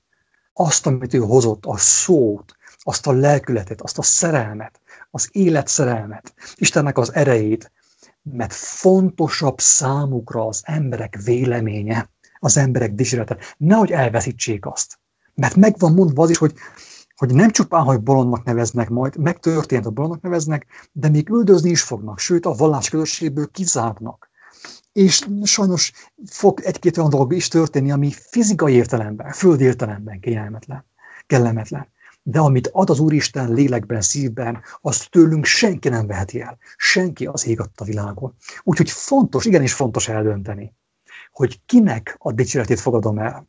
azt, amit ő hozott, a szót, azt a lelkületet, azt a szerelmet, az életszerelmet, Istennek az erejét, mert fontosabb számukra az emberek véleménye, az emberek dicsérete. Nehogy elveszítsék azt. Mert megvan mondva az is, hogy, hogy nem csupán, hogy bolondnak neveznek majd, megtörtént, a bolondnak neveznek, de még üldözni is fognak, sőt a vallás közösségből kizárnak. És sajnos fog egy-két olyan dolog is történni, ami fizikai értelemben, földi értelemben kényelmetlen, kellemetlen. De amit ad az Úristen lélekben, szívben, azt tőlünk senki nem veheti el. Senki az ég a világon. Úgyhogy fontos, igenis fontos eldönteni, hogy kinek a dicséretét fogadom el.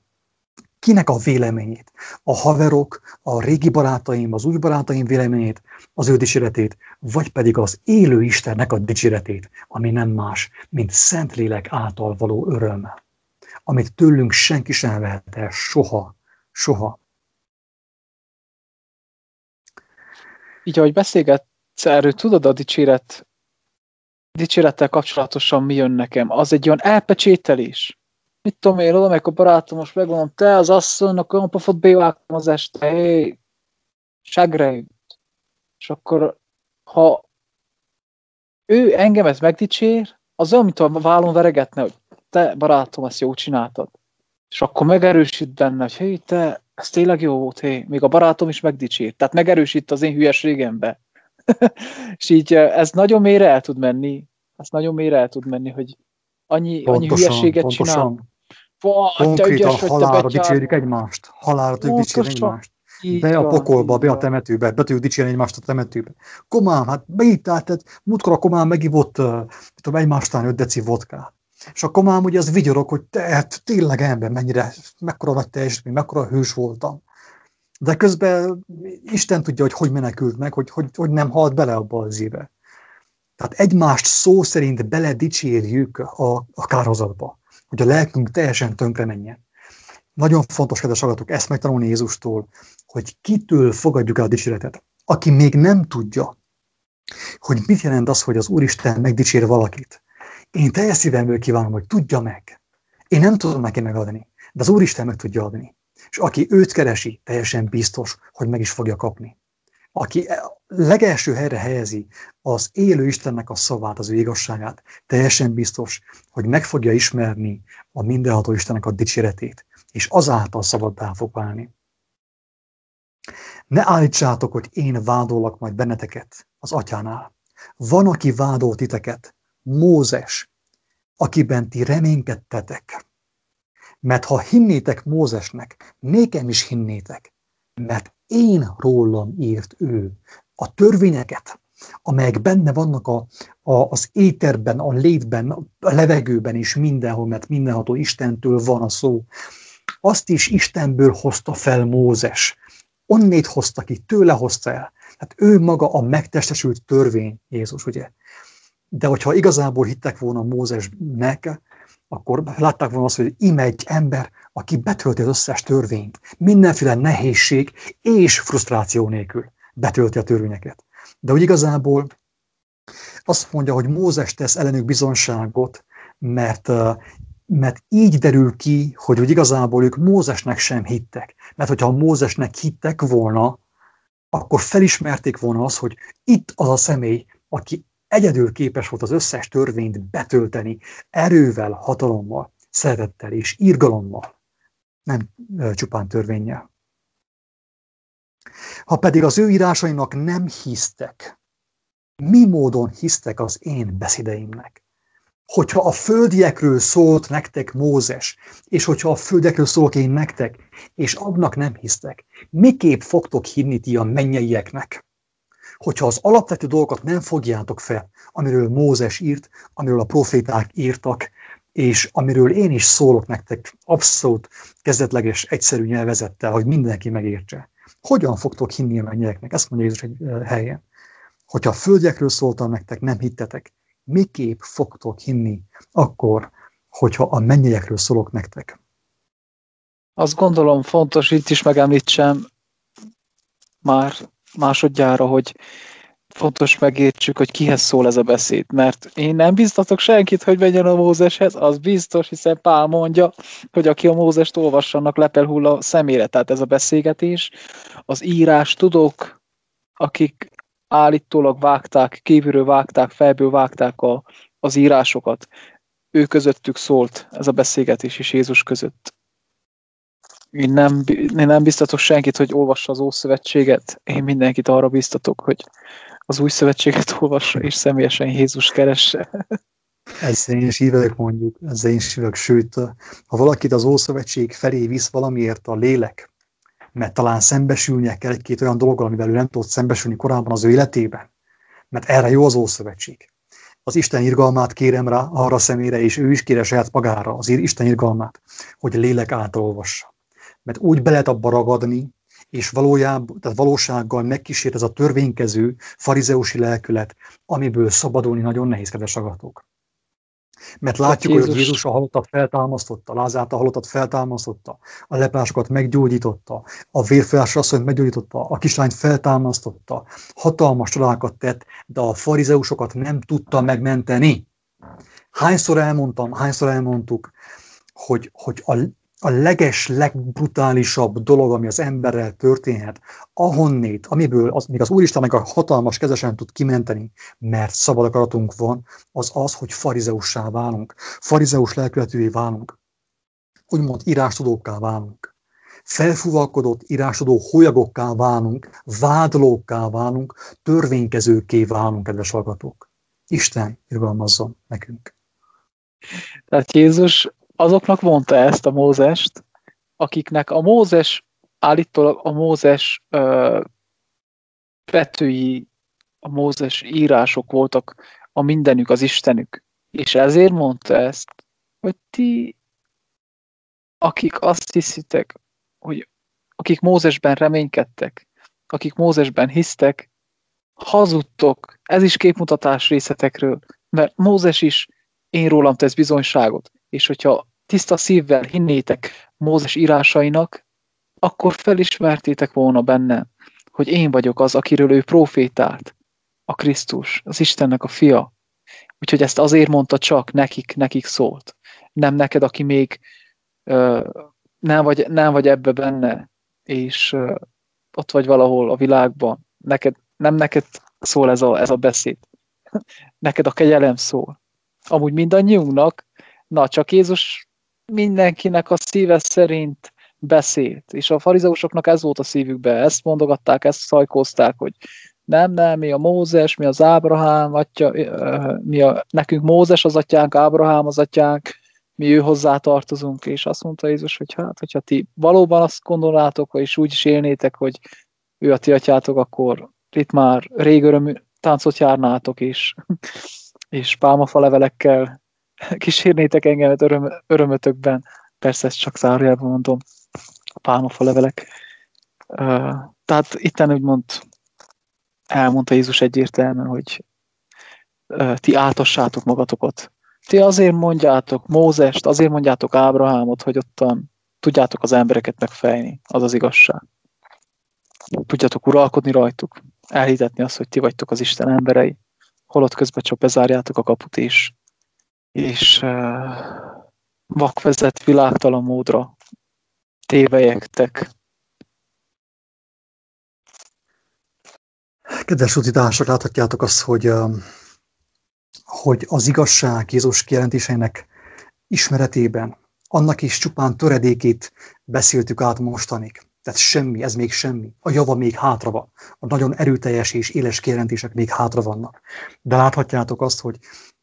Kinek a véleményét? A haverok, a régi barátaim, az új barátaim véleményét, az ő dicséretét, vagy pedig az élő Istennek a dicséretét, ami nem más, mint Szentlélek által való öröm, amit tőlünk senki sem vehet el soha, soha. Így, ahogy beszélgetsz erről, tudod a dicséret, dicsérettel kapcsolatosan mi jön nekem? Az egy olyan elpecsételés. Mit tudom én, oda a barátom, most megmondom, te az asszonynak olyan pofot bévágtam az este, hé, segre És akkor, ha ő engem ez megdicsér, az olyan, mint a vállon veregetne, hogy te barátom, ezt jó csináltad. És akkor megerősít benne, hogy hé, te, ez tényleg jó volt, hé, még a barátom is megdicsért. Tehát megerősít az én hülyeségembe. és így ez nagyon mélyre el tud menni, ez nagyon mélyre el tud menni, hogy annyi, pontosan, annyi hülyeséget pontosan. csinál. Fá, Konkrétan halálra dicsérjük egymást. Halálra dicsérni egymást. Így be a pokolba, be a temetőbe, be tudjuk dicsérni egymást a temetőbe. Komám, hát beítált, tehát múltkor a komám megivott, uh, tudom, egymástán 5 deci vodkát. És a komám ugye az vigyorog, hogy te, hát tényleg ember, mennyire, mekkora nagy teljesítmény, mekkora hős voltam. De közben Isten tudja, hogy hogy menekült meg, hogy, hogy, hogy nem halt bele abba az. Tehát egymást szó szerint bele dicsérjük a, a kárhozatba, hogy a lelkünk teljesen tönkre menjen. Nagyon fontos, kedves agatok, ezt megtanulni Jézustól, hogy kitől fogadjuk el a dicséretet. Aki még nem tudja, hogy mit jelent az, hogy az Úristen megdicsér valakit, én teljes szívemből kívánom, hogy tudja meg. Én nem tudom neki megadni, de az Úristen meg tudja adni. És aki őt keresi, teljesen biztos, hogy meg is fogja kapni. Aki legelső helyre helyezi az élő Istennek a szavát, az ő igazságát, teljesen biztos, hogy meg fogja ismerni a mindenható Istennek a dicséretét, és azáltal szabaddá fog válni. Ne állítsátok, hogy én vádolok majd benneteket az atyánál. Van, aki vádol titeket, Mózes, akiben ti reménykedtetek. Mert ha hinnétek Mózesnek, nékem is hinnétek, mert én rólam írt ő a törvényeket, amelyek benne vannak a, a, az éterben, a létben, a levegőben is mindenhol, mert mindenható Istentől van a szó. Azt is Istenből hozta fel Mózes. Onnét hozta ki, tőle hozta el. Tehát ő maga a megtestesült törvény, Jézus, ugye? de hogyha igazából hittek volna Mózesnek, akkor látták volna azt, hogy ime egy ember, aki betölti az összes törvényt, mindenféle nehézség és frusztráció nélkül betölti a törvényeket. De hogy igazából azt mondja, hogy Mózes tesz ellenük bizonságot, mert, mert így derül ki, hogy, hogy igazából ők Mózesnek sem hittek. Mert hogyha Mózesnek hittek volna, akkor felismerték volna azt, hogy itt az a személy, aki egyedül képes volt az összes törvényt betölteni erővel, hatalommal, szeretettel és irgalommal, nem csupán törvényel. Ha pedig az ő írásainak nem hisztek, mi módon hisztek az én beszédeimnek? Hogyha a földiekről szólt nektek Mózes, és hogyha a földekről szólok én nektek, és abnak nem hisztek, miképp fogtok hinni ti a mennyeieknek? Hogyha az alapvető dolgokat nem fogjátok fel, amiről Mózes írt, amiről a proféták írtak, és amiről én is szólok nektek abszolút kezdetleges, egyszerű nyelvezettel, hogy mindenki megértse. Hogyan fogtok hinni a mennyeknek? Ezt mondja Jézus egy helyen. Hogyha a földjekről szóltam nektek, nem hittetek, miképp fogtok hinni akkor, hogyha a mennyekről szólok nektek? azt gondolom fontos itt is megemlítsem már másodjára, hogy fontos megértsük, hogy kihez szól ez a beszéd, mert én nem biztatok senkit, hogy menjen a Mózeshez, az biztos, hiszen Pál mondja, hogy aki a Mózest olvassanak, lepel hull a szemére, tehát ez a beszélgetés. Az írás tudók, akik állítólag vágták, kívülről vágták, felből vágták a, az írásokat, ő közöttük szólt ez a beszélgetés is Jézus között. Én nem, én nem biztatok senkit, hogy olvassa az Ószövetséget. Én mindenkit arra biztatok, hogy az új szövetséget olvassa, és személyesen Jézus keresse. Ezzel én is hívek mondjuk, ezzel én is hívek, sőt, ha valakit az Ószövetség felé visz valamiért a lélek, mert talán szembesülnie kell egy-két olyan dologgal, amivel ő nem tudott szembesülni korábban az ő életében, mert erre jó az Ószövetség. Az Isten irgalmát kérem rá arra szemére, és ő is kére saját magára az Isten irgalmát, hogy a lélek által olvassa. Mert úgy be lehet abba ragadni, és valójában, tehát valósággal megkísért ez a törvénykező farizeusi lelkület, amiből szabadulni nagyon nehéz, kedves agatók. Mert látjuk, Jézus... hogy Jézus a halottat feltámasztotta, Lázát a halottat feltámasztotta, a leprásokat meggyógyította, a vérfolyás asszonyt meggyógyította, a kislányt feltámasztotta, hatalmas csodákat tett, de a farizeusokat nem tudta megmenteni. Hányszor elmondtam, hányszor elmondtuk, hogy, hogy a, a leges, legbrutálisabb dolog, ami az emberrel történhet, ahonnét, amiből az, még az Úristen meg a hatalmas kezesen tud kimenteni, mert szabad akaratunk van, az az, hogy farizeussá válunk, farizeus lelkületűvé válunk, úgymond írástudókká válunk. Felfúvalkodott írástudó holyagokká válunk, vádlókká válunk, törvénykezőké válunk, kedves hallgatók. Isten irgalmazzon nekünk. Tehát Jézus azoknak mondta ezt a Mózest, akiknek a Mózes, állítólag a Mózes ö, petői, a Mózes írások voltak a mindenük, az Istenük. És ezért mondta ezt, hogy ti, akik azt hiszitek, hogy akik Mózesben reménykedtek, akik Mózesben hisztek, hazudtok, ez is képmutatás részletekről, mert Mózes is én rólam tesz bizonyságot, és hogyha tiszta szívvel hinnétek Mózes írásainak, akkor felismertétek volna benne, hogy én vagyok az, akiről ő profétált, a Krisztus, az Istennek a fia. Úgyhogy ezt azért mondta csak, nekik, nekik szólt. Nem neked, aki még uh, nem, vagy, nem vagy ebbe benne, és uh, ott vagy valahol a világban. Neked, nem neked szól ez a, ez a beszéd. neked a kegyelem szól. Amúgy mindannyiunknak, na csak Jézus mindenkinek a szíve szerint beszélt. És a farizeusoknak ez volt a szívükbe, ezt mondogatták, ezt szajkózták, hogy nem, nem, mi a Mózes, mi az Ábrahám, atya, mi a, nekünk Mózes az atyánk, Ábrahám az atyánk, mi ő hozzá tartozunk, és azt mondta Jézus, hogy hát, hogyha ti valóban azt gondolátok, és úgy is élnétek, hogy ő a ti atyátok, akkor itt már rég öröm táncot járnátok, és, és pálmafa levelekkel kísérnétek engemet öröm, örömötökben. Persze ezt csak zárójelben mondom, a pálmafa levelek. Uh, tehát itten úgymond elmondta Jézus egyértelműen, hogy uh, ti átossátok magatokat. Ti azért mondjátok Mózest, azért mondjátok Ábrahámot, hogy ottan tudjátok az embereket megfejni. Az az igazság. Tudjátok uralkodni rajtuk, elhitetni azt, hogy ti vagytok az Isten emberei, holott közben csak bezárjátok a kaput, és és vakvezet világtalan módra tévejektek. Kedves utitársak, láthatjátok azt, hogy, hogy az igazság Jézus kijelentéseinek ismeretében annak is csupán töredékét beszéltük át mostanig. Tehát semmi, ez még semmi. A java még hátra van. A nagyon erőteljes és éles kijelentések még hátra vannak. De láthatjátok azt, hogy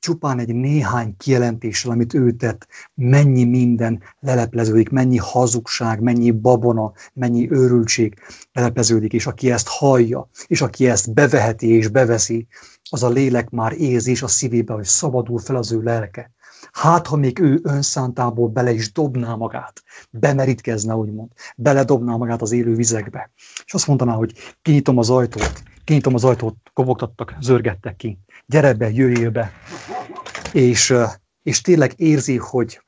csupán egy néhány kijelentéssel, amit ő tett, mennyi minden lelepleződik, mennyi hazugság, mennyi babona, mennyi őrültség lelepleződik, és aki ezt hallja, és aki ezt beveheti és beveszi, az a lélek már érzi és a szívébe, hogy szabadul fel az ő lelke. Hát, ha még ő önszántából bele is dobná magát, bemerítkezne, úgymond, beledobná magát az élő vizekbe. És azt mondaná, hogy kinyitom az ajtót, kinyitom az ajtót, kobogtattak, zörgettek ki gyere be, jöjjél be. És, és tényleg érzi, hogy,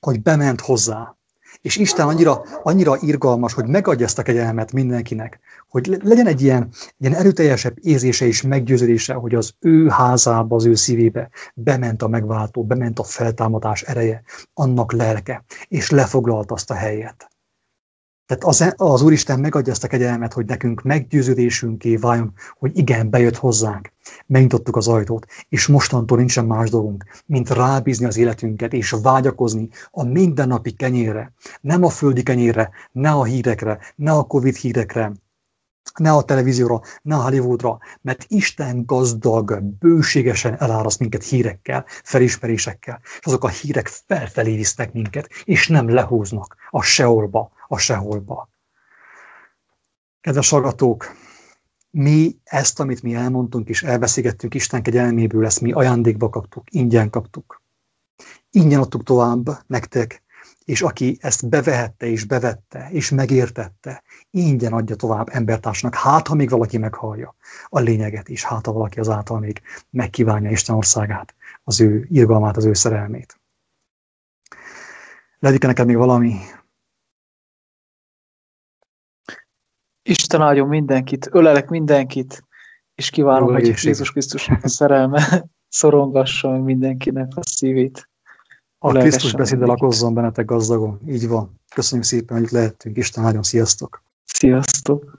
hogy bement hozzá, És Isten annyira, annyira irgalmas, hogy megadja ezt a kegyelmet mindenkinek, hogy legyen egy ilyen, ilyen erőteljesebb érzése és meggyőződése, hogy az ő házába, az ő szívébe bement a megváltó, bement a feltámadás ereje, annak lelke, és lefoglalta azt a helyet. Tehát az, az Úristen megadja ezt a kegyelmet, hogy nekünk meggyőződésünké váljon, hogy igen, bejött hozzánk, megnyitottuk az ajtót, és mostantól nincsen más dolgunk, mint rábízni az életünket, és vágyakozni a mindennapi kenyérre, nem a földi kenyérre, ne a hírekre, ne a Covid hírekre, ne a televízióra, ne a Hollywoodra, mert Isten gazdag, bőségesen eláraszt minket hírekkel, felismerésekkel, és azok a hírek felfelé visznek minket, és nem lehúznak a seolba, a seholba. Kedves hallgatók, mi ezt, amit mi elmondtunk és elbeszélgettünk Isten kegyelméből, ezt mi ajándékba kaptuk, ingyen kaptuk. Ingyen adtuk tovább nektek, és aki ezt bevehette és bevette és megértette, ingyen adja tovább embertársnak, hát ha még valaki meghallja a lényeget is, hát ha valaki azáltal még megkívánja Isten országát, az ő irgalmát, az ő szerelmét. Ledik neked még valami? Isten áldjon mindenkit, ölelek mindenkit, és kívánom, hogy Jézus Krisztus a szerelme szorongassa mindenkinek a szívét. A Krisztus beszéde lakozzon bennetek gazdagon. Így van. Köszönjük szépen, hogy itt lehettünk. Isten áldjon. Sziasztok! Sziasztok!